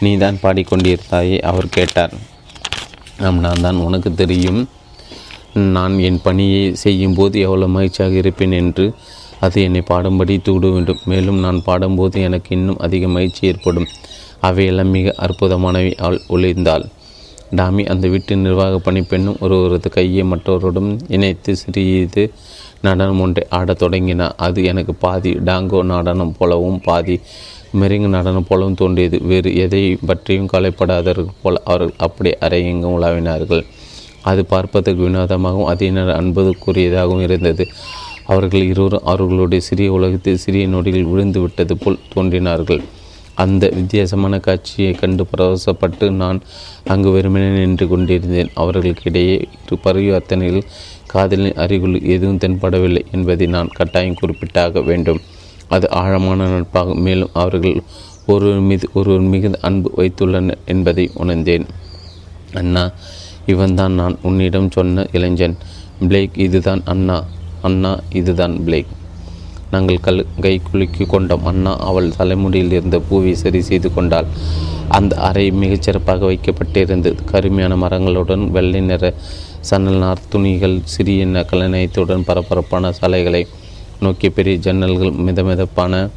நீ தான் பாடிக்கொண்டிருந்தாயே அவர் கேட்டார். ஆம் நான் தான் உனக்கு தெரியும். நான் என் பணியை செய்யும்போது எவ்வளோ மகிழ்ச்சியாக இருப்பேன் என்று அது என்னை பாடும்படி தூட வேண்டும். மேலும் நான் பாடும்போது எனக்கு இன்னும் அதிக மகிழ்ச்சி ஏற்படும். அவையெல்லாம் மிக அற்புதமானவை அவள் ஒளிர்ந்தாள் டாமி அந்த வீட்டு நிர்வாக பணிப்பெண்ணும் ஒருவரது கையை மற்றவருடன் இணைத்து சிறியது நடனம் ஒன்றை ஆடத் தொடங்கினார் அது எனக்கு பாதி டாங்கோ நடனம் போலவும் பாதி மெருங்கு நடனம் போலவும் தோன்றியது. வேறு எதை பற்றியும் கவலைப்படாதவர்கள் போல் அவர்கள் அப்படி அறையெங்கும் உலாவினார்கள். அது பார்ப்பதற்கு வினோதமாகவும் அதே நேரம் அன்பதுக்குரியதாகவும் இருந்தது. அவர்கள் இருவரும் அவர்களுடைய சிறிய உலகத்தில் சிறிய நொடியில் விழுந்து விட்டது போல் தோன்றினார்கள். அந்த வித்தியாசமான காட்சியை கண்டு பரவசப்பட்டு நான் அங்கு வெறுமனே நின்று கொண்டிருந்தேன். அவர்களுக்கிடையே இரு பரிவர்த்தனையில் காதலின் அருகில் எதுவும் தென்படவில்லை என்பதை நான் கட்டாயம் குறிப்பிட்டாக வேண்டும். அது ஆழமான நட்பாகும். மேலும் அவர்கள் ஒருவர் மீது ஒருவர் மிகுந்த அன்பு வைத்துள்ளனர் என்பதை உணர்ந்தேன். அண்ணா இவன்தான் நான் உன்னிடம் சொன்ன இளைஞன். பிளேக் இதுதான் அண்ணா. அண்ணா இதுதான் பிளேக். நாங்கள் கல் கை குலுக்கி கொண்டோம். அண்ணா அவள் தலைமுடியில் இருந்த பூவை சரி செய்து கொண்டாள். அந்த அறை மிகச்சிறப்பாக வைக்கப்பட்டிருந்தது. கருமையான மரங்களுடன் வெள்ளை நிற சன்னல் நார் துணிகள் சிறிய கலநயத்துடன் பரபரப்பான சாலைகளை நோக்கிய பெரிய ஜன்னல்கள் மிதமிதப்பான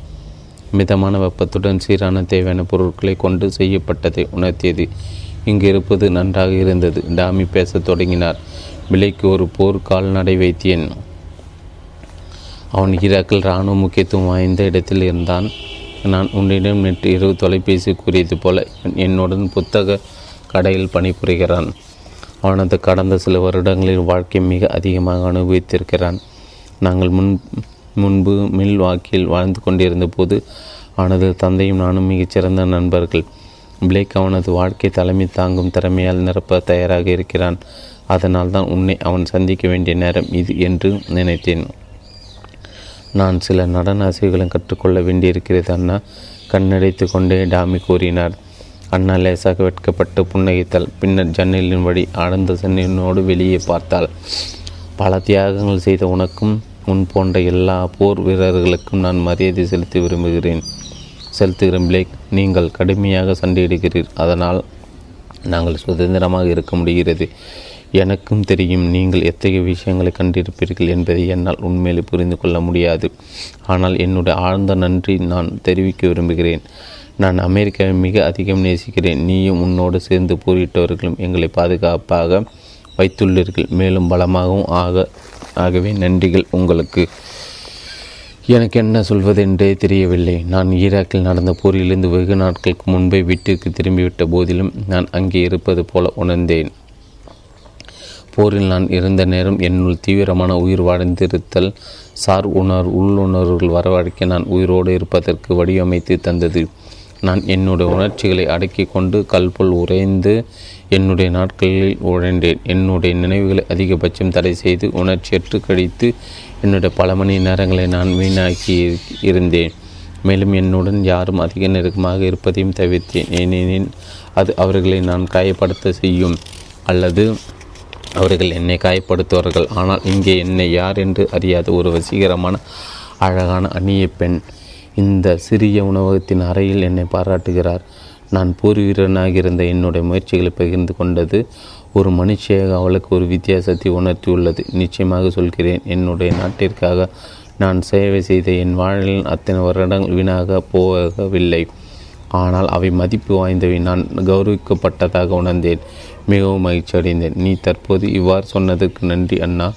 மிதமான வெப்பத்துடன் சீரான தேவையான பொருட்களை கொண்டு செய்யப்பட்டதை உணர்த்தியது. இங்கு இருப்பது நன்றாக இருந்தது டாமி பேசத் தொடங்கினார். விலைக்கு ஒரு போர் கால்நடை வைத்தியன். அவன் ஈராக்கில் இராணுவ முக்கியத்துவம் வாய்ந்த இடத்தில் இருந்தான். நான் உன்னிடம் நேற்று இரவு தொலைபேசி கூறியது போல என்னுடன் புத்தக கடையில் பணிபுரிகிறான். அவனது கடந்த சில வருடங்களில் வாழ்க்கை மிக அதிகமாக அனுபவித்திருக்கிறான். நாங்கள் முன் முன்பு மில் வாக்கில் வாழ்ந்து கொண்டிருந்த போது அவனது தந்தையும் நானும் மிகச்சிறந்த நண்பர்கள். பிளேக் அவனது வாழ்க்கை தலைமை தாங்கும் திறமையால் நிரப்ப தயாராக இருக்கிறான். அதனால் தான் உன்னை அவன் சந்திக்க வேண்டிய நேரம் இது என்று நினைத்தேன். நான் சில நடன அசைவுகளும் கற்றுக்கொள்ள வேண்டியிருக்கிறது அண்ணா கண்ணடைத்து கொண்டே டாமி கூறினார். அண்ணா லேசாக வெட்கப்பட்டு புன்னகைத்தாள். பின்னர் ஜன்னலின் வழி ஆழ்ந்த சன்னினோடு வெளியே பார்த்தாள். பல தியாகங்கள் செய்த உனக்கும் முன் போன்ற எல்லா போர் வீரர்களுக்கும் நான் மரியாதை செலுத்தி விரும்புகிறேன். செலுத்துகிறேன் பிளேக். நீங்கள் கடுமையாக சண்டையிடுகிறீர். அதனால் நாங்கள் சுதந்திரமாக இருக்க முடிகிறது. எனக்கும் தெரியும் நீங்கள் எத்தகைய விஷயங்களை கண்டிருப்பீர்கள் என்பதை என்னால் உண்மையில் புரிந்து கொள்ள முடியாது. ஆனால் என்னுடைய ஆழ்ந்த நன்றி நான் தெரிவிக்க விரும்புகிறேன். நான் அமெரிக்காவை மிக அதிகம் நேசிக்கிறேன். நீயும் உன்னோடு சேர்ந்து போரிட்டவர்களும் எங்களை பாதுகாப்பாக வைத்துள்ளீர்கள். மேலும் பலமாகவும் ஆக ஆகவே நன்றிகள் உங்களுக்கு. எனக்கு என்ன சொல்வதென்றே தெரியவில்லை. நான் ஈராக்கில் நடந்த போரிலிருந்து வெகு நாட்களுக்கு முன்பே வீட்டிற்கு திரும்பிவிட்ட போதிலும் நான் அங்கே இருப்பது போல உணர்ந்தேன். போரில் நான் இருந்த நேரம் என்னுள் தீவிரமான உயிர் வாழ்ந்திருத்தல் சார் உணர் உள்ளுணர்வுகள் வரவழைக்க நான் உயிரோடு இருப்பதற்கு வடிவமைத்து தந்தது. நான் என்னுடைய உணர்ச்சிகளை அடக்கி கொண்டு கல்பொல் உறைந்து என்னுடைய நாட்களில் உழைந்தேன். என்னுடைய நினைவுகளை அதிகபட்சம் தடை செய்து உணர்ச்சியற்று கழித்து என்னுடைய பல மணி நேரங்களை நான் வீணாக்கி இருந்தேன். மேலும் என்னுடன் யாரும் அதிக நெருக்கமாக இருப்பதையும் தவிர்த்தேன். ஏனெனில் அது அவர்களை நான் காயப்படுத்த செய்யும் அல்லது அவர்கள் என்னை காயப்படுத்துவார்கள். ஆனால் இங்கே என்னை யார் என்று அறியாத ஒரு வசீகரமான அழகான அந்நிய பெண் இந்த சிறிய உணவகத்தின் அறையில் என்னை பாராட்டுகிறார். நான் போர்வீரனாக இருந்த என்னுடைய முயற்சிகளை பகிர்ந்து கொண்டது ஒரு மனுஷியாக அவளுக்கு ஒரு வித்தியாசத்தை உணர்த்தியுள்ளது. நிச்சயமாக சொல்கிறேன் என்னுடைய நாட்டிற்காக நான் சேவை செய்த என் வாழ்வில் அத்தனை வருடங்கள் வீணாக போகவில்லை. ஆனால் அவை மதிப்பு வாய்ந்தவை. நான் கௌரவிக்கப்பட்டதாக உணர்ந்தேன் மிகவும் மகிழ்ச்சி அடைந்தேன் நீ தற்போது இவ்வாறு சொன்னதற்கு நன்றி அண்ணா.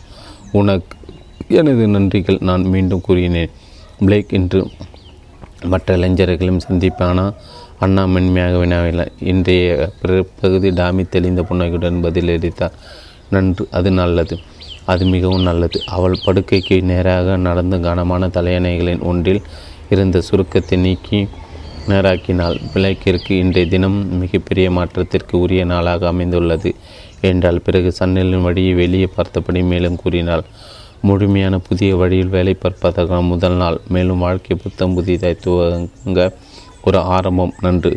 உனக்கு எனது நன்றிகள் நான் மீண்டும் கூறினேன். பிளேக் என்று மற்ற இளைஞர்களையும் சந்திப்பானா? அண்ணா மென்மையாக வினாவில்லை. இன்றைய பிற்பகுதி டாமி தெளிந்த புன்னகையுடன் பதிலளித்தார். நன்று அது நல்லது. அது மிகவும் நல்லது. அவள் படுக்கைக்கு நேராக நடந்து கனமான தலையணைகளின் ஒன்றில் இருந்த சுருக்கத்தை நீக்கி நேராக்கினாள். விளக்கிற்கு இன்றைய தினம் மிகப்பெரிய மாற்றத்திற்கு உரிய நாளாக அமைந்துள்ளது என்றால் பிறகு சன்னலின் வழியை வெளியே பார்த்தபடி மேலும் கூறினாள். முழுமையான புதிய வழியில் வேலை பார்ப்பதற்கான முதல் நாள். மேலும் வாழ்க்கை புத்தம் புதிதாய் துவங்க ஒரு ஆரம்பம். நன்று.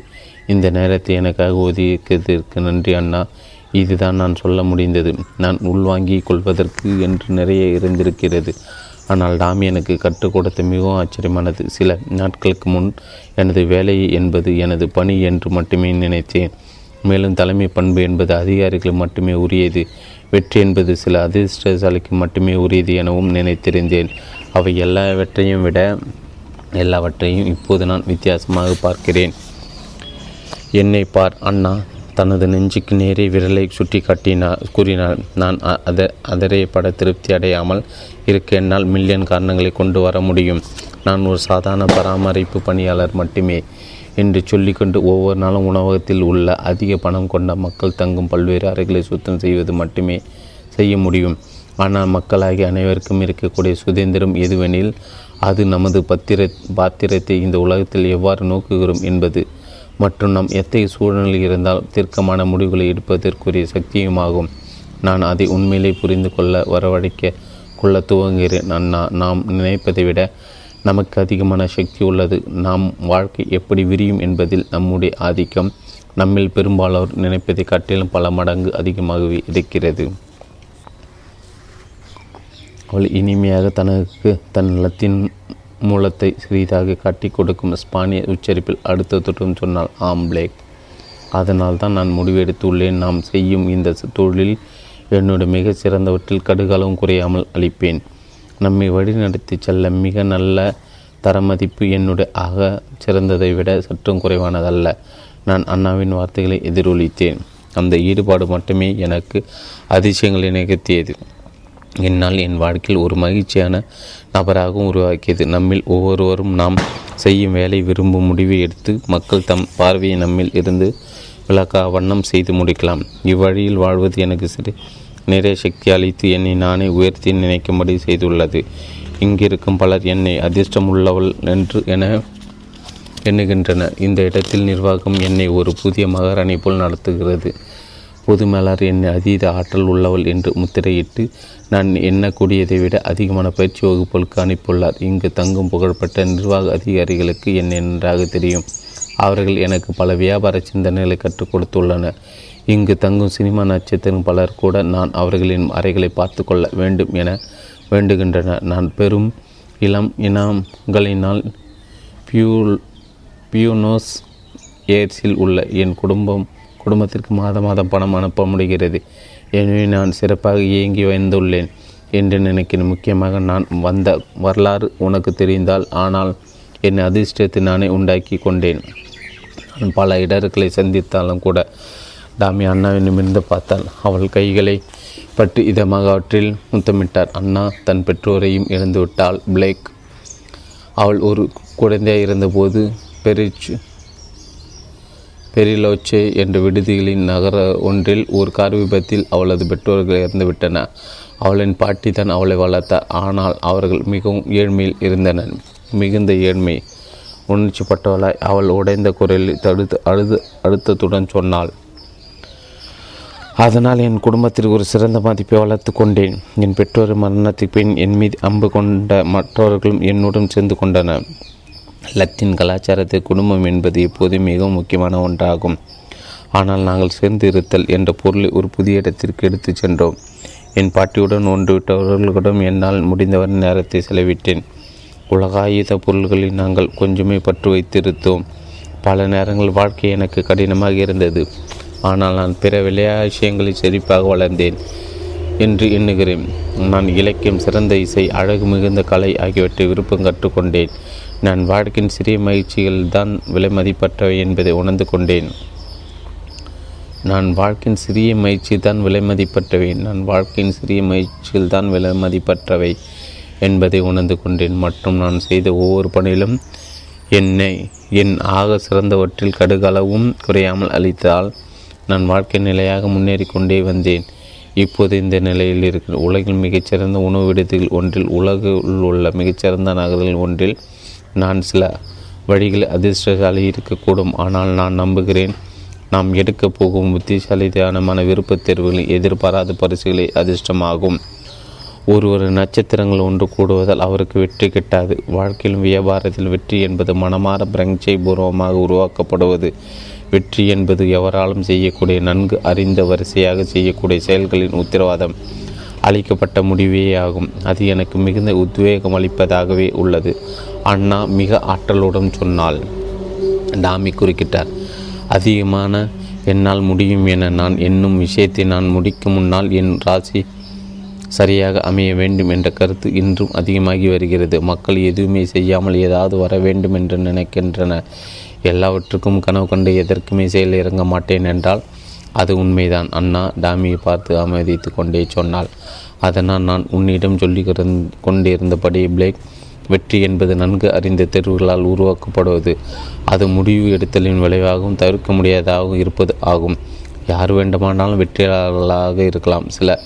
இந்த நேரத்தை எனக்காக ஒதுக்கியதற்கு நன்றி அண்ணா. இதுதான் நான் சொல்ல முடிந்தது. நான் உள்வாங்கி கொள்வதற்கு என்று நிறைய இருந்திருக்கிறது. ஆனால் டாமி எனக்கு கற்றுக் கொடுத்த மிகவும் ஆச்சரியமானது. சில நாட்களுக்கு முன் எனது வேலை என்பது எனது பணி என்று மட்டுமே நினைத்தேன். மேலும் தலைமை பண்பு என்பது அதிகாரிகள் மட்டுமே உரியது. வெற்றி என்பது சில அதிர்ஷ்டசாலிக்கு மட்டுமே உரியது எனவும் நினைத்திருந்தேன். அவை எல்லாவற்றையும் விட எல்லாவற்றையும் இப்போது நான் வித்தியாசமாக பார்க்கிறேன். என்னை பார் அண்ணா. தனது நெஞ்சுக்கு நேரே விரலை சுட்டி காட்டினார் கூறினார் நான் அத அதரையப்பட திருப்தி அடையாமல் இருக்க என்னால் மில்லியன் காரணங்களை கொண்டு வர முடியும். நான் ஒரு சாதாரண பராமரிப்பு பணியாளர் மட்டுமே என்று சொல்லிக்கொண்டு ஒவ்வொரு நாளும் உணவகத்தில் உள்ள அதிக பணம் கொண்ட மக்கள் தங்கும் பல்வேறு அறைகளை சுத்தம் செய்வது மட்டுமே செய்ய முடியும். ஆனால் மக்களாகிய அனைவருக்கும் இருக்கக்கூடிய சுதந்திரம் எதுவெனில் அது நமது பத்திர பாத்திரத்தை இந்த உலகத்தில் எவ்வாறு நோக்குகிறோம் என்பது மற்றும் நாம் எத்தகைய சூழ்நிலையில் இருந்தால் தீர்க்கமான முடிவுகளை எடுப்பதற்குரிய சக்தியுமாகும். நான் அதை உண்மையிலே புரிந்து கொள்ள வரவழைக்க கொள்ள துவங்குகிறேன். அண்ணா நாம் நினைப்பதை விட நமக்கு அதிகமான சக்தி உள்ளது. நாம் வாழ்க்கை எப்படி விரியும் என்பதில் நம்முடைய ஆதிக்கம் நம்மில் பெரும்பாலோர் நினைப்பதை காட்டிலும் பல மடங்கு அதிகமாகவே இருக்கிறது. அவள் இனிமையாக தனக்கு தன் லத்தின் மூலத்தை சிறிதாக காட்டி கொடுக்கும் ஸ்பானிய உச்சரிப்பில் அடுத்த தொற்றும் சொன்னால் ஆம் பிளேக். அதனால் தான் நான் முடிவெடுத்துள்ளேன். நாம் செய்யும் இந்த தொழில் என்னுடைய மிக சிறந்தவற்றில் கடுகளவும் குறையாமல் அளிப்பேன். நம்மை வழிநடத்தி செல்ல மிக நல்ல தரமதிப்பு என்னுடைய ஆக சிறந்ததை விட சற்றும் குறைவானதல்ல. நான் அண்ணாவின் வார்த்தைகளை எதிரொலித்தேன். அந்த ஈடுபாடு மட்டுமே எனக்கு அதிசயங்களை நிகழ்த்தியது. என்னால் என் வாழ்க்கையில் ஒரு மகிழ்ச்சியான நபராகவும் உருவாக்கியது. நம்மில் ஒவ்வொருவரும் நாம் செய்யும் வேலை விரும்பும் முடிவை எடுத்து மக்கள் தம் பார்வையை நம்மில் இருந்து விளக்கா வண்ணம் செய்து முடிக்கலாம். இவ்வழியில் வாழ்வது எனக்கு சிறு நிறைய சக்தி அளித்து என்னை நானே உயர்த்தி நினைக்கும்படி செய்துள்ளது. இங்கிருக்கும் பலர் என்னை அதிர்ஷ்டம் உள்ளவள் என்று என எண்ணுகின்றனர். இந்த இடத்தில் நிர்வாகம் என்னை ஒரு புதிய மகாராணி போல் நடத்துகிறது. புதுமலர் என்னை அதீத ஆற்றல் உள்ளவள் என்று முத்திரையிட்டு நான் எண்ணக்கூடியதை விட அதிகமான பயிற்சி வகுப்புகளுக்கு அனுப்பியுள்ளார் இங்கு தங்கும் புகழ்பெற்ற நிர்வாக அதிகாரிகளுக்கு என்னை நன்றாக தெரியும். அவர்கள் எனக்கு பல வியாபார சிந்தனைகளை கற்றுக் கொடுத்துள்ளனர். இங்கு தங்கும் சினிமா நட்சத்திரம் பலர் கூட நான் அவர்களின் அறைகளை பார்த்து கொள்ள வேண்டும் என வேண்டுகின்றனர். நான் பெரும் இளம் இனங்களினால் பியூ பியூனோஸ் ஏர்ஸில் உள்ள என் குடும்பம் குடும்பத்திற்கு மாத மாதம் பணம் அனுப்ப முடிகிறது. எனவே நான் சிறப்பாக இயங்கி வந்துள்ளேன் என்று நினைக்கிறேன். முக்கியமாக நான் வந்த வரலாறு உனக்கு தெரிந்தால் ஆனால் என் அதிர்ஷ்டத்தை நானே உண்டாக்கி கொண்டேன். நான் பல இடர்களை சந்தித்தாலும் கூட டாமி அண்ணாவை நிமிர்ந்து பார்த்தால் அவள் கைகளை பற்றி இதமாக அவற்றில் முத்தமிட்டார். அண்ணா தன் பெற்றோரையும் இழந்துவிட்டாள். பிளேக் அவள் ஒரு குழந்தையாக இருந்தபோது பெரிச்சு பெரிலோச்சே என்ற விடுதிகளின் நகர ஒன்றில் ஒரு கார் விபத்தில் அவளது பெற்றோர்கள் இறந்துவிட்டன. அவளின் பாட்டி தான் அவளை வளர்த்தார் ஆனால் அவர்கள் மிகவும் ஏழ்மையில் இருந்தனர். மிகுந்த ஏழ்மை. உணர்ச்சிப்பட்டவளாய் அவள் உடைந்த குரலில் தடுத்து அழுது அழுத்தத்துடன் சொன்னாள். அதனால் என் குடும்பத்தில் ஒரு சிறந்த மதிப்பை வளர்த்து கொண்டேன். என் பெற்றோர் மரணத்துக்கு பின் என் மீது அம்பு கொண்ட மற்றவர்களும் என்னுடன் சேர்ந்து கொண்டனர். லத்தீன் கலாச்சாரத்தில் குடும்பம் என்பது எப்போதும் மிகவும் முக்கியமான ஒன்றாகும். ஆனால் நாங்கள் சேர்ந்து இருத்தல் என்ற பொருளை ஒரு புதிய இடத்திற்கு எடுத்துச் சென்றோம். என் பாட்டியுடன் ஒன்றுவிட்டவர்களுடன் என்னால் முடிந்தவரை நேரத்தை செலவிட்டேன். உலகாயுத பொருள்களில் நாங்கள் கொஞ்சமே பற்று வைத்திருத்தோம். பல நேரங்கள் வாழ்க்கை எனக்கு கடினமாக இருந்தது. ஆனால் நான் பிற விளையா விஷயங்களில் செழிப்பாக வளர்ந்தேன் என்று எண்ணுகிறேன். நான் இலக்கியம் சிறந்த இசை அழகு மிகுந்த கலை ஆகியவற்றை விருப்பம் கற்றுக்கொண்டேன். நான் வாழ்க்கையின் சிறிய மகிழ்ச்சிகள் தான் விலை மதிப்பற்றவை என்பதை உணர்ந்து கொண்டேன். நான் வாழ்க்கையின் சிறிய மகிழ்ச்சி தான் விலை மதிப்பற்றவை. நான் வாழ்க்கையின் சிறிய மகிழ்ச்சிகள் தான் விலை மதிப்பற்றவை என்பதை உணர்ந்து கொண்டேன். மற்றும் நான் செய்த ஒவ்வொரு பணியிலும் என்னை என் ஆக சிறந்தவற்றில் கடுகளவும் குறையாமல் அளித்தால் நான் வாழ்க்கை நிலையாக முன்னேறி கொண்டே வந்தேன். இப்போது இந்த நிலையில் இருக்கிற உலகில் மிகச்சிறந்த உணவு விடுதிகள் ஒன்றில் உலகில் உள்ள மிகச்சிறந்த நகரில் ஒன்றில் நான் சில வழிகளில் அதிர்ஷ்டசாலி இருக்கக்கூடும். ஆனால் நான் நம்புகிறேன் நாம் எடுக்க போகும் புத்திசாலித்தனமான விருப்பத் தேர்வுகளில் எதிர்பாராத பரிசுகளை அதிர்ஷ்டமாகும். ஒரு நட்சத்திரங்கள் ஒன்று கூடுவதால் அவருக்கு வெற்றி கிட்டாது. வாழ்க்கையிலும் வியாபாரத்தில் வெற்றி என்பது மனமாற பிரஞ்சை பூர்வமாக உருவாக்கப்படுவது. வெற்றி என்பது எவராலும் செய்யக்கூடிய நன்கு அறிந்த வரிசையாக செய்யக்கூடிய செயல்களின் உத்தரவாதம். அளிக்கப்பட்ட முடிவே ஆகும். அது எனக்கு மிகுந்த உத்வேகம் அளிப்பதாகவே உள்ளது. அண்ணா மிக ஆற்றலுடன் சொன்னாள். டாமி குறுக்கிட்டார். அதிகமான என்னால் முடியும் என நான் என்னும் விஷயத்தை நான் முடிக்கும் முன்னால் என் ராசி சரியாக அமைய வேண்டும் என்ற கருத்து இன்றும் அதிகமாகி வருகிறது. மக்கள் எதுவுமே செய்யாமல் ஏதாவது வர வேண்டும் என்று நினைக்கின்றன. எல்லாவற்றுக்கும் கனவு கண்டு எதற்குமே செயல் இறங்க மாட்டேன் என்றால் அது உண்மைதான் அண்ணா டாமியை பார்த்து அமைதித்து கொண்டே சொன்னாள். அதனால் நான் உன்னிடம் சொல்லி கொண்டிருந்தபடி பிளேக் வெற்றி என்பது நன்கு அறிந்த தேர்வுகளால் உருவாக்கப்படுவது. அது முடிவு எடுத்தலின் விளைவாகவும் தவிர்க்க முடியாததாகவும் இருப்பது ஆகும். யார் வேண்டுமானாலும் வெற்றியாளர்களாக இருக்கலாம். சில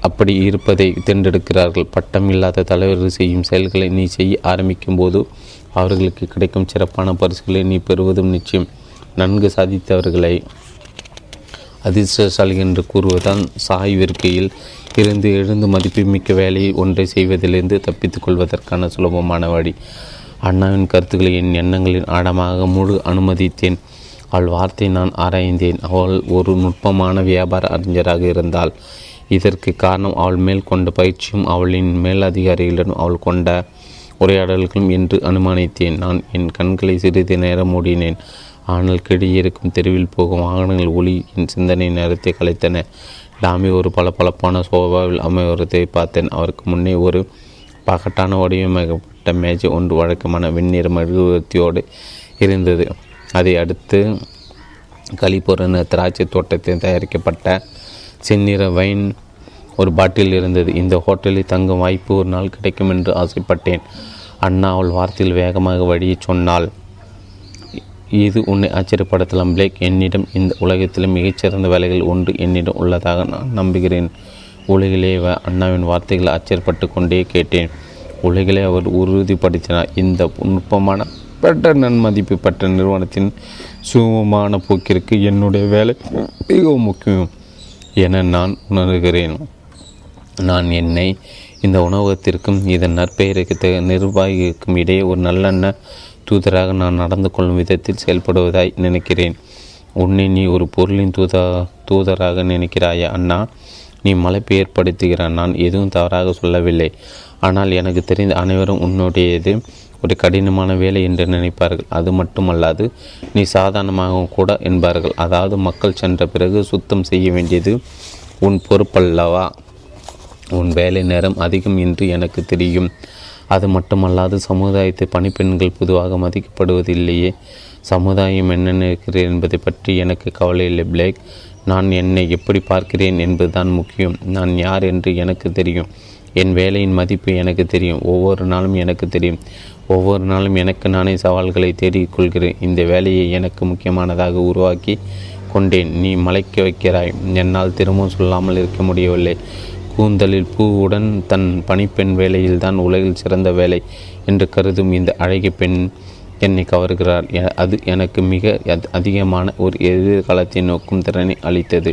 அப்படி இருப்பதை தேர்ந்தெடுக்கிறார்கள். பட்டம் இல்லாத தலைவர்கள் செய்யும் செயல்களை நீ செய்ய ஆரம்பிக்கும் போது அவர்களுக்கு கிடைக்கும் சிறப்பான பரிசுகளை நீ பெறுவதும் நிச்சயம். நன்கு சாதித்தவர்களை அதிர்ஷ்டசாலி என்று கூறுவதுதான் சாய் விற்கையில் இருந்து எழுந்து மதிப்புமிக்க வேலையை ஒன்றை செய்வதிலிருந்து தப்பித்துக் கொள்வதற்கான சுலபமான வழி. அண்ணாவின் கருத்துக்களை என் எண்ணங்களின் ஆழமாக முழு அனுமதித்தேன். அவள் வார்த்தை நான் ஆராய்ந்தேன். அவள் ஒரு நுட்பமான வியாபார அறிஞராக இருந்தாள். இதற்கு காரணம் அவள் மேல் கொண்ட பயிற்சியும் அவளின் மேலதிகாரிகளிடம் அவள் கொண்ட உரையாடல்களும் என்று அனுமானித்தேன். நான் என் கண்களை சிறிது நேரம் மூடினேன். ஆனால் கிடையே இருக்கும் தெருவில் போகும் வாகனங்கள் ஒளி என் சிந்தனை நேரத்தை கலைத்தன. டாமி ஒரு பளபளப்பான சோபாவில் அமைவதை பார்த்தேன். அவருக்கு முன்னே ஒரு பகட்டான வடிவமைக்கப்பட்ட மேஜை ஒன்று வழக்கமான வெந்நீர் மெழுகுவர்த்தியோடு இருந்தது. அதை அடுத்து கலிபுரன திராட்சை தோட்டத்தில் தயாரிக்கப்பட்ட செந்நிற வைன் ஒரு பாட்டில் இருந்தது. இந்த ஹோட்டலில் தங்கும் வாய்ப்பு ஒரு நாள் கிடைக்கும் என்று ஆசைப்பட்டேன். அண்ணா அவள் வார்த்தையில் வேகமாக வழியை சொன்னாள். இது உன்னை ஆச்சரியப்படுத்தலாம் பிளேக். என்னிடம் இந்த உலகத்தில் மிகச்சிறந்த வேலைகள் ஒன்று என்னிடம் உள்ளதாக நான் நம்புகிறேன். உலகிலே அண்ணாவின் வார்த்தைகள் ஆச்சரியப்பட்டு கொண்டே கேட்டேன். உலகிலே அவர் உறுதிப்படுத்தினார் இந்த நுட்பமான பெற்ற நன்மதிப்பு பெற்ற நிறுவனத்தின் சுகமான போக்கிற்கு என்னுடைய வேலை மிகவும் முக்கியம் என நான் உணர்கிறேன். நான் என்னை இந்த உணவகத்திற்கும் இதன் நற்பெயருக்கு நிர்வாகிக்கும் இடையே ஒரு நல்லெண்ண தூதராக நான் நடந்து கொள்ளும் விதத்தில் செயல்படுவதாய் நினைக்கிறேன். உன்னை நீ ஒரு பொருளின் தூதா தூதராக நினைக்கிறாயா அண்ணா? நீ மலைப்பு ஏற்படுத்துகிறான் நான் எதுவும் தவறாக சொல்லவில்லை. ஆனால் எனக்கு தெரிந்த அனைவரும் உன்னுடையது ஒரு கடினமான வேலை என்று நினைப்பார்கள். அது மட்டுமல்லாது நீ சாதாரணமாகவும் கூட என்பார்கள். அதாவது மக்கள் சென்ற பிறகு சுத்தம் செய்ய வேண்டியது உன் பொறுப்பல்லவா? உன் வேலை நேரம் அதிகம் என்று எனக்கு தெரியும். அது மட்டுமல்லாது சமுதாயத்தை பணிப்பெண்கள் பொதுவாக மதிக்கப்படுவதில்லையே. சமுதாயம் என்ன நினைக்கிறேன் என்பதை பற்றி எனக்கு கவலை இல்லை பிளேக். நான் என்னை எப்படி பார்க்கிறேன் என்பதுதான் முக்கியம். நான் யார் என்று எனக்கு தெரியும். என் வேலையின் மதிப்பு எனக்கு தெரியும். ஒவ்வொரு நாளும் எனக்கு தெரியும். ஒவ்வொரு நாளும் எனக்கு நானே சவால்களை தேடிக்கொள்கிறேன் இந்த வேலையை எனக்கு முக்கியமானதாக உருவாக்கி கொண்டேன். நீ மலைக்க வைக்கிறாய். என்னால் திரும்பவும் சொல்லாமல் இருக்க முடியவில்லை. கூந்தலில் பூவுடன் தன் பணிப்பெண் வேலையில்தான் உலகில் சிறந்த வேலை என்று கருதும் இந்த அழகிய பெண் என்னை கவர்கிறார் அது எனக்கு மிக அதிகமான ஒரு எதிர்காலத்தை நோக்கும் திறனை அளித்தது.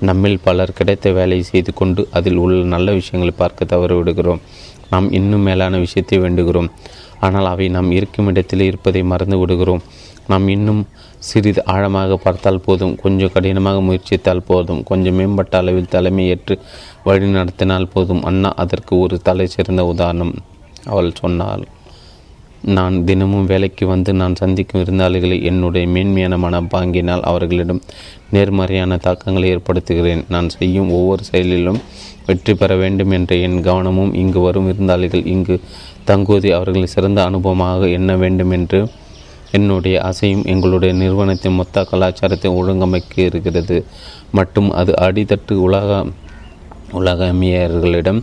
நம்மில் பலர் கிடைத்த வேலையை செய்து கொண்டு அதில் உள்ள நல்ல விஷயங்களை பார்க்க தவறு விடுகிறோம். நாம் இன்னும் மேலான விஷயத்தை வேண்டுகிறோம். ஆனால் அவை நாம் இருக்கும் இடத்தில் இருப்பதை மறந்து விடுகிறோம். நாம் இன்னும் சிறிது ஆழமாக பார்த்தால் போதும். கொஞ்சம் கடினமாக முயற்சித்தால் போதும். கொஞ்சம் மேம்பட்ட அளவில் தலைமை ஏற்று வழி நடத்தினால் போதும். அண்ணா அதற்கு ஒரு தலை சிறந்த உதாரணம். அவள் சொன்னாள் நான் தினமும் வேலைக்கு வந்து நான் சந்திக்கும் விருந்தாளிகளை என்னுடைய மேன்மையான மனம் பாங்கினால் அவர்களிடம் நேர்மறையான தாக்கங்களை ஏற்படுத்துகிறேன். நான் செய்யும் ஒவ்வொரு செயலிலும் வெற்றி பெற வேண்டும் என்ற என் கவனமும் இங்கு வரும் விருந்தாளிகள் இங்கு தங்குவதை அவர்களை சிறந்த அனுபவமாக எண்ண வேண்டும் என்று என்னுடைய ஆசையும் எங்களுடைய நிறுவனத்தின் மொத்த கலாச்சாரத்தை ஒழுங்கமைக்க இருக்கிறது. மற்றும் அது அடித்தட்டு உலக உலகமியர்களிடம்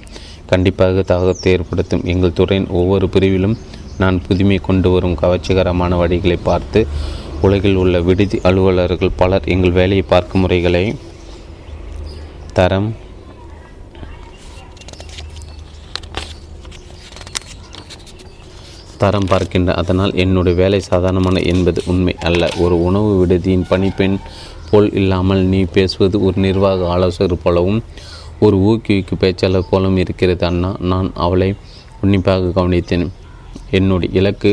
கண்டிப்பாக தாக்கத்தை ஏற்படுத்தும் எங்கள் துறையின் ஒவ்வொரு பிரிவிலும் நான் புதுமை கொண்டு வரும் கவர்ச்சிகரமான வழிகளை பார்த்து உலகில் உள்ள விடுதி அலுவலர்கள் பலர் எங்கள் வேலையை பார்க்கும் முறைகளை தரம் தரம் பார்க்கின்ற அதனால் என்னுடைய வேலை சாதாரணமான என்பது உண்மை அல்ல. ஒரு உணவு விடுதியின் பணிப்பெண் போல் இல்லாமல் நீ பேசுவது ஒரு நிர்வாக ஆலோசகர் போலவும் ஒரு ஊக்குவிக்கு பேச்சாளர் போலவும் இருக்கிறது அண்ணா. நான் அவளை உன்னிப்பாக கவனித்தேன். என்னுடைய இலக்கு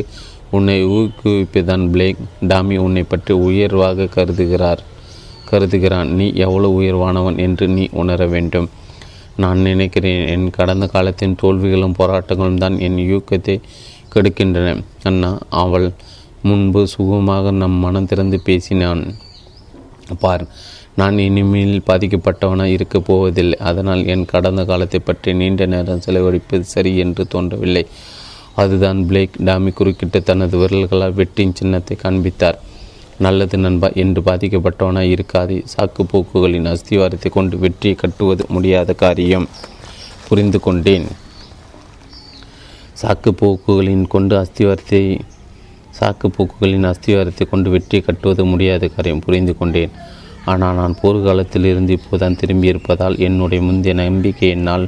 உன்னை ஊக்குவிப்பதான் பிளேக். டாமி உன்னை பற்றி உயர்வாக கருதுகிறார் கருதுகிறான். நீ எவ்வளவு உயர்வானவன் என்று நீ உணர வேண்டும். நான் நினைக்கிறேன் என் கடந்த காலத்தின் தோல்விகளும் போராட்டங்களும் தான் என் யூக்கத்தை கெடுக்கின்றன. அண்ணா அவள் முன்பு சுகமாக நம் மனம் திறந்து பேசினான். பார் நான் இனிமேல் பாதிக்கப்பட்டவனாக இருக்கப் போவதில்லை. அதனால் என் கடந்த காலத்தை பற்றி நீண்ட நேரம் செலவழிப்பது சரி என்று தோன்றவில்லை. அதுதான் பிளேக் டாமி குறுக்கிட்டு தனது விரல்களால் வெட்டின் சின்னத்தை காண்பித்தார். நல்லது நண்பா என்று பாதிக்கப்பட்டவனாக இருக்காது. சாக்கு போக்குகளின் அஸ்திவாரத்தை கொண்டு வெற்றியை கட்டுவது முடியாத காரியம். புரிந்து கொண்டேன். சாக்கு போக்குகளின் கொண்டு அஸ்திவாரத்தை சாக்கு போக்குகளின் அஸ்திவாரத்தை கொண்டு வெற்றி கட்டுவது முடியாத காரியம் புரிந்து கொண்டேன். ஆனால் நான் போர்க்காலத்தில் இருந்து இப்போதான் திரும்பியிருப்பதால் என்னுடைய முந்தைய நம்பிக்கை என்னால்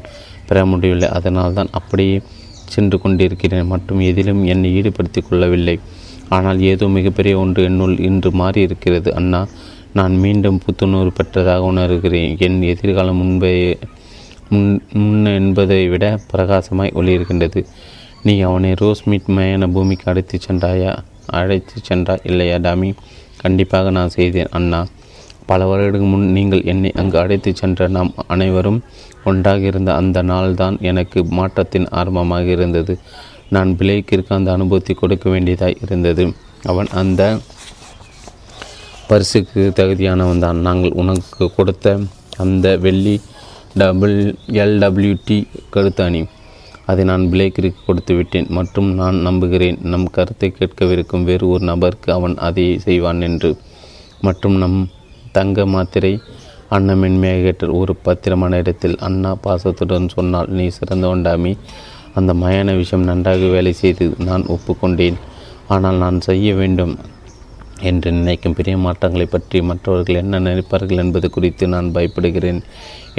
பெற முடியவில்லை. அதனால் தான் அப்படியே சென்று கொண்டிருக்கிறேன். மற்றும் எதிலும் என்னை ஈடுபடுத்திக் கொள்ளவில்லை. ஆனால் ஏதோ மிகப்பெரிய ஒன்று என்னுள் இன்று மாறி இருக்கிறது அண்ணா நான் மீண்டும் புத்துணர்வு பெற்றதாக உணர்கிறேன். என் எதிர்காலம் முன்பே முன் முன் என்பதை விட பிரகாசமாய் ஒளியிருக்கின்றது நீ அவனை ரோஸ்மீட் மயான பூமிக்கு அழைத்து சென்றாயா? அழைத்து சென்றா இல்லையா டாமி? கண்டிப்பாக நான் செய்தேன் அண்ணா. பல வருடங்கள் முன் நீங்கள் என்னை அங்கு அழைத்து சென்ற நாம் அனைவரும் ஒன்றாக இருந்த அந்த நாள்தான் எனக்கு மாற்றத்தின் ஆரம்பமாக இருந்தது. நான் பிளேக்கிற்கு அந்த அனுபவத்தை கொடுக்க வேண்டியதாக இருந்தது. அவன் அந்த பரிசுக்கு தகுதியானவன் தான். நாங்கள் உனக்கு கொடுத்த அந்த வெள்ளி டபுள் எல்டபிள்யூடி கருத்தாணி. அதை நான் பிளேக்கிற்கு கொடுத்து விட்டேன். மற்றும் நான் நம்புகிறேன். நம் கருத்தை கேட்கவிருக்கும் வேறு ஒரு நபருக்கு அவன் அதை செய்வான் என்று. மற்றும் நம் தங்க மாத்திரை அன்னமின் மேகேட்டர் ஒரு பத்திரமான இடத்தில் அண்ணா பாசத்துடன் சொன்னால் நீ சிறந்த ஒண்டாமி அந்த மயான விஷயம் நன்றாக வேலை செய்து நான் ஒப்புக்கொண்டேன். ஆனால் நான் செய்ய வேண்டும் என்று நினைக்கும் பெரிய மாற்றங்களை பற்றி மற்றவர்கள் என்ன நினைப்பார்கள் என்பது குறித்து நான் பயப்படுகிறேன்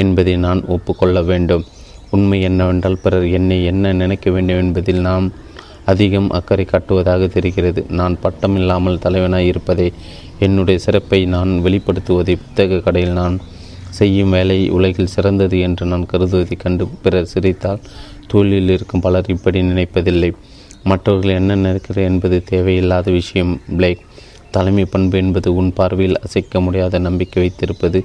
என்பதை நான் ஒப்புக்கொள்ள வேண்டும். உண்மை என்னவென்றால் பிறர் என்னை என்ன நினைக்க வேண்டும் என்பதில் நாம் அதிகம் அக்கறை காட்டுவதாக தெரிகிறது. நான் பட்டம் இல்லாமல் தலைவனாய் இருப்பதை என்னுடைய சிறப்பை நான் வெளிப்படுத்துவதை புத்தக கடையில் நான் செய்யும் வேலை உலகில் சிறந்தது என்று நான் கருதுவதை கண்டு பிறர் சிரித்தால் தொழிலில் இருக்கும் பலர் இப்படி நினைப்பதில்லை. மற்றவர்கள் என்ன நினைக்கிறார் என்பது தேவையில்லாத விஷயம் பிளேக். தலைமை பண்பு என்பது உன் பார்வையில் அசைக்க முடியாத நம்பிக்கை வைத்திருப்பது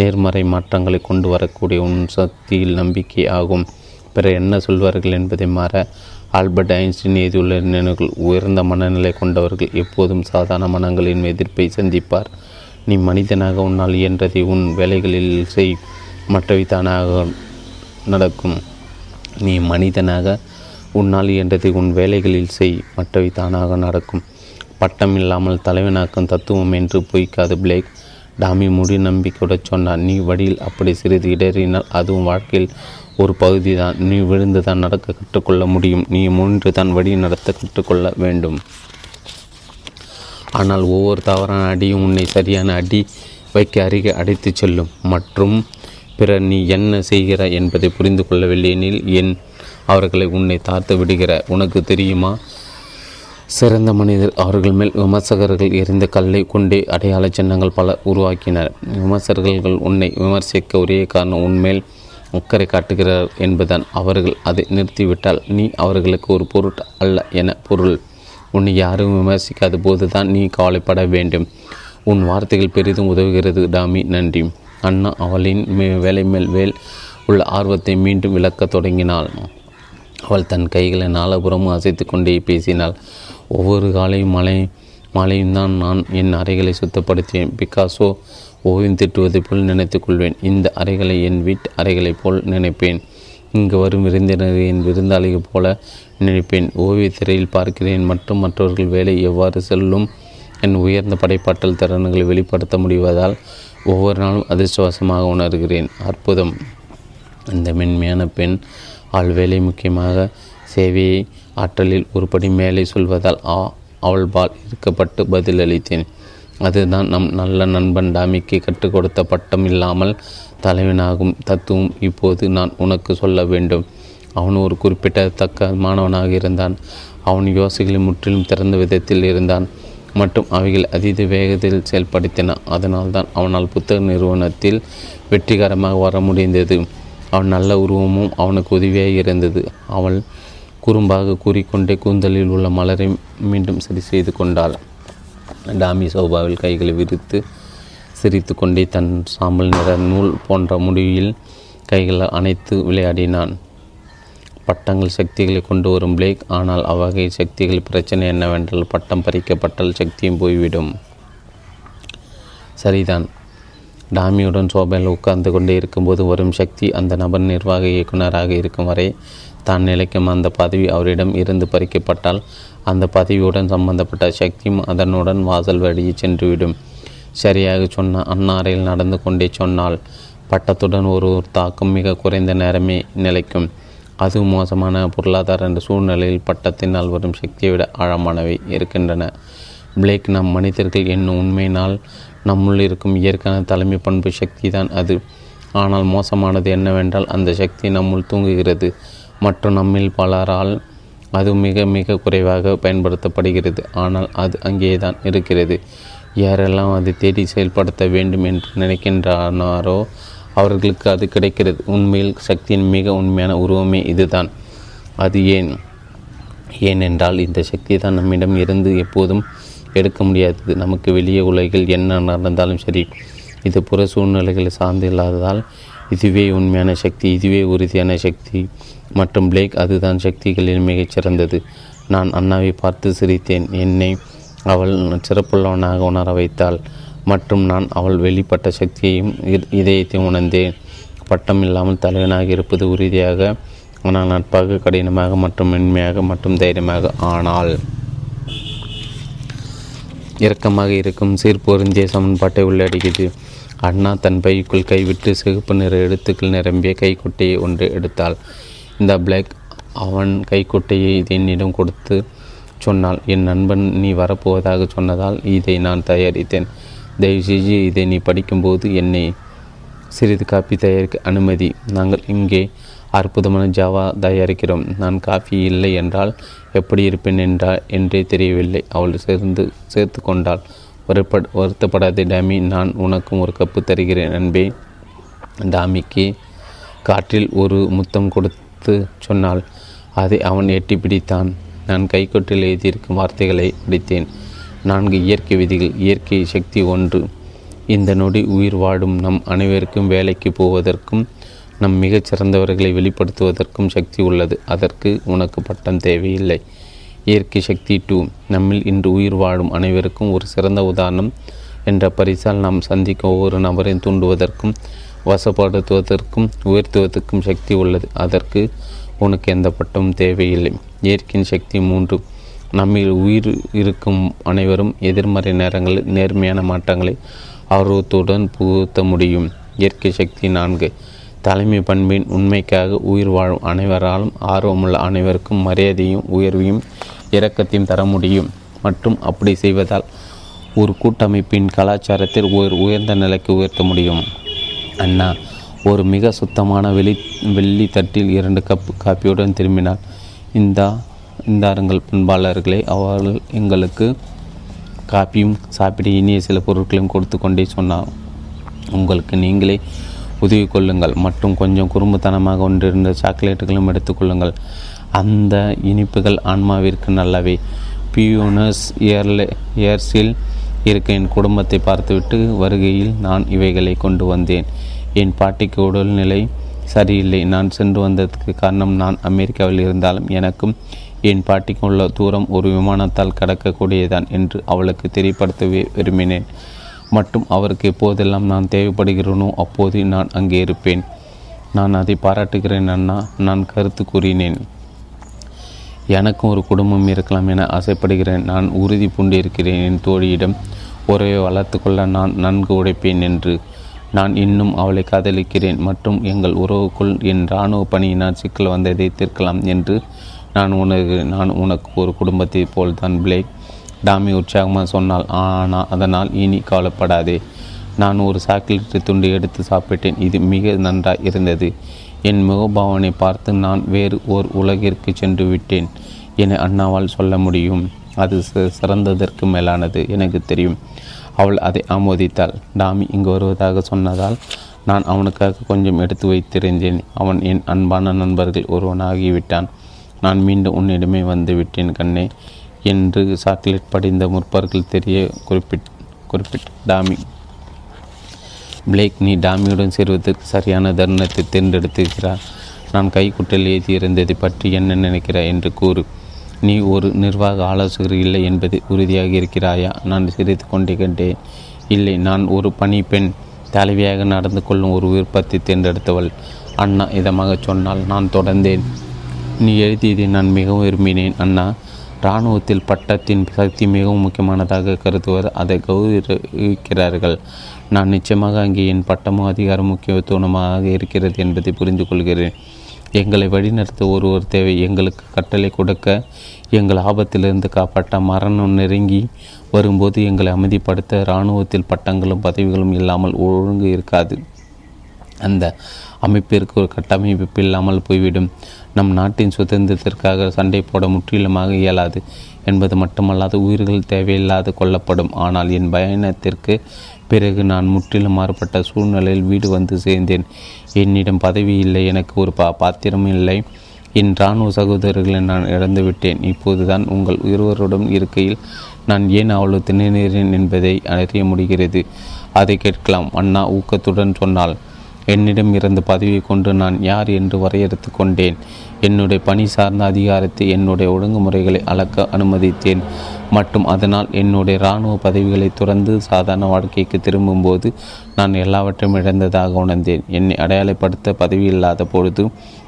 நேர்மறை மாற்றங்களை கொண்டு வரக்கூடிய உன் சக்தியில் நம்பிக்கை ஆகும். பிற என்ன சொல்வார்கள் என்பதை மாற ஆல்பர்ட் ஐன்ஸ்டீன் எழுதியுள்ள நினைவுகள் உயர்ந்த மனநிலை கொண்டவர்கள் எப்போதும் சாதாரண மனங்களின் எதிர்ப்பை சந்திப்பார். நீ மனிதனாக உன்னால் இயன்றதை உன் வேலைகளில் செய் மற்றவை தானாக நடக்கும். நீ மனிதனாக உன்னால் இயன்றதை உன் வேலைகளில் செய் மற்றவை தானாக நடக்கும். பட்டம் இல்லாமல் தலைவனாக்கும் தத்துவம் என்று பொய்க்காது பிளேக். டாமி முடி நம்பிக்கையுடன் சொன்னார். நீ வழியில் அப்படி சிறிது இடறினால் அதுவும் வாழ்க்கையில் ஒரு பகுதி தான் நீ விழுந்து தான் நடக்க கற்றுக்கொள்ள முடியும். நீ முன்று தான் வழி நடத்த கற்றுக்கொள்ள வேண்டும். ஆனால் ஒவ்வொரு தவறான அடியும் உன்னை சரியான அடி வைக்க அருகே அடைத்து செல்லும். மற்றும் பிறர் நீ என்ன செய்கிறாய் என்பதை புரிந்து கொள்ளவில்லை எனில் என் அவர்களை உன்னை தாழ்த்து விடுகிற உனக்கு தெரியுமா? சிறந்த மனிதர். அவர்கள் மேல் விமர்சகர்கள் எரிந்த கல்லை கொண்டே அடையாள சின்னங்கள் பல உருவாக்கினர். விமர்சகர்கள் உன்னை விமர்சிக்க ஒரே காரணம் உன்மேல் அக்கறை காட்டுகிறார் என்பதுதான். அவர்கள் அதை நிறுத்திவிட்டால் நீ அவர்களுக்கு ஒரு பொருட் அல்ல என பொருள். உன்னை யாரும் விமர்சிக்காத போதுதான் நீ கவலைப்பட வேண்டும். உன் வார்த்தைகள் பெரிதும் உதவுகிறது டாமி. நன்றி. அண்ணா அவளின் மே வேலை மேல் வேல் உள்ள ஆர்வத்தை மீண்டும் விளக்கத் தொடங்கினாள். அவள் தன் கைகளை நாலபுறமும் அசைத்து கொண்டே பேசினாள். ஒவ்வொரு காலையும் மழை மாலையும் தான் நான் என் அறைகளை சுத்தப்படுத்துவேன் பிகாசோ ஓவியம் திட்டுவதை போல் நினைத்து கொள்வேன். இந்த அறைகளை என் வீட்டு அறைகளைப் போல் நினைப்பேன். இங்கு வரும் விருந்தினரை என் விருந்தாளிகள் போல நினைப்பேன். ஓவிய திரையில் பார்க்கிறேன். மற்றும் மற்றவர்கள் வேலை எவ்வாறு செல்லும்? என் உயர்ந்த படைப்பாற்றல் திறன்களை வெளிப்படுத்த முடிவதால் ஒவ்வொரு நாளும் அதிர்ஷ்டவசமாக உணர்கிறேன். அற்புதம். இந்த மென்மையான பெண் ஆள் வேலை முக்கியமாக சேவையை ஆற்றலில் ஒருபடி மேலே சொல்வதால் ஆ அவள் பால் இருக்கப்பட்டு பதிலளித்தேன். அதுதான் நம் நல்ல நண்பன் டாமிக்கு கற்றுக் கொடுத்த பட்டம் இல்லாமல் தலைவனாகும் தத்துவம். இப்போது நான் உனக்கு சொல்ல வேண்டும். அவன் ஒரு குறிப்பிடத்தக்க மாணவனாக இருந்தான். அவன் யோசைகளை முற்றிலும் திறந்த விதத்தில் இருந்தான். மற்றும் அவைகள் அதீத வேகத்தில் செயல்படுத்தின. அதனால்தான் அவனால் புத்தக நிறுவனத்தில் வெற்றிகரமாக வர முடிந்தது. அவன் நல்ல உருவமும் அவனுக்கு உதவியாக இருந்தது. அவள் குறும்பாக கூறிக்கொண்டே கூந்தலில் உள்ள மலரை மீண்டும் சரி செய்து கொண்டாள் டாமி சோபாவில் கைகளை விரித்து சிரித்து கொண்டே தன் சாம்பல் நிற நூல் போன்ற முடிவில் கைகளை அணைத்து விளையாடினான். பட்டங்கள் சக்திகளை கொண்டு வரும் பிளேக் ஆனால் அவ்வகை சக்திகள் பிரச்சனை என்னவென்றால் பட்டம் பறிக்கப்பட்டால் சக்தியும் போய்விடும். சரிதான். டாமியுடன் சோபையில் உட்கார்ந்து கொண்டே இருக்கும்போது வரும் சக்தி அந்த நபர் நிர்வாக இயக்குநராக இருக்கும் வரை தான் நிலைக்கும் அந்த பதவி அவரிடம் இருந்து பறிக்கப்பட்டால் அந்த பதவியுடன் சம்பந்தப்பட்ட சக்தியும் அதனுடன் வாசல் வழியே சென்றுவிடும். சரியாக சொன்ன அன்னாரையில் நடந்து கொண்டே சொன்னால் பட்டத்துடன் ஒரு ஒரு தாக்கம் மிக குறைந்த நேரமே நிலைக்கும். அது மோசமான பொருளாதார சூழ்நிலையில் பட்டத்தினால் வரும் சக்தியை விட ஆழமானவை இருக்கின்றன. பிளேக் நம் மனிதர்கள் என்னும் உண்மையினால் நம்முள் இருக்கும் இயற்கையான தலைமை பண்பு சக்தி தான் அது. ஆனால் மோசமானது என்னவென்றால் அந்த சக்தி நம்முள் தூங்குகிறது. மற்றும் நம்மில் பலரால் அது மிக மிக குறைவாக பயன்படுத்தப்படுகிறது. ஆனால் அது அங்கே தான் இருக்கிறது. யாரெல்லாம் அதை தேடி செயல்படுத்த வேண்டும் என்று நினைக்கின்றனாரோ அவர்களுக்கு அது கிடைக்கிறது. உண்மையில் சக்தியின் மிக உண்மையான உருவமே இதுதான். அது ஏன்? ஏனென்றால் இந்த சக்தி தான் நம்மிடம் இருந்து எப்போதும் எடுக்க முடியாதது. நமக்கு வெளியே உலகில் என்ன நடந்தாலும் சரி இது புற சூழ்நிலைகளை சார்ந்து இல்லாததால் இதுவே உண்மையான சக்தி இதுவே உறுதியான சக்தி. மற்றும் பிளேக் அதுதான் சக்திகளில் மிகச்சிறந்தது நான் அண்ணாவை பார்த்து சிரித்தேன். என்னை அவள் சிறப்புள்ளவனாக உணர வைத்தாள். மற்றும் நான் அவள் வெளிப்பட்ட சக்தியையும் இதயத்தையும் உணர்ந்தேன். பட்டம் இல்லாமல் தலைவனாக இருப்பது உறுதியாக ஆனால் நட்பாக கடினமாக மற்றும் மென்மையாக மற்றும் தைரியமாக ஆனால். இறக்கமாக இருக்கும் சீர்பொருந்திய சமன்பாட்டை உள்ளடக்கியது. அண்ணா தன் பைக்குள் கைவிட்டு சிகப்பு நிற எழுத்துக்கள் நிரம்பிய கைக்குட்டையை ஒன்று எடுத்தாள். இந்த பிளேக் அவன் கைக்குட்டையை என்னிடம் கொடுத்து சொன்னால் என் நண்பன் நீ வரப்போவதாக சொன்னதால் இதை நான் தயாரித்தேன். தயவுசெய்து இதை நீ படிக்கும்போது என்னை சிறிது காப்பி தயாரிக்க அனுமதி. நாங்கள் இங்கே அற்புதமான ஜாவா தயாரிக்கிறோம். நான் காஃபி இல்லை என்றால் எப்படி இருப்பேன் என்றால் என்றே தெரியவில்லை. அவள் சேர்ந்து சேர்த்து கொண்டாள். வருப்பட் வருத்தப்படாதே டாமி. நான் உனக்கும் ஒரு கப்பு தருகிறேன் அன்பே. டாமிக்கு காற்றில் ஒரு முத்தம் கொடுத்து சொன்னால் அதை அவன் எட்டி பிடித்தான். நான் கைக்கொட்டில் எழுதியிருக்கும் வார்த்தைகளை படித்தேன். நான்கு இயற்கை விதிகள் இயற்கை சக்தி ஒன்று. இந்த நொடி உயிர் வாடும் நம் அனைவருக்கும் வேலைக்கு போவதற்கும் நம் மிகச்சிறந்தவர்களை வெளிப்படுத்துவதற்கும் சக்தி உள்ளது. அதற்கு உனக்கு பட்டம் தேவையில்லை. இயற்கை சக்தி டூ நம்மில் இன்று உயிர் வாழும் அனைவருக்கும் ஒரு சிறந்த உதாரணம். என்ற பரிசால் நாம் சந்திக்கும் ஒவ்வொரு நபரையும் தூண்டுவதற்கும் வசப்படுத்துவதற்கும் உயர்த்துவதற்கும் சக்தி உள்ளது. அதற்கு உனக்கு எந்த பட்டமும் தேவையில்லை. இயற்கையின் சக்தி மூன்று. நம்மில் உயிர் இருக்கும் அனைவரும் எதிர்மறை நேரங்களில் நேர்மையான மாற்றங்களை ஆர்வத்துடன் புகுத்த முடியும். இயற்கை சக்தி நான்கு. தலைமை பண்பின் உண்மைக்காக உயிர் வாழும் அனைவராலும் ஆர்வமுள்ள அனைவருக்கும் மரியாதையும் உயர்வையும் இரக்கத்தையும் தர முடியும். மற்றும் அப்படி செய்வதால் ஒரு கூட்டமைப்பின் கலாச்சாரத்தில் ஒரு உயர்ந்த நிலைக்கு உயர்த்த முடியும். அண்ணா ஒரு மிக சுத்தமான வெளி வெள்ளி தட்டில் இரண்டு கப் காப்பியுடன் திரும்பினார். இந்தா இந்தாருங்கள் பண்பாளர்களே அவர்கள் எங்களுக்கு காப்பியும் சாப்பிட இனிய சில பொருட்களையும் கொடுத்து கொண்டே சொன்னார். உங்களுக்கு நீங்களே உதவி கொள்ளுங்கள் மற்றும் கொஞ்சம் குறும்புத்தனமாக ஒன்றிருந்த சாக்லேட்டுகளும் எடுத்துக்கொள்ளுங்கள் அந்த இனிப்புகள் ஆன்மாவிற்கு நல்லவை. பியூனஸ் ஏர்ல ஏர்ஸில் இருக்க என் குடும்பத்தை பார்த்துவிட்டு வருகையில் நான் இவைகளை கொண்டு வந்தேன். என் பாட்டிக்கு உடல்நிலை சரியில்லை. நான் சென்று வந்ததற்கு காரணம் நான் அமெரிக்காவில் இருந்தாலும் எனக்கும் என் பாட்டிக்கும் உள்ள தூரம் ஒரு விமானத்தால் கடக்கக்கூடியதான் என்று அவளுக்கு தெரியப்படுத்தவே விரும்பினேன். மற்றும் அவருக்கு எப்போதெல்லாம் நான் தேவைப்படுகிறேனோ அப்போது நான் அங்கே இருப்பேன். நான் அதை பாராட்டுகிறேன் அண்ணா. நான் கருத்து கூறினேன். எனக்கும் ஒரு குடும்பம் இருக்கலாம் என ஆசைப்படுகிறேன். நான் உறுதி பூண்டிருக்கிறேன். என் தோழியிடம் உறவை வளர்த்து கொள்ள நான் நன்கு உழைப்பேன் என்று நான் இன்னும் அவளை காதலிக்கிறேன் மற்றும் எங்கள் உறவுக்குள் என் இராணுவ பணியினால் சிக்கல் வந்ததை தீர்க்கலாம் என்று நான் உணர்கிறேன் நான் உனக்கு ஒரு குடும்பத்தை போல்தான் பிளேக். டாமி உற்சாகமாக சொன்னால் ஆனால் அதனால் இனி கவலைப்படாதே. நான் ஒரு சாக்லேட் துண்டு எடுத்து சாப்பிட்டேன். இது மிக நன்றாக இருந்தது. என் முகபாவனை பார்த்து நான் வேறு ஓர் உலகிற்கு சென்று விட்டேன் என அண்ணாவால் சொல்ல முடியும். அது சிறந்ததற்கு மேலானது எனக்கு தெரியும். அவள் அதை ஆமோதித்தாள். டாமி இங்கு வருவதாக சொன்னதால் நான் அவனுக்காக கொஞ்சம் எடுத்து வைத்திருந்தேன். அவன் என் அன்பான நண்பர்கள் ஒருவனாகிவிட்டான். நான் மீண்டும் உன்னிடமே வந்து விட்டேன் கண்ணே என்று சாக்லேட் படிந்த முற்பர்கள் தெரிய குறிப்பிட் குறிப்பிட்ட டாமி. பிளேக் நீ டாமியுடன் சேர்வதற்கு சரியான தருணத்தை தேர்ந்தெடுத்திருக்கிறார். நான் கைக்குட்டல் ஏதி பற்றி என்ன நினைக்கிறாய் என்று கூறு. நீ ஒரு நிர்வாக ஆலோசகர் இல்லை என்பது உறுதியாக இருக்கிறாயா? நான் சிரித்து கொண்டே கண்டேன் இல்லை நான் ஒரு பணி பெண் தலைவியாக நடந்து கொள்ளும் ஒரு விருப்பத்தை தேர்ந்தெடுத்தவள். அண்ணா இதமாக சொன்னால் நான் தொடர்ந்தேன். நீ எழுதியதை நான் மிகவும் விரும்பினேன் அண்ணா. இராணுவத்தில் பட்டத்தின் சக்தி மிகவும் முக்கியமானதாக கருதுவர் அதை கௌரவிக்கிறார்கள். நான் நிச்சயமாக அங்கே என் பட்டமும் அதிகாரம் முக்கியத்துவமாக இருக்கிறது என்பதை புரிந்து கொள்கிறேன் எங்களை வழிநடத்த ஒருவர் தேவை. எங்களுக்கு கட்டளை கொடுக்க எங்கள் ஆபத்திலிருந்து காப்பாற்ற மரணம் நெருங்கி வரும்போது எங்களை அமைதிப்படுத்த இராணுவத்தில் பட்டங்களும் பதவிகளும் இல்லாமல் ஒழுங்கு இருக்காது. அந்த அமைப்பிற்கு ஒரு கட்டமைப்பு இல்லாமல் போய்விடும். நம் நாட்டின் சுதந்திரத்திற்காக சண்டை போட முற்றிலுமாக இயலாது என்பது மட்டுமல்லாது உயிர்கள் தேவையில்லாது கொல்லப்படும். ஆனால் என் பயணத்திற்கு பிறகு நான் முற்றிலும் மாறுபட்ட சூழ்நிலையில் வீடு வந்து சேர்ந்தேன். என்னிடம் பதவி இல்லை எனக்கு ஒரு பா பாத்திரமும் இல்லை. என் இராணுவ சகோதரர்களை நான் இழந்துவிட்டேன் இப்போதுதான் உங்கள் இருவருடன் இருக்கையில் நான் ஏன் அவ்வளவு திணறினேன் என்பதை அறிய முடிகிறது. அதை கேட்கலாம். அண்ணா ஊக்கத்துடன் சொன்னால் என்னிடம் இருந்த பதவியை கொண்டு நான் யார் என்று வரையறுத்து கொண்டேன். என்னுடைய பணி சார்ந்த அதிகாரத்தை என்னுடைய ஒழுங்குமுறைகளை அளக்க அனுமதித்தேன். மற்றும் அதனால் என்னுடைய இராணுவ பதவிகளை துறந்து சாதாரண வாழ்க்கைக்கு திரும்பும்போது நான் எல்லாவற்றையும் இழந்ததாக உணர்ந்தேன். என்னை அடையாளப்படுத்த பதவி இல்லாத பொழுது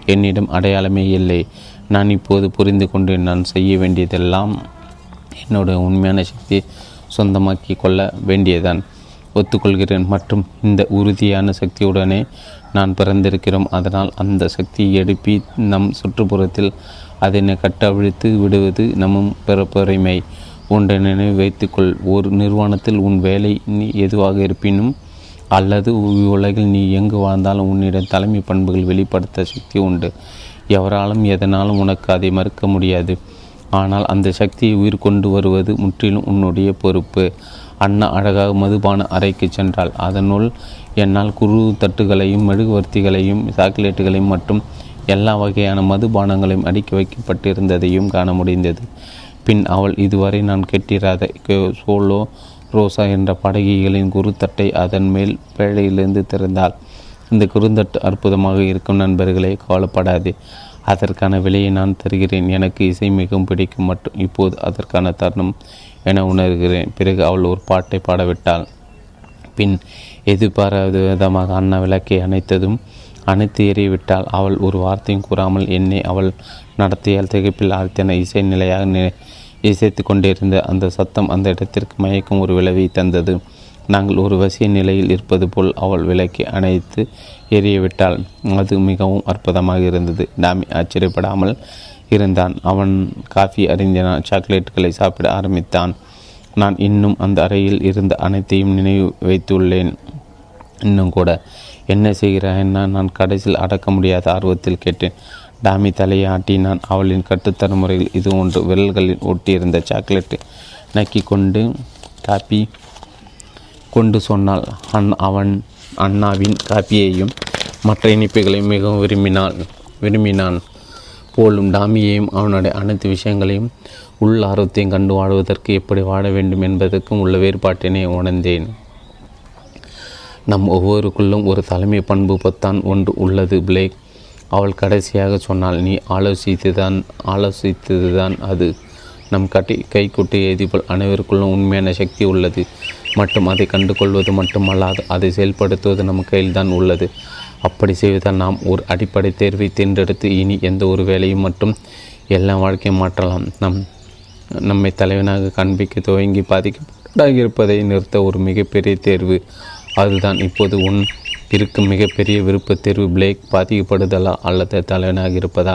என்னிடம் அடையாளமே இல்லை. நான் இப்போது புரிந்து கொண்டு நான் செய்ய வேண்டியதெல்லாம் என்னுடைய உண்மையான சக்தியை சொந்தமாக்கி கொள்ள வேண்டியதான் ஒத்துக்கொள்கிறேன். மற்றும் இந்த உறுதியான சக்தியுடனே நான் பிறந்திருக்கிறோம். அதனால் அந்த சக்தியை எழுப்பி நம் சுற்றுப்புறத்தில் அதனை கட்டவிழ்த்து விடுவது நம் பிறப்புரிமை. ஒன்றை நினைவு வைத்துக்கொள். ஒரு நிறுவனத்தில் உன் வேலை நீ எதுவாக இருப்பினும் அல்லது உலகில் நீ எங்கு வாழ்ந்தாலும் உன்னிடம் தலைமை பண்புகள் வெளிப்படுத்த சக்தி உண்டு. எவராலும் எதனாலும் உனக்கு அதை மறுக்க முடியாது. ஆனால் அந்த சக்தியை உயிர் கொண்டு வருவது முற்றிலும் உன்னுடைய பொறுப்பு. அண்ணா அழகாக மதுபான அறைக்கு சென்றாள். அதனுள் என்னால் குரு தட்டுகளையும் மெழுகுவர்த்திகளையும் சாக்லேட்டுகளையும் மற்றும் எல்லா வகையான மதுபானங்களையும் அடுக்கி வைக்கப்பட்டிருந்ததையும் காண முடிந்தது. பின் அவள் இதுவரை நான் கெட்டிராத சோலோ ரோசா என்ற படகிகளின் குருத்தட்டை அதன் மேல் பேழையிலிருந்து திறந்தாள். இந்த குறுந்தட்டு அற்புதமாக இருக்கும் நண்பர்களே கவலைப்படாது. அதற்கான விலையை நான் தருகிறேன். எனக்கு இசை மிகவும் பிடிக்கும். மற்றும் இப்போது அதற்கான தருணம் என உணர்கிறேன். பிறகு அவள் ஒரு பாட்டை பாடவிட்டாள். பின் எதிர்பாராத விதமாக அண்ணா விளக்கை அணைத்ததும் அணைத்து எறிவிட்டால் அவள் ஒரு வார்த்தையும் கூறாமல் என்னை அவள் நடத்தியால் திகைப்பில் ஆழ்த்தின இசை நிலையாக இசைத்து கொண்டிருந்த அந்த சத்தம் அந்த இடத்திற்கு மயக்கும் ஒரு விளைவை தந்தது. நாங்கள் ஒரு வசிய நிலையில் இருப்பது போல் அவள் விளக்கை அணைத்து எரியவிட்டாள் அது மிகவும் அற்புதமாக இருந்தது. டாமி ஆச்சரியப்படாமல் இருந்தான். அவன் காஃபி அறிந்தான் சாக்லேட்டுகளை சாப்பிட ஆரம்பித்தான். நான் இன்னும் அந்த அறையில் இருந்த அனைத்தையும் நினைவு வைத்துள்ளேன். இன்னும் கூட என்ன செய்கிறாயன்னா நான் கடைசியில் அடக்க முடியாத ஆர்வத்தில் கேட்டேன். டாமி தலையை ஆட்டினான். அவளின் கட்டுத்தர முறையில் இது ஒன்று. விரல்களில் ஒட்டியிருந்த சாக்லேட்டு நக்கி கொண்டு காப்பி கொண்டு சொன்னால் அன் அவன் அண்ணாவின் காப்பியையும் மற்ற இனிப்புகளையும் மிகவும் விரும்பினாள் விரும்பினான். போலும் டாமியையும் அவனுடைய அனைத்து விஷயங்களையும் உள் ஆர்வத்தையும் கண்டு வாழ்வதற்கு எப்படி வாழ வேண்டும் என்பதற்கும் உள்ள வேறுபாட்டினை உணர்ந்தேன். நம் ஒவ்வொருக்குள்ளும் ஒரு தலைமை பண்பு பத்தான் ஒன்று உள்ளது பிளேக். அவள் கடைசியாக சொன்னால் நீ ஆலோசித்துதான் ஆலோசித்ததுதான் அது. நம் கட்டி கைக்குட்டி எதிர்போல் அனைவருக்குள்ளும் உண்மையான சக்தி உள்ளது. மற்றும் அதை கண்டு கொள்வது மட்டுமல்லாது அதை செயல்படுத்துவது நம் கையில்தான் உள்ளது. அப்படி செய்வதால் நாம் ஒரு அடிப்படை தேர்வை தேர்ந்தெடுத்து இனி எந்த ஒரு வேலையும் மட்டும் எல்லா வாழ்க்கையும் மாற்றலாம். நம் நம்மை தலைவனாக காண்பிக்க துவங்கி பாதிக்கப்பட்டதாக இருப்பதை நிறுத்த ஒரு மிகப்பெரிய தேர்வு. அதுதான் இப்போது உன் இருக்கும் மிகப்பெரிய விருப்ப தேர்வு. பிளேக் பாதிக்கப்படுதலா அல்லது தலைவனாக இருப்பதா?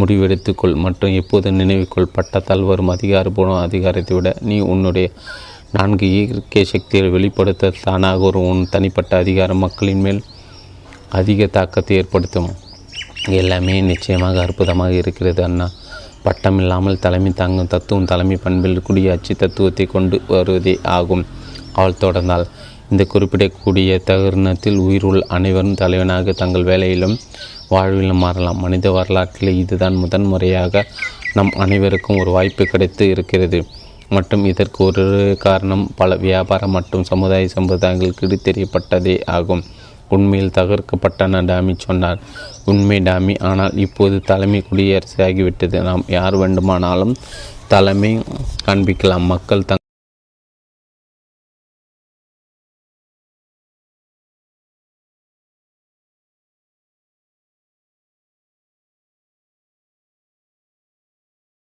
முடிவெடுத்துக்கொள். மற்றும் எப்போது நினைவுக்குள் பட்டத்தால் வரும் அதிகாரப்பூர்வ அதிகாரத்தை விட நீ உன்னுடைய நான்கு இயற்கை சக்திகளை வெளிப்படுத்த தானாக ஒரு உன் தனிப்பட்ட அதிகாரம் மக்களின் மேல் அதிக தாக்கத்தை ஏற்படுத்தும். எல்லாமே நிச்சயமாக அற்புதமாக இருக்கிறது அண்ணா. பட்டம் இல்லாமல் தலைமை தாங்கும் தத்துவம் தலைமை பண்பில் குடியாட்சி தத்துவத்தை கொண்டு வருவதே ஆகும். அவள் தொடர்ந்தால் இந்த குறிப்பிடக்கூடிய தருணத்தில் உயிருள் அனைவரும் தலைவனாக தங்கள் வேலையிலும் வாழ்விலும் மாறலாம். மனித வரலாற்றில் இதுதான் முதன் முறையாக நம் அனைவருக்கும் ஒரு வாய்ப்பு கிடைத்து இருக்கிறது. மற்றும் இதற்கு ஒரு காரணம் பல வியாபார மற்றும் சமுதாய சம்பிரதாயங்கள் தெரியப்பட்டதே ஆகும். உண்மையில் தகர்க்கப்பட்டன டாமி சொன்னார். உண்மை டாமி ஆனால் இப்போது தலைமை குடியரசு ஆகிவிட்டது. நாம் யார் வேண்டுமானாலும் தலைமை காண்பிக்கலாம். மக்கள் தங்கள்